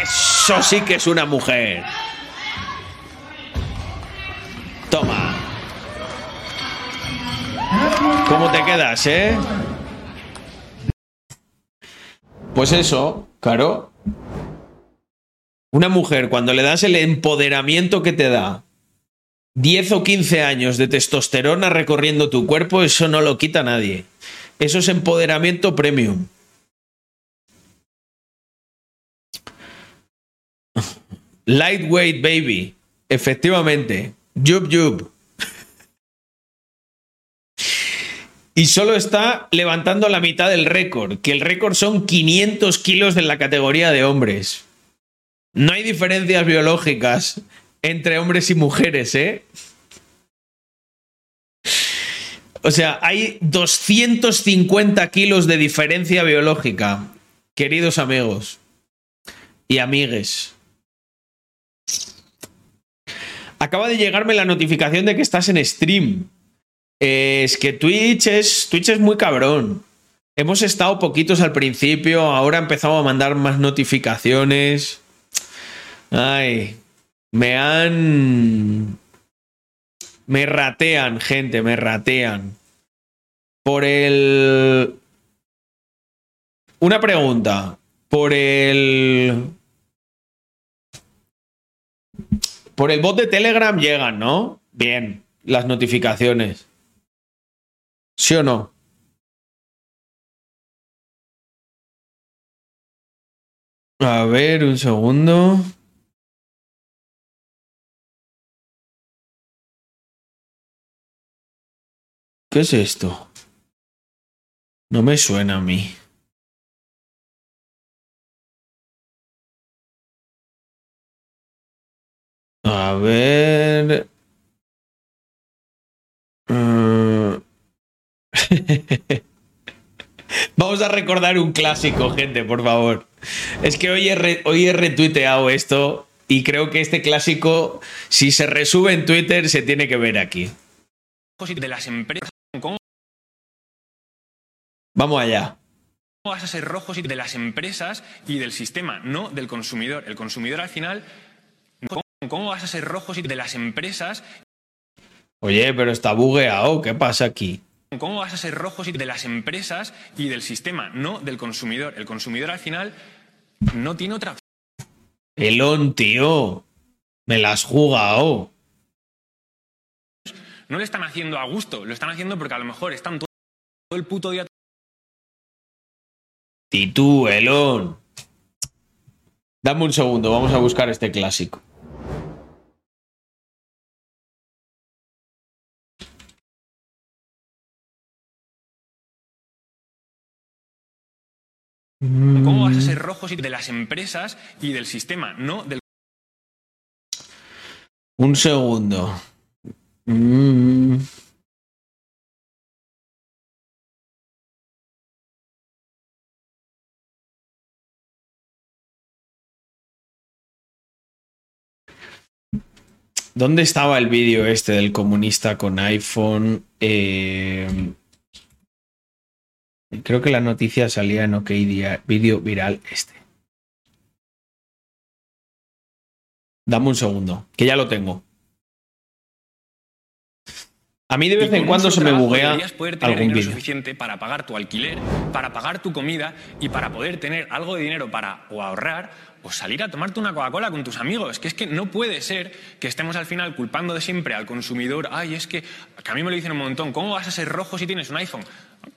[SPEAKER 1] Eso sí que es una mujer. Toma. ¿Cómo te quedas, eh? Pues eso, claro. Una mujer, cuando le das el empoderamiento que te da 10 o 15 años de testosterona recorriendo tu cuerpo, eso no lo quita nadie. Eso es empoderamiento premium. Lightweight baby. Efectivamente. Yub yub. Y solo está levantando la mitad del récord, que el récord son 500 kilos en la categoría de hombres. No hay diferencias biológicas entre hombres y mujeres, ¿eh? O sea, hay 250 kilos de diferencia biológica, queridos amigos y amigues. Acaba de llegarme la notificación de que estás en stream. Es que Twitch es, Twitch es muy cabrón. Hemos estado poquitos al principio, ahora he empezado a mandar más notificaciones. Ay, me han... Me ratean, gente, me ratean. Por el... Una pregunta. Por el... Por el bot de Telegram llegan, ¿no? Bien, las notificaciones. ¿Sí o no? A ver, un segundo. ¿Qué es esto? No me suena a mí. A ver. Vamos a recordar un clásico, gente, por favor. Es que hoy he, re- hoy he retuiteado esto y creo que este clásico, si se resube en Twitter, se tiene que ver aquí.
[SPEAKER 14] de las empresas. ¿Cómo
[SPEAKER 1] Vamos allá.
[SPEAKER 14] vas a ser rojos de las empresas y del sistema, no del consumidor? El consumidor al final. ¿Cómo, cómo vas a ser rojos de las empresas?
[SPEAKER 1] Oye, pero está bugueado. ¿Qué pasa aquí?
[SPEAKER 14] ¿Cómo vas a ser rojos de las empresas y del sistema, no del consumidor? El consumidor al final no tiene otra
[SPEAKER 1] Elon, tío. Me la has jugado.
[SPEAKER 14] No le están haciendo a gusto, lo están haciendo porque a lo mejor están todo el puto día
[SPEAKER 1] Y tú, Elon. Dame un segundo, vamos a buscar este clásico.
[SPEAKER 14] ¿Cómo vas a ser rojos de las empresas y del sistema, no del
[SPEAKER 1] Un segundo. Mm. ¿Dónde estaba el vídeo este del comunista con iPhone? Eh, creo que la noticia salía en OK Vídeo Viral este. Dame un segundo, que ya lo tengo. A mí de vez en cuando se me buguea
[SPEAKER 14] deberías poder tener
[SPEAKER 1] algún
[SPEAKER 14] dinero
[SPEAKER 1] vídeo.
[SPEAKER 14] suficiente para pagar tu alquiler, para pagar tu comida y para poder tener algo de dinero para o ahorrar o salir a tomarte una Coca-Cola con tus amigos. Que es que no puede ser que estemos al final culpando de siempre al consumidor. Ay, es que, que a mí me lo dicen un montón. ¿Cómo vas a ser rojo si tienes un iPhone?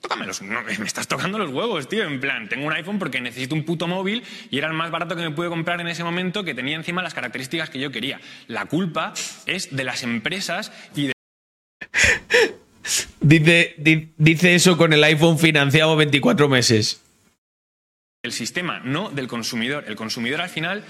[SPEAKER 14] Tócame los- no, me estás tocando los huevos, tío. En plan, tengo un iPhone porque necesito un puto móvil y era el más barato que me pude comprar en ese momento que tenía encima las características que yo quería. La culpa es de las empresas y de
[SPEAKER 1] Dice, di- dice eso con el iPhone financiado 24 meses.
[SPEAKER 14] el sistema, no del consumidor. El consumidor al final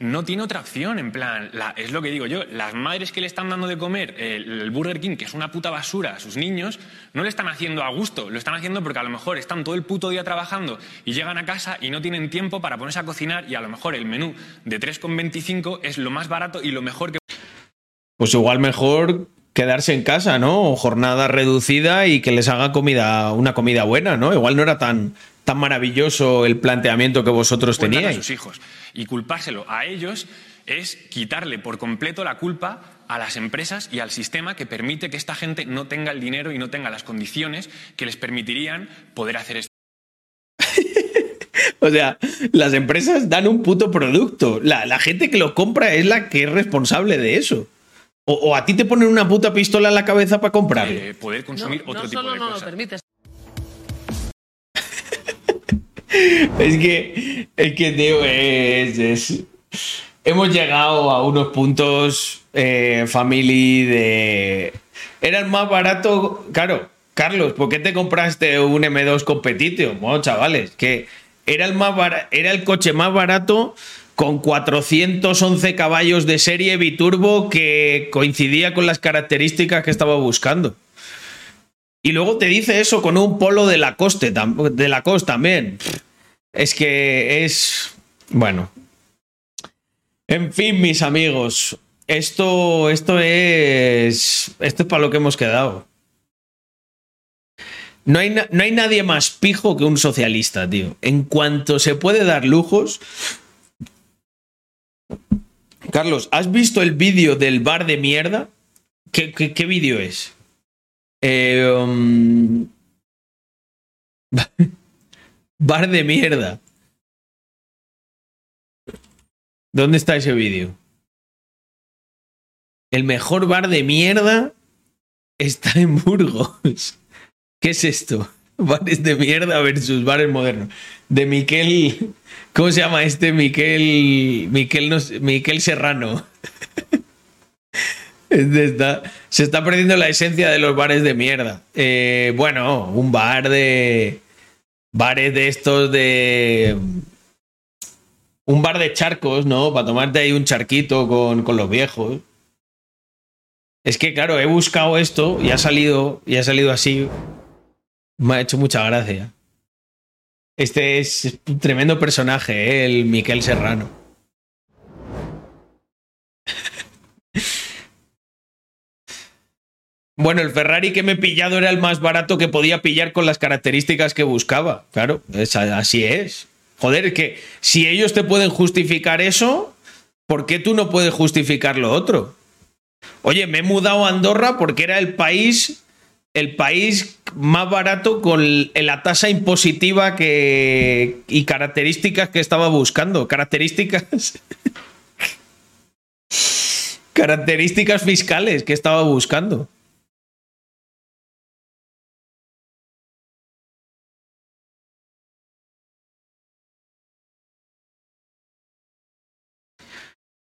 [SPEAKER 14] no tiene otra opción, en plan, la- es lo que digo yo, las madres que le están dando de comer el, el Burger King, que es una puta basura a sus niños, no le están haciendo a gusto, lo están haciendo porque a lo mejor están todo el puto día trabajando y llegan a casa y no tienen tiempo para ponerse a cocinar y a lo mejor el menú de 3,25 es lo más barato y lo mejor que
[SPEAKER 1] Pues igual mejor quedarse en casa, ¿no? O jornada reducida y que les haga comida, una comida buena, ¿no? Igual no era tan, tan maravilloso el planteamiento que vosotros
[SPEAKER 14] a
[SPEAKER 1] teníais.
[SPEAKER 14] sus hijos. Y culpárselo a ellos es quitarle por completo la culpa a las empresas y al sistema que permite que esta gente no tenga el dinero y no tenga las condiciones que les permitirían poder hacer esto.
[SPEAKER 1] O sea, las empresas dan un puto producto. La, la gente que lo compra es la que es responsable de eso. O, o a ti te ponen una puta pistola en la cabeza para comprarlo.
[SPEAKER 14] eh, poder consumir
[SPEAKER 15] no,
[SPEAKER 14] otro
[SPEAKER 15] no
[SPEAKER 14] tipo
[SPEAKER 15] solo
[SPEAKER 14] de
[SPEAKER 15] no lo
[SPEAKER 14] cosas.
[SPEAKER 15] permites.
[SPEAKER 1] Es que, es que, tío, es, Hemos llegado a unos puntos, eh, family, de... Era el más barato, claro. Carlos, ¿por qué te compraste un M2 Competition? Bueno, chavales, que era el, más era el coche más barato con 411 caballos de serie biturbo que coincidía con las características que estaba buscando. Y luego te dice eso con un polo de Lacoste, tam- de Lacoste también. Es que es. Bueno. En fin, mis amigos. Esto, esto es. Esto es para lo que hemos quedado. No hay, no hay nadie más pijo que un socialista, tío. En cuanto se puede dar lujos. Carlos, ¿has visto el vídeo del bar de mierda? ¿Qué, qué- qué vídeo es? Eh, um, Bar de mierda. ¿Dónde está ese vídeo? El mejor bar de mierda está en Burgos. ¿Qué es esto? Bares de mierda versus bares modernos. De Miquel. ¿Cómo se llama este? Miquel. No Serrano. Se está perdiendo la esencia de los bares de mierda. Eh, bueno, un bar de. Bares de estos de. Un bar de charcos, ¿no? Para tomarte ahí un charquito con, con los viejos. Es que, claro, he buscado esto y ha salido, y ha salido así. Me ha hecho mucha gracia. Este es un tremendo personaje, ¿eh? el Miquel Serrano. Bueno, el Ferrari que me he pillado era el más barato que podía pillar con las características que buscaba. Claro, así es. Joder, que si ellos te pueden justificar eso, ¿por qué tú no puedes justificar lo otro? Oye, me he mudado a Andorra porque era el país, el país más barato con la tasa impositiva que, y características que estaba buscando. Características. características fiscales que estaba buscando.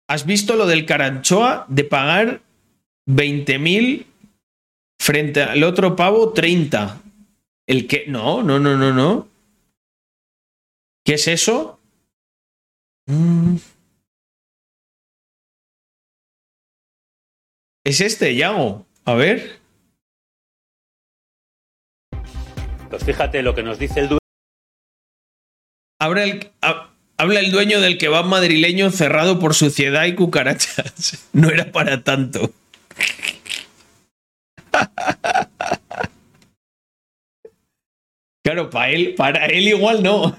[SPEAKER 1] ¿Has visto lo del Caranchoa de pagar 20.000 frente al otro pavo 30? ¿El que No, no, no, no, no. ¿Qué es eso? Mm. Es este, Yago. A ver.
[SPEAKER 9] Pues fíjate lo que nos dice el.
[SPEAKER 1] Habla el, habla el dueño del kebab madrileño cerrado por suciedad y cucarachas. No era para tanto. Claro, para él, para él igual no.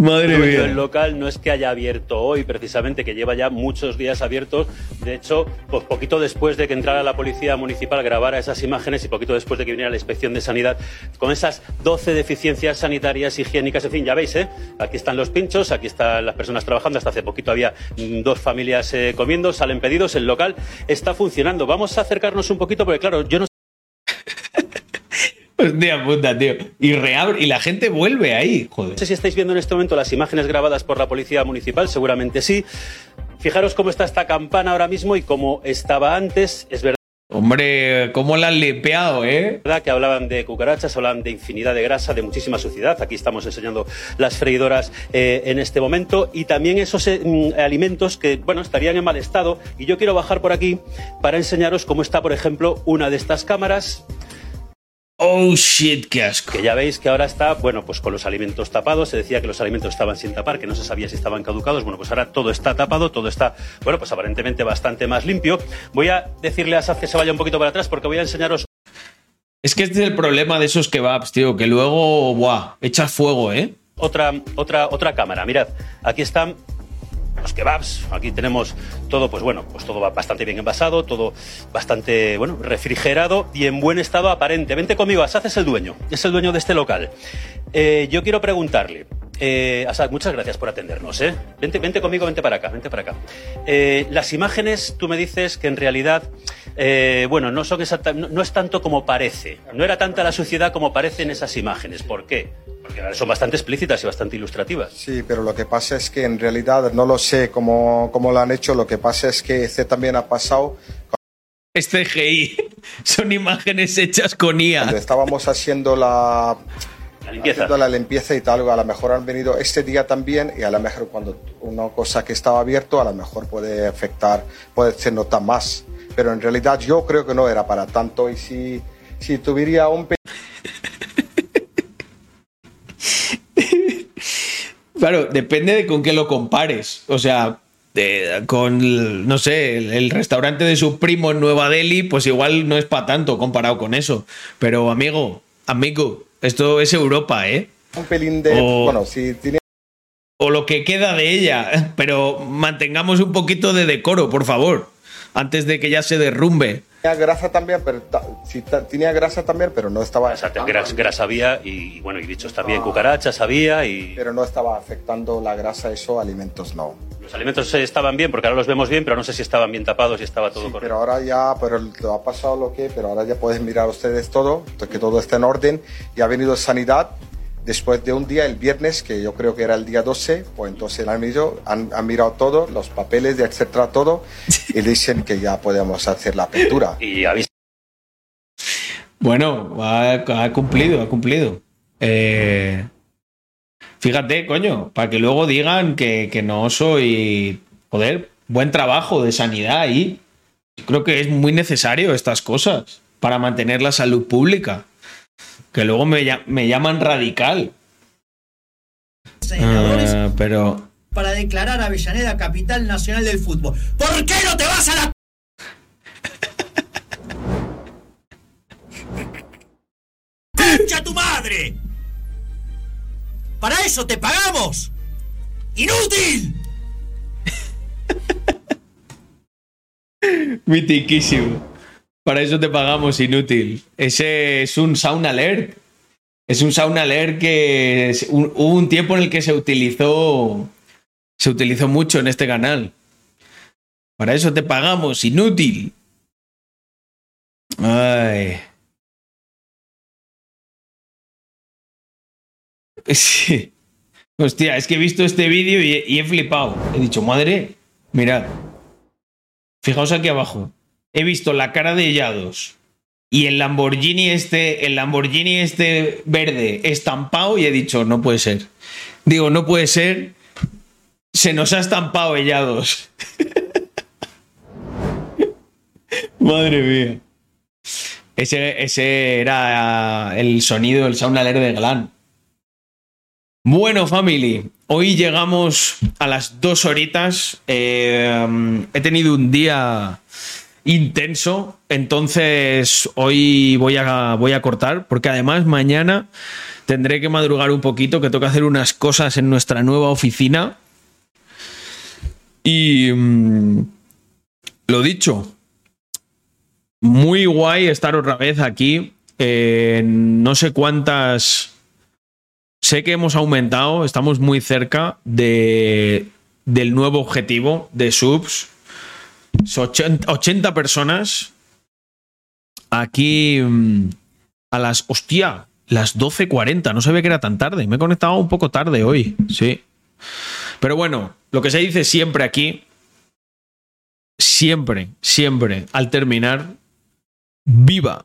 [SPEAKER 1] Madre mía.
[SPEAKER 9] del local no es que haya abierto hoy, precisamente, que lleva ya muchos días abiertos. De hecho, pues poquito después de que entrara la policía municipal, grabara esas imágenes y poquito después de que viniera la inspección de sanidad, con esas 12 deficiencias sanitarias, higiénicas, en fin, ya veis, ¿eh? Aquí están los pinchos, aquí están las personas trabajando. Hasta hace poquito había mm, dos familias eh, comiendo, salen pedidos, el local está funcionando. Vamos a acercarnos un poquito, porque claro, yo no
[SPEAKER 1] Hostia puta, tío. Y reabre, y la gente vuelve ahí, joder.
[SPEAKER 9] No sé si estáis viendo en este momento las imágenes grabadas por la policía municipal, seguramente sí. Fijaros cómo está esta campana ahora mismo y cómo estaba antes. Es verdad.
[SPEAKER 1] Hombre, cómo la han limpiado, ¿eh?
[SPEAKER 9] verdad que hablaban de cucarachas, hablaban de infinidad de grasa, de muchísima suciedad. Aquí estamos enseñando las freidoras eh, en este momento y también esos eh, mm, alimentos que, bueno, estarían en mal estado. Y yo quiero bajar por aquí para enseñaros cómo está, por ejemplo, una de estas cámaras.
[SPEAKER 1] Oh shit, qué asco.
[SPEAKER 9] Que ya veis que ahora está, bueno, pues con los alimentos tapados. Se decía que los alimentos estaban sin tapar, que no se sabía si estaban caducados. Bueno, pues ahora todo está tapado, todo está, bueno, pues aparentemente bastante más limpio. Voy a decirle a Saz que se vaya un poquito para atrás porque voy a enseñaros
[SPEAKER 1] Es que este es el problema de esos kebabs, tío, que luego, buah, echas fuego, ¿eh?
[SPEAKER 9] otra, otra, otra cámara. Mirad, aquí están los kebabs. Aquí tenemos todo, pues bueno, pues todo bastante bien envasado, todo bastante, bueno, refrigerado y en buen estado aparente. Vente conmigo, Asad es el dueño, es el dueño de este local. Eh, yo quiero preguntarle, eh, Asad, muchas gracias por atendernos, ¿eh? Vente, vente conmigo, vente para acá, vente para acá. Eh, las imágenes, tú me dices que en realidad, eh, bueno, no son exacta- no, no es tanto como parece. No era tanta la suciedad como parece en esas imágenes. ¿Por qué? Porque son bastante explícitas y bastante ilustrativas.
[SPEAKER 15] Sí, pero lo que pasa es que en realidad no lo sé cómo, cómo lo han hecho. Lo que pasa es que este también ha pasado
[SPEAKER 1] Este GI son imágenes hechas con IA.
[SPEAKER 15] cuando estábamos haciendo la,
[SPEAKER 9] limpieza.
[SPEAKER 15] haciendo la limpieza y tal. A lo mejor han venido este día también y a lo mejor cuando una cosa que estaba abierto a lo mejor puede afectar, puede se nota más. Pero en realidad yo creo que no era para tanto y si, si tuviera un
[SPEAKER 1] Claro, depende de con qué lo compares. O sea, de- con, no sé, el, el restaurante de su primo en Nueva Delhi, pues igual no es para tanto comparado con eso. Pero amigo, amigo, esto es Europa, ¿eh?
[SPEAKER 15] un pelín de...
[SPEAKER 1] O-
[SPEAKER 15] Bueno, si tiene
[SPEAKER 1] O lo que queda de ella. Pero mantengamos un poquito de decoro, por favor. Antes de que ya se derrumbe.
[SPEAKER 15] tenía grasa también, pero ta- tenía grasa también, pero no estaba...
[SPEAKER 9] Exacto, grasa, grasa había y, y, bueno, y bichos también, cucarachas había y
[SPEAKER 15] Pero no estaba afectando la grasa, eso, alimentos no.
[SPEAKER 9] Los alimentos estaban bien, porque ahora los vemos bien, pero no sé si estaban bien tapados y estaba todo correcto.
[SPEAKER 15] Pero ahora ya, pero lo ha pasado lo que, pero ahora ya pueden mirar ustedes todo, que todo está en orden. Y ha venido Sanidad después de un día, el viernes, que yo creo que era el día 12, pues entonces han, ido, han, han mirado todo, los papeles, etcétera, todo, y dicen que ya podemos hacer la apertura.
[SPEAKER 9] Y habéis
[SPEAKER 1] Bueno, ha, ha cumplido, ha cumplido. Eh, fíjate, coño, para que luego digan que, que no soy. Joder, buen trabajo de sanidad ahí. Yo creo que es muy necesario estas cosas para mantener la salud pública. Que luego me, me llaman radical. Ah, pero.
[SPEAKER 11] para declarar a Avellaneda capital nacional del fútbol. ¿Por qué no te vas a la ¡Para eso te pagamos! ¡Inútil!
[SPEAKER 1] Mitiquísimo. Para eso te pagamos inútil. Ese es un sound alert. Es un sound alert que hubo un tiempo en el que se utilizó. Se utilizó mucho en este canal. Para eso te pagamos inútil. Ay. Sí. Hostia, es que he visto este vídeo y, he flipado. He dicho, madre, mirad. Fijaos aquí abajo. He visto la cara de Yados y el Lamborghini este, el Lamborghini este verde estampado y he dicho, no puede ser. Digo, no puede ser. Se nos ha estampado Ellados. Madre mía. Ese, ese era el sonido, el sound alert de Glan. Bueno, family, hoy llegamos a las dos horitas. Eh, he tenido un día intenso, entonces hoy voy a, voy a cortar, porque además mañana tendré que madrugar un poquito, que que hacer unas cosas en nuestra nueva oficina. Y mm, lo dicho, muy guay estar otra vez aquí. Eh, no sé cuántas Sé que hemos aumentado, estamos muy cerca de, del nuevo objetivo de subs. Son 80, 80 personas. Aquí mm, a las. ¡Hostia! Las 12.40. No sabía que era tan tarde. Me he conectado un poco tarde hoy. Sí. Pero bueno, lo que se dice siempre aquí. Siempre, siempre, al terminar. ¡Viva!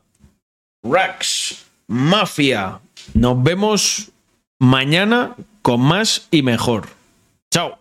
[SPEAKER 1] Rex Mafia. Nos vemos mañana con más y mejor. Chao.